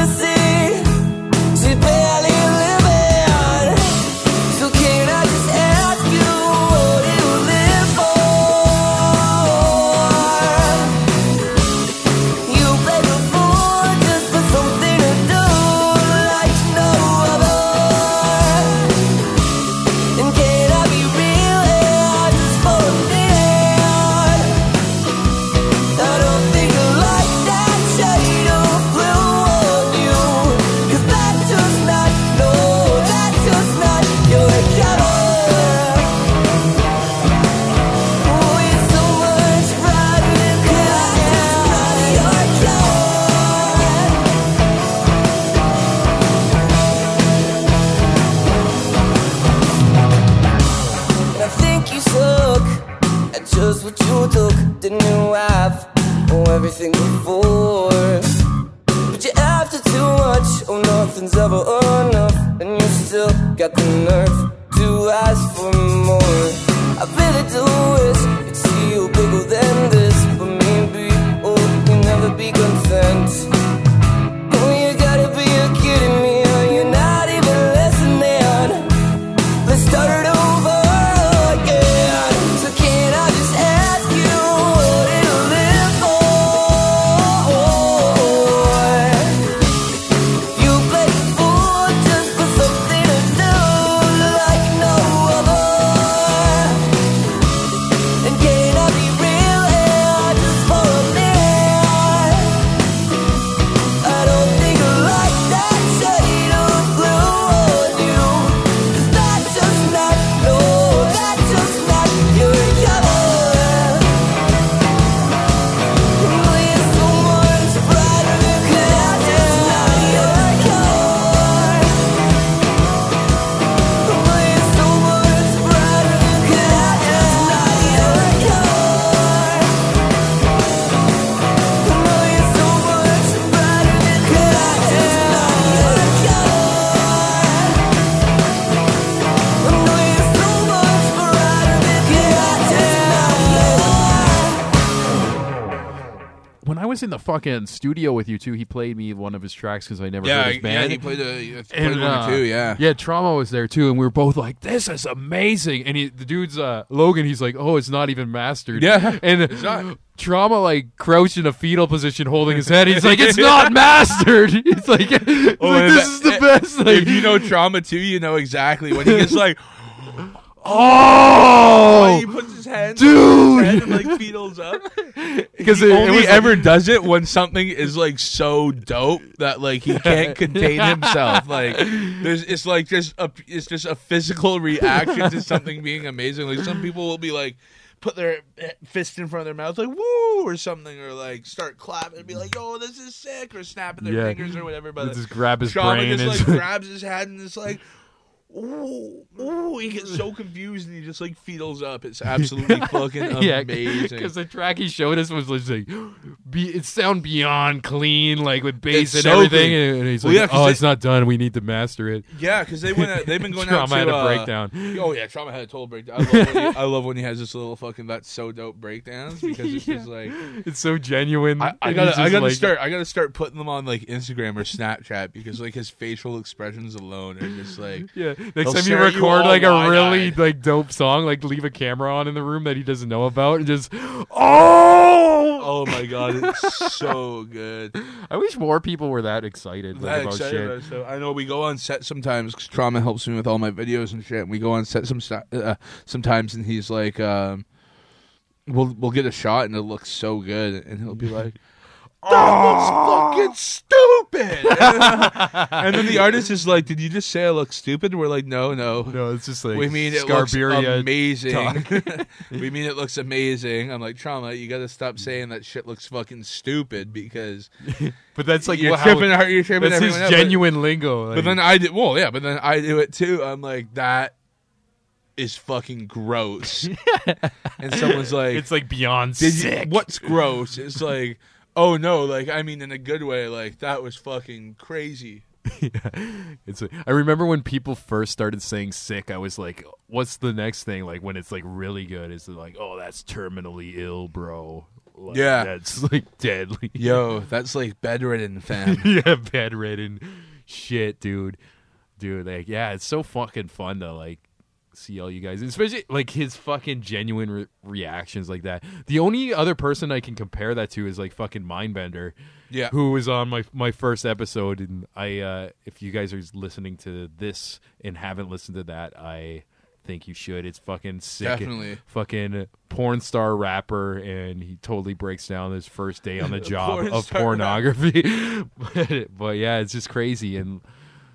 nothing's ever enough. And you still got the nerve to ask for more. Was in the fucking studio with you too. he played me one of his tracks because I never Yeah, heard his yeah, band. he played a- he played And, one uh, two, yeah. yeah. Trauma was there too, and we were both like, "This is amazing." And he, the dude's uh, Logan, he's like, "Oh, it's not even mastered." Yeah, and it's not. Trauma like crouched in a fetal position, holding his head. He's like, "It's not mastered." He's like, he's Oh, like, "This that- is the best." Like, if you know trauma too, you know exactly when he gets like, oh, he puts his hands dude. his head and like feetles up. Because he it- it only was like- ever does it when something is like so dope that like he can't contain himself. Like there's it's like just a it's just a physical reaction to something being amazing. Like some people will be like put their eh, fist in front of their mouth like woo or something or like start clapping and be like yo this is sick or snapping their Yeah. fingers or whatever. But just grab his Trauma brain just and- like grabs his head and it's like. Ooh, ooh, he gets so confused and he just like feetles up. It's absolutely fucking yeah, amazing. Because the track he showed us was like, be, it sound beyond clean, like with bass It's and so everything. clean. And he's Well, like, yeah, oh, they- it's not done. We need to master it. Yeah, because they went. Out, they've been going Trauma out to had a uh, breakdown. Oh yeah, trauma had a total breakdown. I love, when he, I love when he has this little fucking that's so dope breakdowns because it's just like It's so genuine. I, I gotta I gotta like- start I gotta start putting them on like Instagram or Snapchat because like his facial expressions alone are just like Yeah, Next time you at you record like a really like dope song, like leave a camera on in the room that he doesn't know about, and just oh, Oh my god, it's so good. I wish more people were that excited like, That about excited shit. about I know we go on set sometimes because Trauma helps me with all my videos and shit. And we go on set some uh, sometimes, and he's like, um, "We'll we'll get a shot, and it looks so good," and he'll be like. That looks fucking stupid. and then the artist is like, "Did you just say I look stupid?" We're like, "No, no, No, it's just like we mean it looks Scarberia amazing. we mean it looks amazing." I'm like, "Trauma, you got to stop saying that shit looks fucking stupid because But that's like you're how- tripping. You're tripping That's his everyone out, but- genuine lingo. but then I did well, yeah. But then I do it too. I'm like that is fucking gross. and someone's like, it's like beyond Did you- sick. what's gross? It's like, oh no, like I mean in a good way. Like that was fucking crazy. It's. I remember when people first started saying sick. I was like, "What's the next thing?" Like when it's like really good, it's like, "Oh, that's terminally ill, bro." Like, Yeah. that's like deadly. Yo, that's like bedridden, fam. yeah, bedridden shit, dude. Dude, like, yeah, it's so fucking fun to like see all you guys, especially like his fucking genuine re- reactions like that. The only other person I can compare that to is like fucking Mindbender, Yeah. who was on my my first episode. And I, uh if you guys are listening to this and haven't listened to that, I think you should. It's fucking sick. Definitely. fucking porn star rapper, and he totally breaks down his first day on the job Porn of pornography. but, but yeah, it's just crazy. And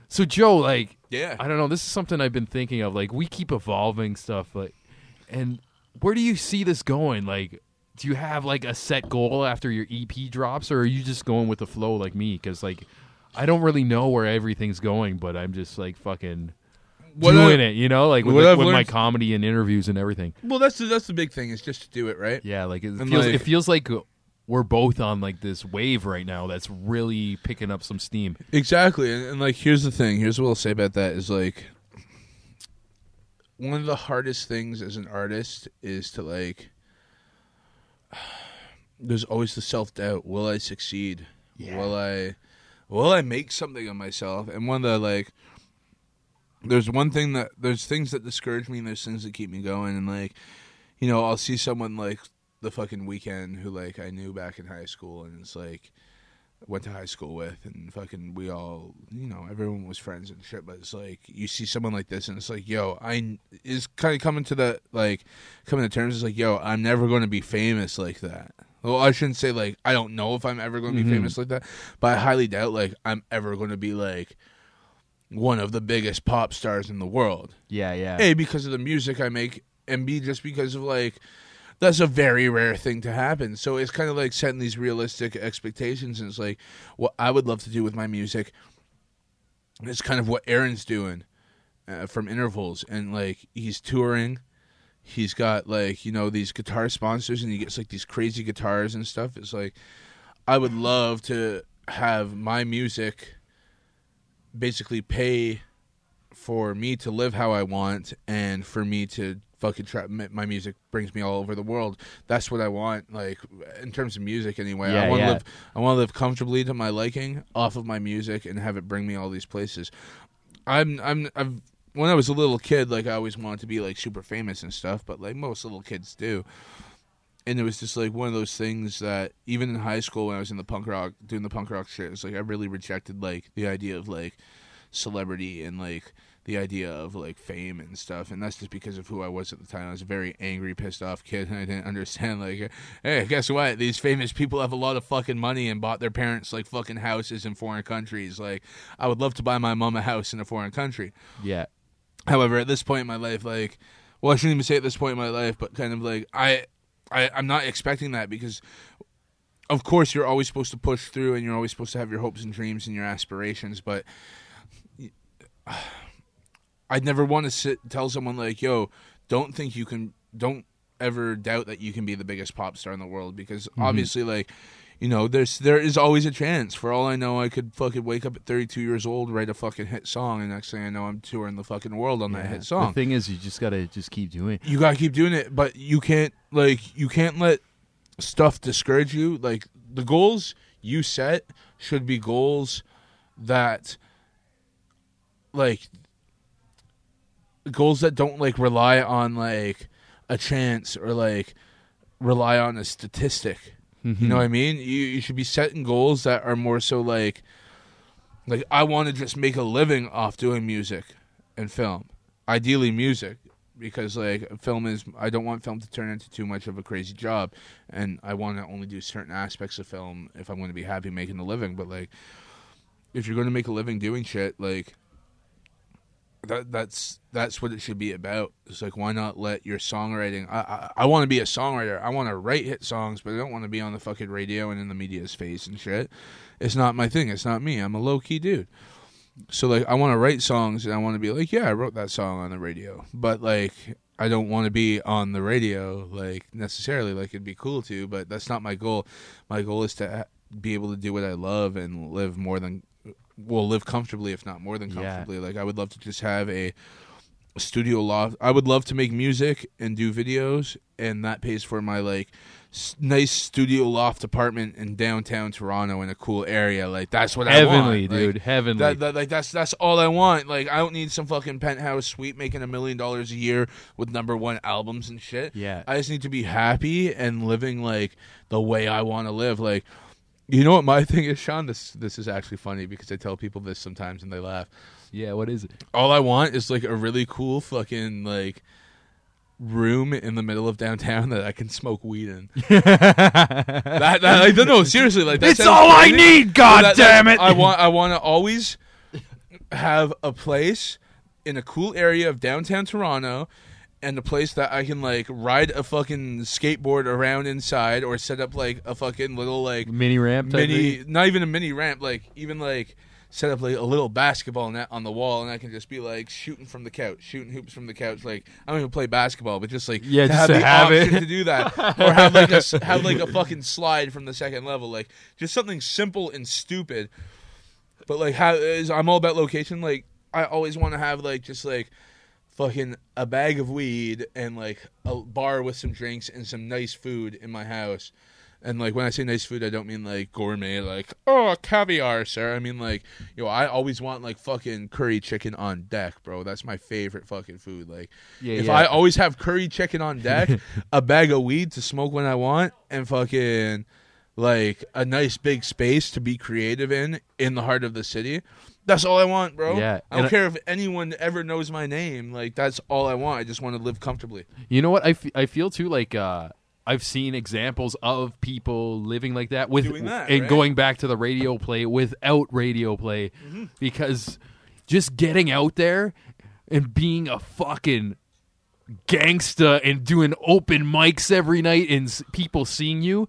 so Joe, like, Yeah. I don't know. This is something I've been thinking of. Like, we keep evolving stuff, like, and where do you see this going? Like, do you have like a set goal after your EP drops, or are you just going with the flow like me? Because like, I don't really know where everything's going, but I'm just like fucking What doing I- it. You know, like with, like, with my comedy and interviews and everything. Well, that's the, that's the big thing is just to do it right. Yeah, like it And, feels like- it feels like we're both on like this wave right now that's really picking up some steam. Exactly, and, and like here's the thing. Here's what I'll say about that is like one of the hardest things as an artist is to like. There's always the self doubt. Will I succeed? Will I? Will I make something of myself? And one of the like. There's one thing that there's things that discourage me, and there's things that keep me going, and like, you know, I'll see someone like the fucking Weeknd who like I knew back in high school, and it's like went to high school with, and fucking we all, you know, everyone was friends and shit. But it's like you see someone like this, and it's like, yo, I is kind of coming to the like coming to terms. It's like, yo, I'm never going to be famous like that. Well, I shouldn't say like I don't know if I'm ever going to be Mhm. famous like that, but I highly doubt like I'm ever going to be like one of the biggest pop stars in the world. Yeah, yeah. A because of the music I make, and B just because of like that's a very rare thing to happen. So it's kind of like setting these realistic expectations, and it's like what I would love to do with my music. It's kind of what Aaron's doing uh, from Intervals, and like he's touring. He's got like you know these guitar sponsors, and he gets like these crazy guitars and stuff. It's like I would love to have my music basically pay for me to live how I want and for me to fucking try my music brings me all over the world. That's what I want like in terms of music anyway. I Yeah, want to yeah. live I want to live comfortably to my liking off of my music and have it bring me all these places. I'm I'm I've when I was a little kid like I always wanted to be like super famous and stuff, but like most little kids do. And it was just like one of those things that even in high school when I was in the punk rock doing the punk rock shit, it's like I really rejected like the idea of like celebrity and like the idea of like fame and stuff and that's just because of who I was at the time. I was a very angry, pissed off kid and I didn't understand like hey, guess what? These famous people have a lot of fucking money and bought their parents like fucking houses in foreign countries. Like I would love to buy my mom a house in a foreign country. Yeah. However, at this point in my life, like, well, I shouldn't even say at this point in my life, but kind of like I, I, I'm not expecting that because, of course, you're always supposed to push through and you're always supposed to have your hopes and dreams and your aspirations. But I'd never want to sit tell someone like, "Yo, don't think you can, don't ever doubt that you can be the biggest pop star in the world," because Mhm. obviously, like. You know, there's there is always a chance. For all I know, I could fucking wake up at 32 years old, write a fucking hit song, and next thing I know, I'm touring the fucking world on that hit song. The thing is, you just gotta just keep doing. it. you gotta keep doing it, but you can't like you can't let stuff discourage you. Like the goals you set should be goals that like goals that don't like rely on like a chance or like rely on a statistic. You know mm-hmm. what I mean? You you should be setting goals that are more so like like I want to just make a living off doing music and film. Ideally music because like film is I don't want film to turn into too much of a crazy job and I want to only do certain aspects of film if I'm going to be happy making a living, but like if you're going to make a living doing shit like that that's that's what it should be about. It's like why not let your songwriting? I I, I want to be a songwriter. I want to write hit songs, but I don't want to be on the fucking radio and in the media's face and shit. It's not my thing. It's not me. I'm a low key dude. So like I want to write songs and I want to be like, yeah, I wrote that song on the radio, but like I don't want to be on the radio like necessarily. Like it'd be cool to, but that's not my goal. My goal is to be able to do what I love and live more than well live comfortably if not more than Yeah. comfortably like i would love to just have a studio loft i would love to make music and do videos and that pays for my like s- nice studio loft apartment in downtown toronto in a cool area like that's what i want Heavenly, Like, dude. Heavenly. that, that, like that's that's all i want like i don't need some fucking penthouse suite making a million dollars a year with number one albums and shit Yeah. i just need to be happy and living like the way i want to live like you know what my thing is, Sean? This this is actually funny because I tell people this sometimes and they laugh. yeah, what is it? All I want is like a really cool fucking like room in the middle of downtown that I can smoke weed in. that, that like, no, seriously, like that's It's all I need, God that- damn that- it. I want I want to always have a place in a cool area of downtown Toronto and a place that I can like ride a fucking skateboard around inside or set up like a fucking little like Mini ramp mini not even a mini ramp like even like set up like a little basketball net on the wall and I can just be like shooting from the couch shooting hoops from the couch like I don't even play basketball but just like Yeah, to just have to the have it. to do that. Or have like a have like a fucking slide from the second level like just something simple and stupid. But like how is I'm all about location like I always want to have like just like fucking a bag of weed and like a bar with some drinks and some nice food in my house. And like when I say nice food, I don't mean like gourmet, like oh caviar, sir. I mean like yo, I always want like fucking curry chicken on deck, bro. That's my favorite fucking food. Like Yeah, if yeah. I always have curry chicken on deck, a bag of weed to smoke when I want, and fucking like a nice big space to be creative in in the heart of the city. That's all I want, bro. Yeah, I don't and I- care if anyone ever knows my name. Like that's all I want. I just want to live comfortably. You know what? I, f- I feel too like uh, I've seen examples of people living like that with that, and right? going back to the radio play without radio play Mm-hmm. because just getting out there and being a fucking gangsta and doing open mics every night and s- people seeing you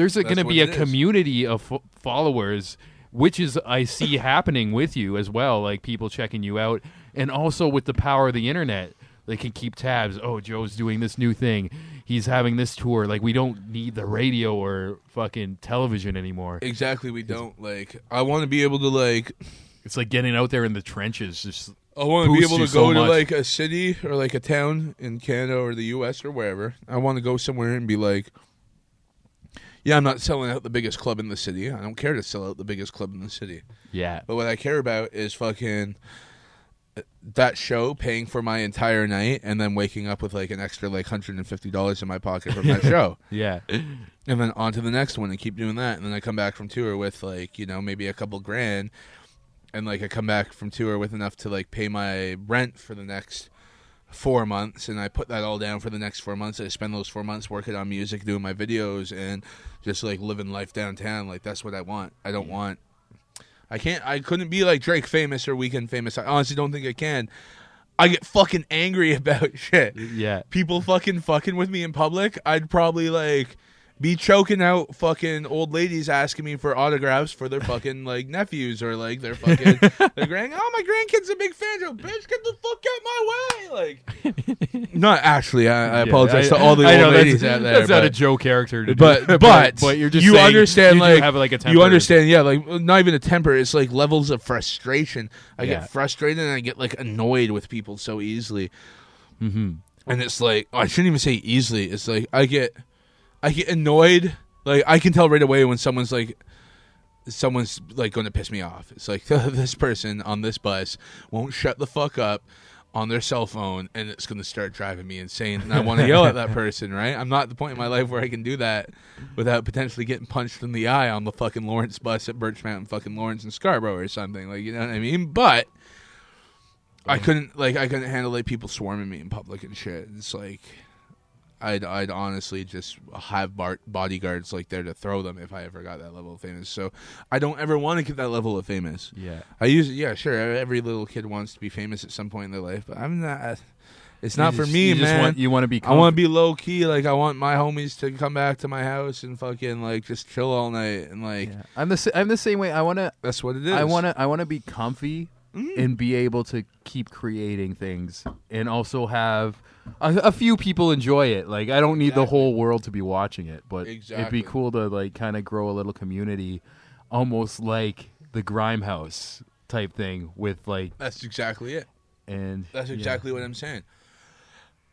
there's going to be a is. community of f- followers which is I see happening with you as well like people checking you out and also with the power of the internet they can keep tabs oh Joe's doing this new thing he's having this tour like we don't need the radio or fucking television anymore Exactly. We don't like. I want to be able to like. it's like getting out there in the trenches just I want to be able to so go to like a city or like a town in Canada or the U.S. or wherever. I want to go somewhere and be like, yeah, I'm not selling out the biggest club in the city. I don't care to sell out the biggest club in the city. yeah But what I care about is fucking uh, that show paying for my entire night and then waking up with like an extra like hundred and fifty dollars in my pocket from that show. yeah And then on to the next one and keep doing that. And then I come back from tour with like, you know, maybe a couple grand. And like I come back from tour with enough to like pay my rent for the next four months. And I put that all down for the next four months. I spend those four months working on music, doing my videos, and just like living life downtown. Like that's what I want. I don't want. I can't. I couldn't be like Drake famous or Weeknd famous. I honestly don't think I can. I get fucking angry about shit yeah people fucking fucking with me in public, I'd probably like be choking out fucking old ladies asking me for autographs for their fucking like nephews or like their fucking their grand. Oh, my grandkid's a big fan. Joe, bitch, get the fuck out my way. Like, not actually. I, I apologize to all the I old know, ladies that's, out there. That's not a Joe character to do. but but but you're just you saying understand you like have like a temper. you understand yeah like not even a temper it's like levels of frustration I Yeah. get frustrated and I get like annoyed with people so easily mm-hmm. and it's like oh, I shouldn't even say easily it's like I get I get annoyed like I can tell right away when someone's like someone's like going to piss me off it's like this person on this bus won't shut the fuck up on their cell phone and it's going to start driving me insane and I want to yell at that person, right? I'm not at the point in my life where I can do that without potentially getting punched in the eye on the fucking Lawrence bus at Birchmount fucking Lawrence and Scarborough or something. Like, you know what I mean? But I couldn't like I couldn't handle like people swarming me in public and shit. It's like I'd I'd honestly just have bar- bodyguards like there to throw them if I ever got that level of famous. So I don't ever want to get that level of famous. Yeah. I use yeah sure every little kid wants to be famous at some point in their life, but I'm not. It's not for me, you just man. want- you wanna be I want to be low key. Like I want my homies to come back to my house and fucking like just chill all night and like I'm the I'm the same way. I want to. that's what it is. I want to. I want to be comfy Mm. and be able to keep creating things, and also have a, a few people enjoy it. Like I don't need the whole world to be watching it, but it'd be cool to like kind of grow a little community, almost like the Grime House type thing with like That's exactly it. and That's yeah. exactly what I'm saying.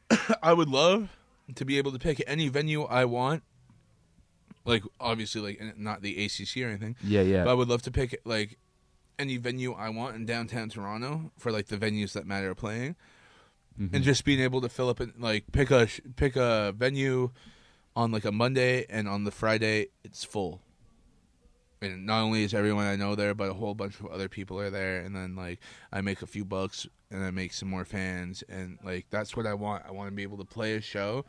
I would love to be able to pick any venue I want. Like obviously, like not the ACC or anything. Yeah, yeah. But I would love to pick like any venue I want in downtown Toronto for like the venues that matter playing, Mm-hmm. and just being able to fill up and like pick a pick a venue on like a Monday and on the Friday it's full. And not only is everyone I know there, but a whole bunch of other people are there, and then like I make a few bucks and I make some more fans, and like that's what I want. I want to be able to play a show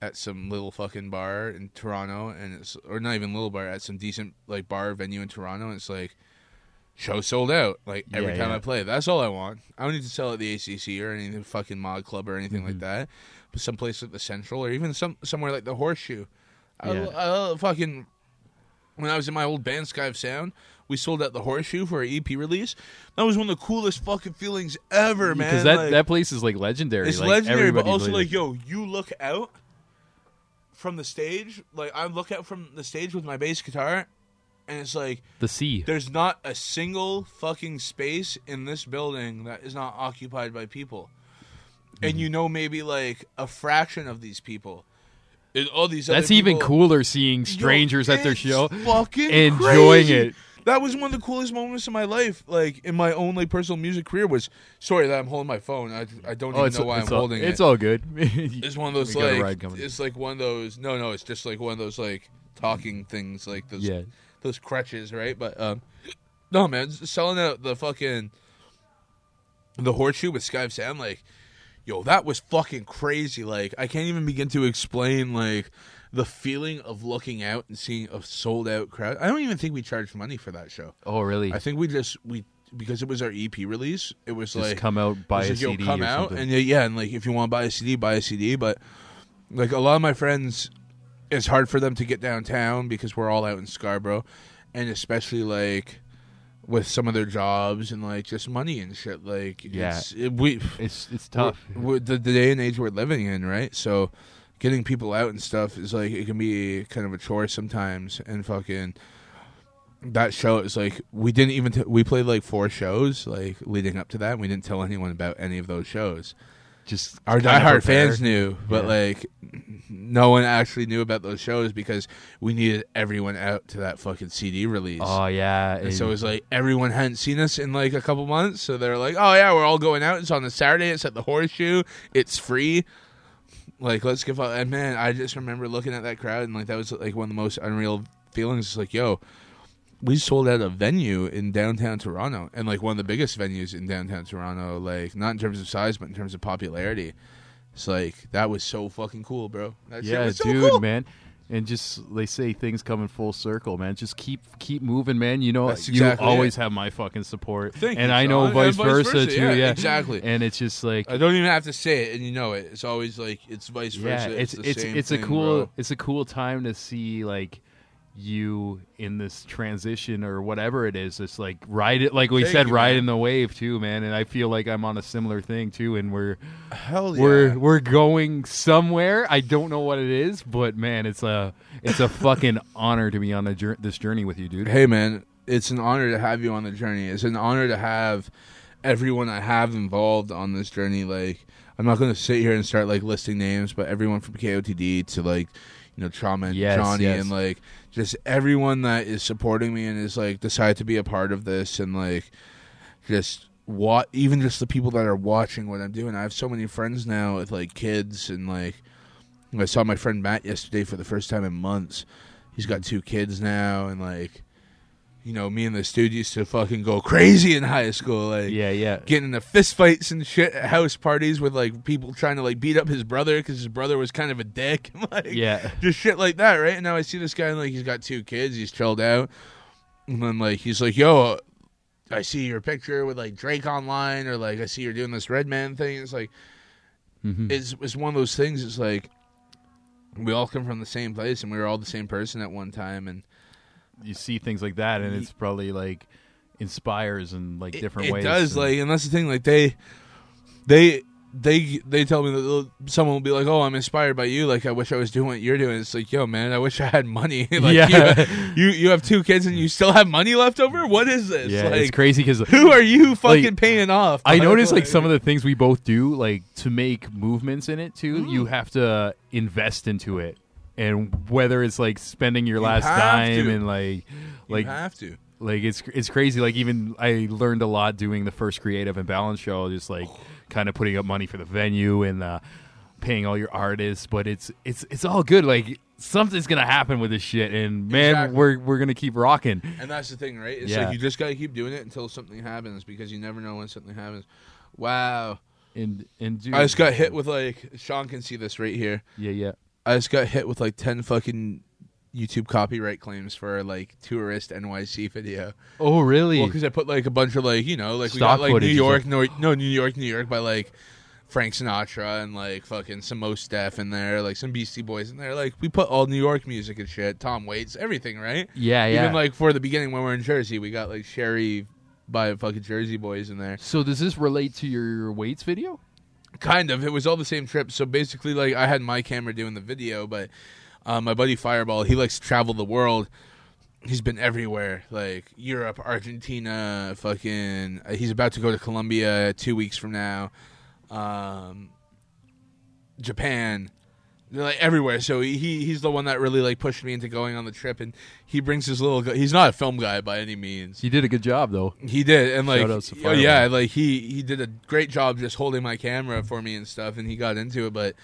at some little fucking bar in Toronto, and it's or not even little bar at some decent like bar venue in Toronto, and it's like show sold out like every Yeah, time yeah. I play. That's all I want. I don't need to sell at the ACC or any fucking mod club or anything Mm-hmm. like that. But someplace like the Central or even some somewhere like the Horseshoe. I, Yeah. I fucking when I was in my old band Sky of Sound, we sold out the Horseshoe for our EP release. That was one of the coolest fucking feelings ever, man. because that Like- that place is like legendary. it's like, legendary, but also like, it. yo, you look out from the stage. Like I look out from the stage with my bass guitar, and it's like the sea. there's not a single fucking space in this building that is not occupied by people, Mm-hmm. and you know maybe like a fraction of these people. And all these other That's even cooler seeing Yo, strangers at their show fucking enjoying crazy. it. That was one of the coolest moments of my life, like in my own like personal music career. Was sorry that I'm holding my phone. I, I don't Oh, even know why I'm all, holding it's it. It's all good. It's one of those We got a like it's like one of those. No, no, it's just like one of those like talking things, like those Yeah. Those crutches, right? But um, no, man, selling out the fucking the horseshoe with Sky of Sound, like, yo, that was fucking crazy. Like, I can't even begin to explain like the feeling of looking out and seeing a sold out crowd. I don't even think we charged money for that show. oh, really? I think we just we because it was our EP release. It was Just like come out, buy a like, CD come or out, something. and yeah, yeah, and like if you want to buy a CD, buy a CD. But like a lot of my friends, it's hard for them to get downtown because we're all out in Scarborough, and especially like with some of their jobs and like just money and shit. Like Yeah. it's, it, we it's it's tough. we're- we're- the, the day and age we're living in, right? So getting people out and stuff is like it can be kind of a chore sometimes. And fucking that show is like we didn't even t- we played like four shows like leading up to that. And we didn't tell anyone about any of those shows. Just Our diehard fans knew, but Yeah. like no one actually knew about those shows because we needed everyone out to that fucking CD release. Oh yeah, And so it was like everyone hadn't seen us in like a couple months, so they're like, "Oh yeah, we're all going out. It's on a Saturday. It's at the Horseshoe. It's free. Like, let's give up." And man, I just remember looking at that crowd, and like that was like one of the most unreal feelings. It's like, yo, we sold out a venue in downtown Toronto, and like one of the biggest venues in downtown Toronto. Like, not in terms of size, but in terms of popularity. It's like that was so fucking cool, bro. That yeah, so dude, cool. man. And just they say things come in full circle, man. Just keep keep moving, man. You know, That's you always it. have my fucking support, Thank and you, I know vice, vice versa, too. yeah, Yeah, exactly. And it's just like I don't even have to say it, and you know it. It's always like it's vice yeah, versa. it's the it's it's thing, a cool bro. it's a cool time to see like you in this transition or whatever it is. It's like ride it, like we Thank said, you, ride man. in the wave too, man. And I feel like I'm on a similar thing too, and we're Hell we're we're going somewhere. I don't know what it is, but man, it's a it's a fucking honor to be on a jour- this journey with you, dude. Hey man, it's an honor to have you on the journey. It's an honor to have everyone I have involved on this journey. Like, I'm not going to sit here and start like listing names, but everyone from KOTD to like, you know, Trauma and Yes, Johnny yes. and like just everyone that is supporting me and is like decided to be a part of this and like just what even just the people that are watching what I'm doing. I have so many friends now with like kids and like I saw my friend Matt yesterday for the first time in months. He's got two kids now and like you know, me and the dude used to fucking go crazy in high school, like Yeah, yeah. getting into fist fights and shit at house parties with like people trying to like beat up his brother because his brother was kind of a dick, like Yeah. just shit like that, right? And now I see this guy and like he's got two kids, he's chilled out, and then like he's like, "Yo, I see your picture with like Drake online, or like I see you're doing this Redman thing." It's like Mhm. it's it's one of those things. It's like we all come from the same place and we were all the same person at one time, and you see things like that, and it's probably like inspires in like different it ways. does and- like, and that's the thing. Like they, they, they, they tell me that someone will be like, "Oh, I'm inspired by you. Like I wish I was doing what you're doing." It's like, yo, man, I wish I had money. like Yeah. you, you, you have two kids and you still have money left over. What is this? yeah, like, it's crazy because Who are you fucking paying off? I noticed like some of the things we both do, like to make movements in it too. Mm. You have to invest into it, and whether it's like spending your You last dime to. and like, like You have to. like it's it's crazy. Like even I learned a lot doing the first Creative Imbalance show, just like kind of putting up money for the venue and uh, paying all your artists. But it's it's it's all good. Like something's gonna happen with this shit, and man, Exactly. we're we're gonna keep rocking. And that's the thing, right? It's Yeah. like you just gotta keep doing it until something happens because you never know when something happens. Wow. And and dude, I just got hit with like Sean can see this right here. Yeah, yeah. I just got hit with like ten fucking YouTube copyright claims for like tourist NYC video. Oh, really? Well, because I put like a bunch of like you know like Stock we got like New York, like- no, no New York, New York by like Frank Sinatra and like fucking some Mos Def in there, like some Beastie Boys in there. Like we put all New York music and shit, Tom Waits, everything, right? Yeah, yeah. Even like for the beginning when we're in Jersey, we got like Sherry by fucking Jersey Boys in there. So does this relate to your Waits video? Kind of. It was all the same trip. So basically, like I had my camera doing the video, but uh, my buddy Fireball, he likes to travel the world. He's been everywhere, like Europe, Argentina, fucking. uh, He's about to go to Colombia two weeks from now, um, Japan, like everywhere. So he he's the one that really like pushed me into going on the trip, and he brings his little. He's not a film guy by any means. He did a good job though. He did, and like, Shout outs to oh yeah, like he he did a great job just holding my camera for me and stuff, and he got into it. But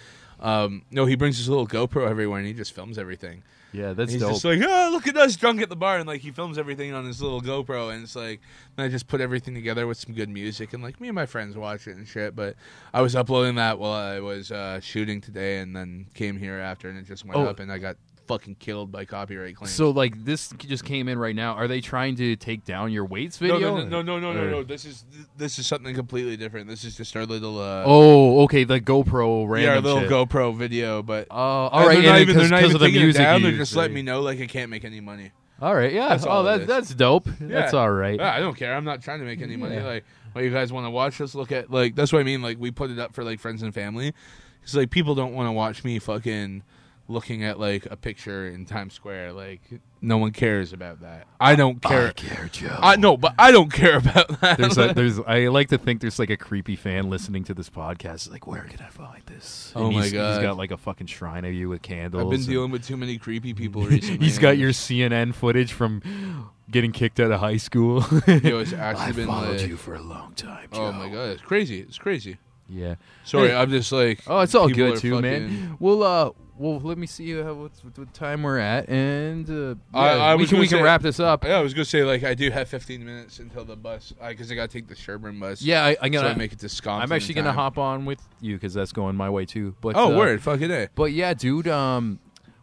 um, no, he brings his little GoPro everywhere, and he just films everything. Yeah, that's he's dope. just like, oh, look at us drunk at the bar, and like he films everything on his little GoPro, and it's like, and I just put everything together with some good music, and like me and my friends watch it and shit. But I was uploading that while I was uh, shooting today, and then came here after, and it just went Oh. up, and I got fucking killed by copyright claims. So like this just came in right now. Are they trying to take down your Waits video? No, no, no, no, no, no, Or- no. This is this is something completely different. This is just our little. Uh, Oh, okay, the GoPro yeah, random our little shit. GoPro video, but Oh, all right, they're not even, they're not even of the taking music it down. you They're use, just letting me know like I can't make any money. All right, yeah. That's oh, all it that's is. that's dope. That's all right. Yeah, I don't care. I'm not trying to make any money. Yeah. Like, well, you guys want to watch? Let's look at like that's what I mean. Like, we put it up for like friends and family. Because like people don't want to watch me fucking looking at like a picture in Times Square. Like, no one cares about that. I don't care. I care, Joe. I no, but I don't care about that. There's a, there's I like to think there's like a creepy fan listening to this podcast. Like, where can I find this? Oh my God. He's got like a fucking shrine of you with candles. I've been dealing with too many creepy people recently. He's got your CNN footage from getting kicked out of high school. Yo, it's actually I been followed like- you for a long time. Oh my god, it's crazy. It's crazy. Yeah. Sorry, Hey. I'm just like. Oh, it's all good are too, man. fucking- Well, uh, well, let me see uh, what, what time we're at, and uh, yeah, I we was can gonna we can say- wrap this up. Yeah, I was gonna say like I do have 15 minutes until the bus because I gotta take the Sherburne bus. Yeah, I, I'm so gonna I make it to Scotland. I'm actually gonna hop on with you because that's going my way too. But Oh, uh, word, fuck it? But yeah, dude. Um,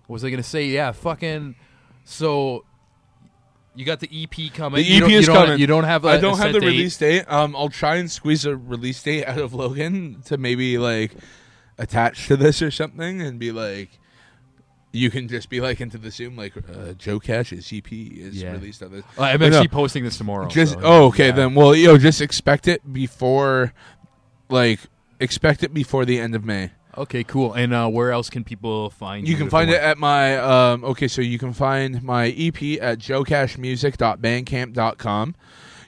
what was I gonna say? Yeah, fucking. So. You got the EP coming. The You EP don't- you is don't- coming. You don't have. I I don't have the release date. Um, I'll try and squeeze a release date out of Logan to maybe like attach to this or something, and be like, you can just be like into the Zoom like uh, Joe Cash's EP is Yeah. released on this. Uh, I'm actually posting this tomorrow, Just so, oh, okay yeah. then. Well, yo, just expect it before, like, expect it before the end of May. Okay, cool. And uh, where else can people find you? You can find it at my um okay, so you can find my EP at joecashmusic.bandcamp.com.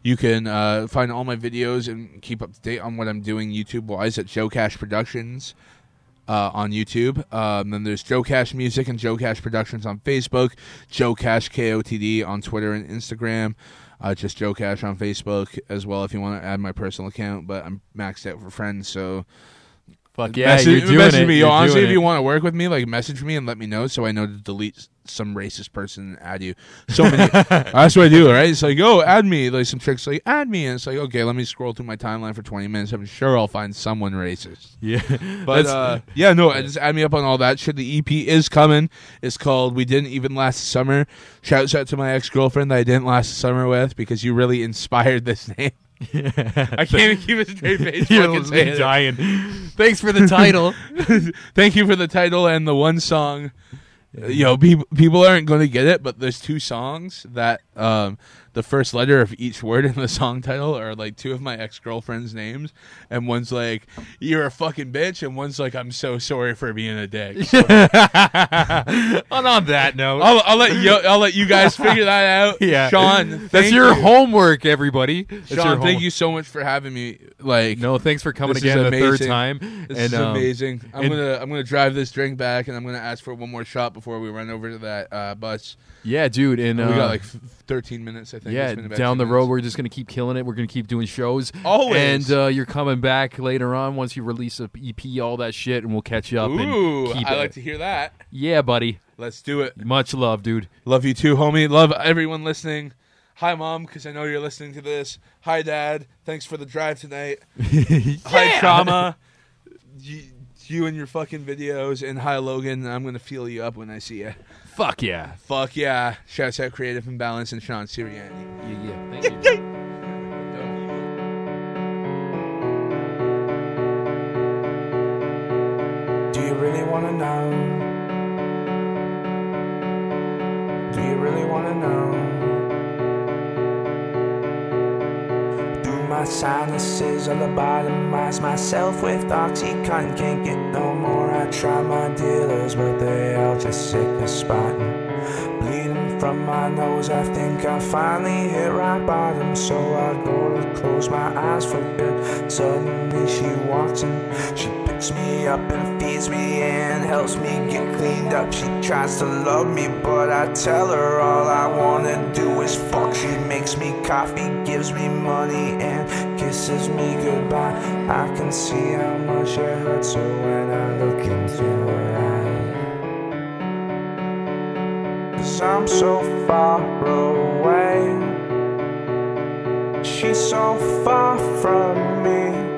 You can uh, find all my videos and keep up to date on what I'm doing YouTube wise at Joe Cash Productions. Uh, on YouTube. Um, then there's Joe Cash Music and Joe Cash Productions on Facebook. Joe Cash KOTD on Twitter and Instagram. Uh, just Joe Cash on Facebook as well if you want to add my personal account, but I'm maxed out for friends, so Fuck yeah, message, you're doing message it. me. You're honestly, doing if you want to work with me, like message me and let me know so I know to delete some racist person and add you. So many. that's what I do, right? It's like, oh, add me. Like some tricks, like add me, and it's like, okay, let me scroll through my timeline for twenty minutes. I'm sure I'll find someone racist. Yeah, But That's- uh, yeah, no, just add me up on all that shit. The EP is coming. It's called "We Didn't Even Last Summer." Shouts out to my ex girlfriend that I didn't last summer with because you really inspired this name. I can't even keep a straight face. You're fucking saying it. dying. Thanks for the title. Thank you for the title and the one song. You know, people people aren't going to get it, but there's two songs that um, the first letter of each word in the song title are like two of my ex girlfriend's names, and one's like "You're a fucking bitch," and one's like "I'm so sorry for being a dick." So and on that note, I'll, I'll let you I'll let you guys figure that out. yeah, Sean, that's your you. homework, everybody. That's Sean, thank you so much for having me. Like, No, thanks for coming again the third amazing. time. This and, is um, amazing. I'm and- gonna I'm gonna drive this drink back, and I'm gonna ask for one more shot before we run over to that uh, bus. Yeah, dude, and we uh, got like 13 minutes, I think. Yeah, It's been down the road, minutes. we're just gonna keep killing it. We're gonna keep doing shows. Always. And uh, you're coming back later on once you release a EP, all that shit, and we'll catch you up. Ooh, and keep I it. like to hear that. Yeah, buddy. Let's do it. Much love, dude. Love you too, homie. Love everyone listening. Hi, mom, because I know you're listening to this. Hi, dad. Thanks for the drive tonight. Hi, trauma. You, you and your fucking videos, and hi, Logan. I'm gonna feel you up when I see you. Fuck yeah. Fuck yeah. Shouts out Creative Imbalance and Sean Sirianni. Yeah, yeah. Thank you. Do you really wanna know? Do you really wanna know? My sinuses lobotomize myself with Oxycontin? Can't get no more. I try my dealers, but they all just sick of spotting. Bleeding from my nose, I think I finally hit rock bottom. So I go to close my eyes for good. Suddenly she walks in, she picks me up and feeds me and helps me get cleaned up. She tries to love me, but I tell her all I wanna do is fuck. She makes me coffee, gives me money, and kisses me goodbye. I can see how much it hurts her when I look into her eyes. Cause I'm so far away. She's so far from me.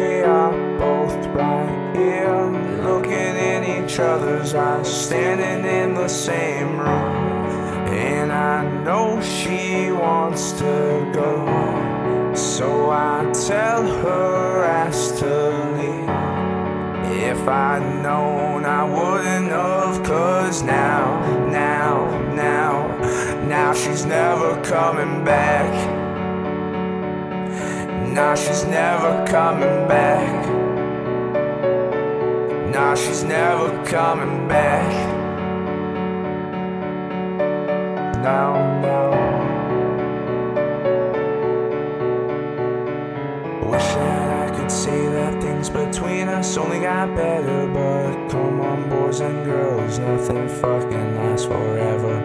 We are both right here, looking in each other's eyes, standing in the same room. And I know she wants to go. So I tell her as to leave. If I'd known I wouldn't have, cause now, now, now, now she's never coming back. Now she's never coming back. Now she's never coming back. Now, now. Wish that I could say that things between us only got better, but come on, boys and girls, nothing fucking lasts forever.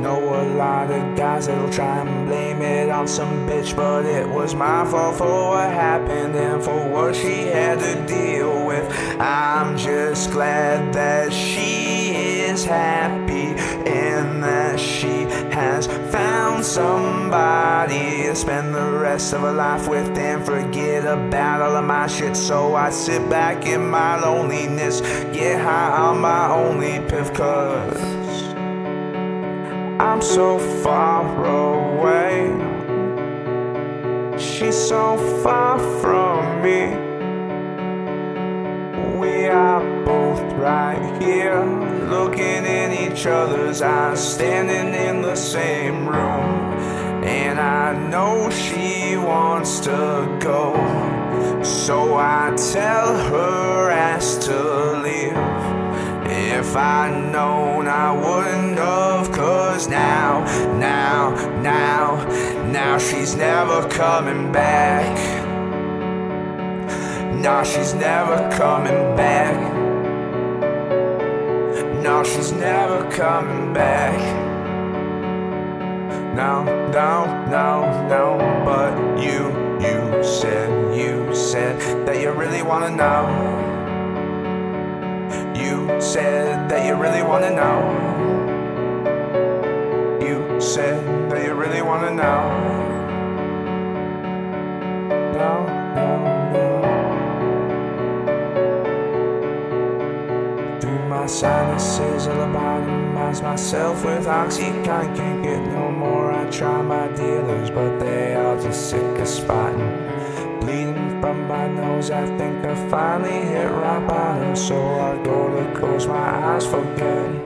Know a lot of guys that'll try and blame it on some bitch, but it was my fault for what happened and for what she had to deal with. I'm just glad that she is happy and that she has found somebody to spend the rest of her life with and forget about all of my shit. So I sit back in my loneliness, get high on my only piff, cause I'm so far away. She's so far from me. We are both right here, looking in each other's eyes, standing in the same room. And I know she wants to go, so I tell her ass to leave. If I'd known I wouldn't have, cause now, now, now, now she's never coming back. Now she's never coming back. Now she's never coming back. No, no, no, no. But you, you said, you said that you really wanna know. You said that you really wanna know. You said that you really wanna know. No, no, no. Through my sinuses, I lobotomize myself with Oxycontin. Can't get no more. I try my dealers, but they all just sick of spotting. From my nose, I think I finally hit rock bottom. So I go to close my eyes, forget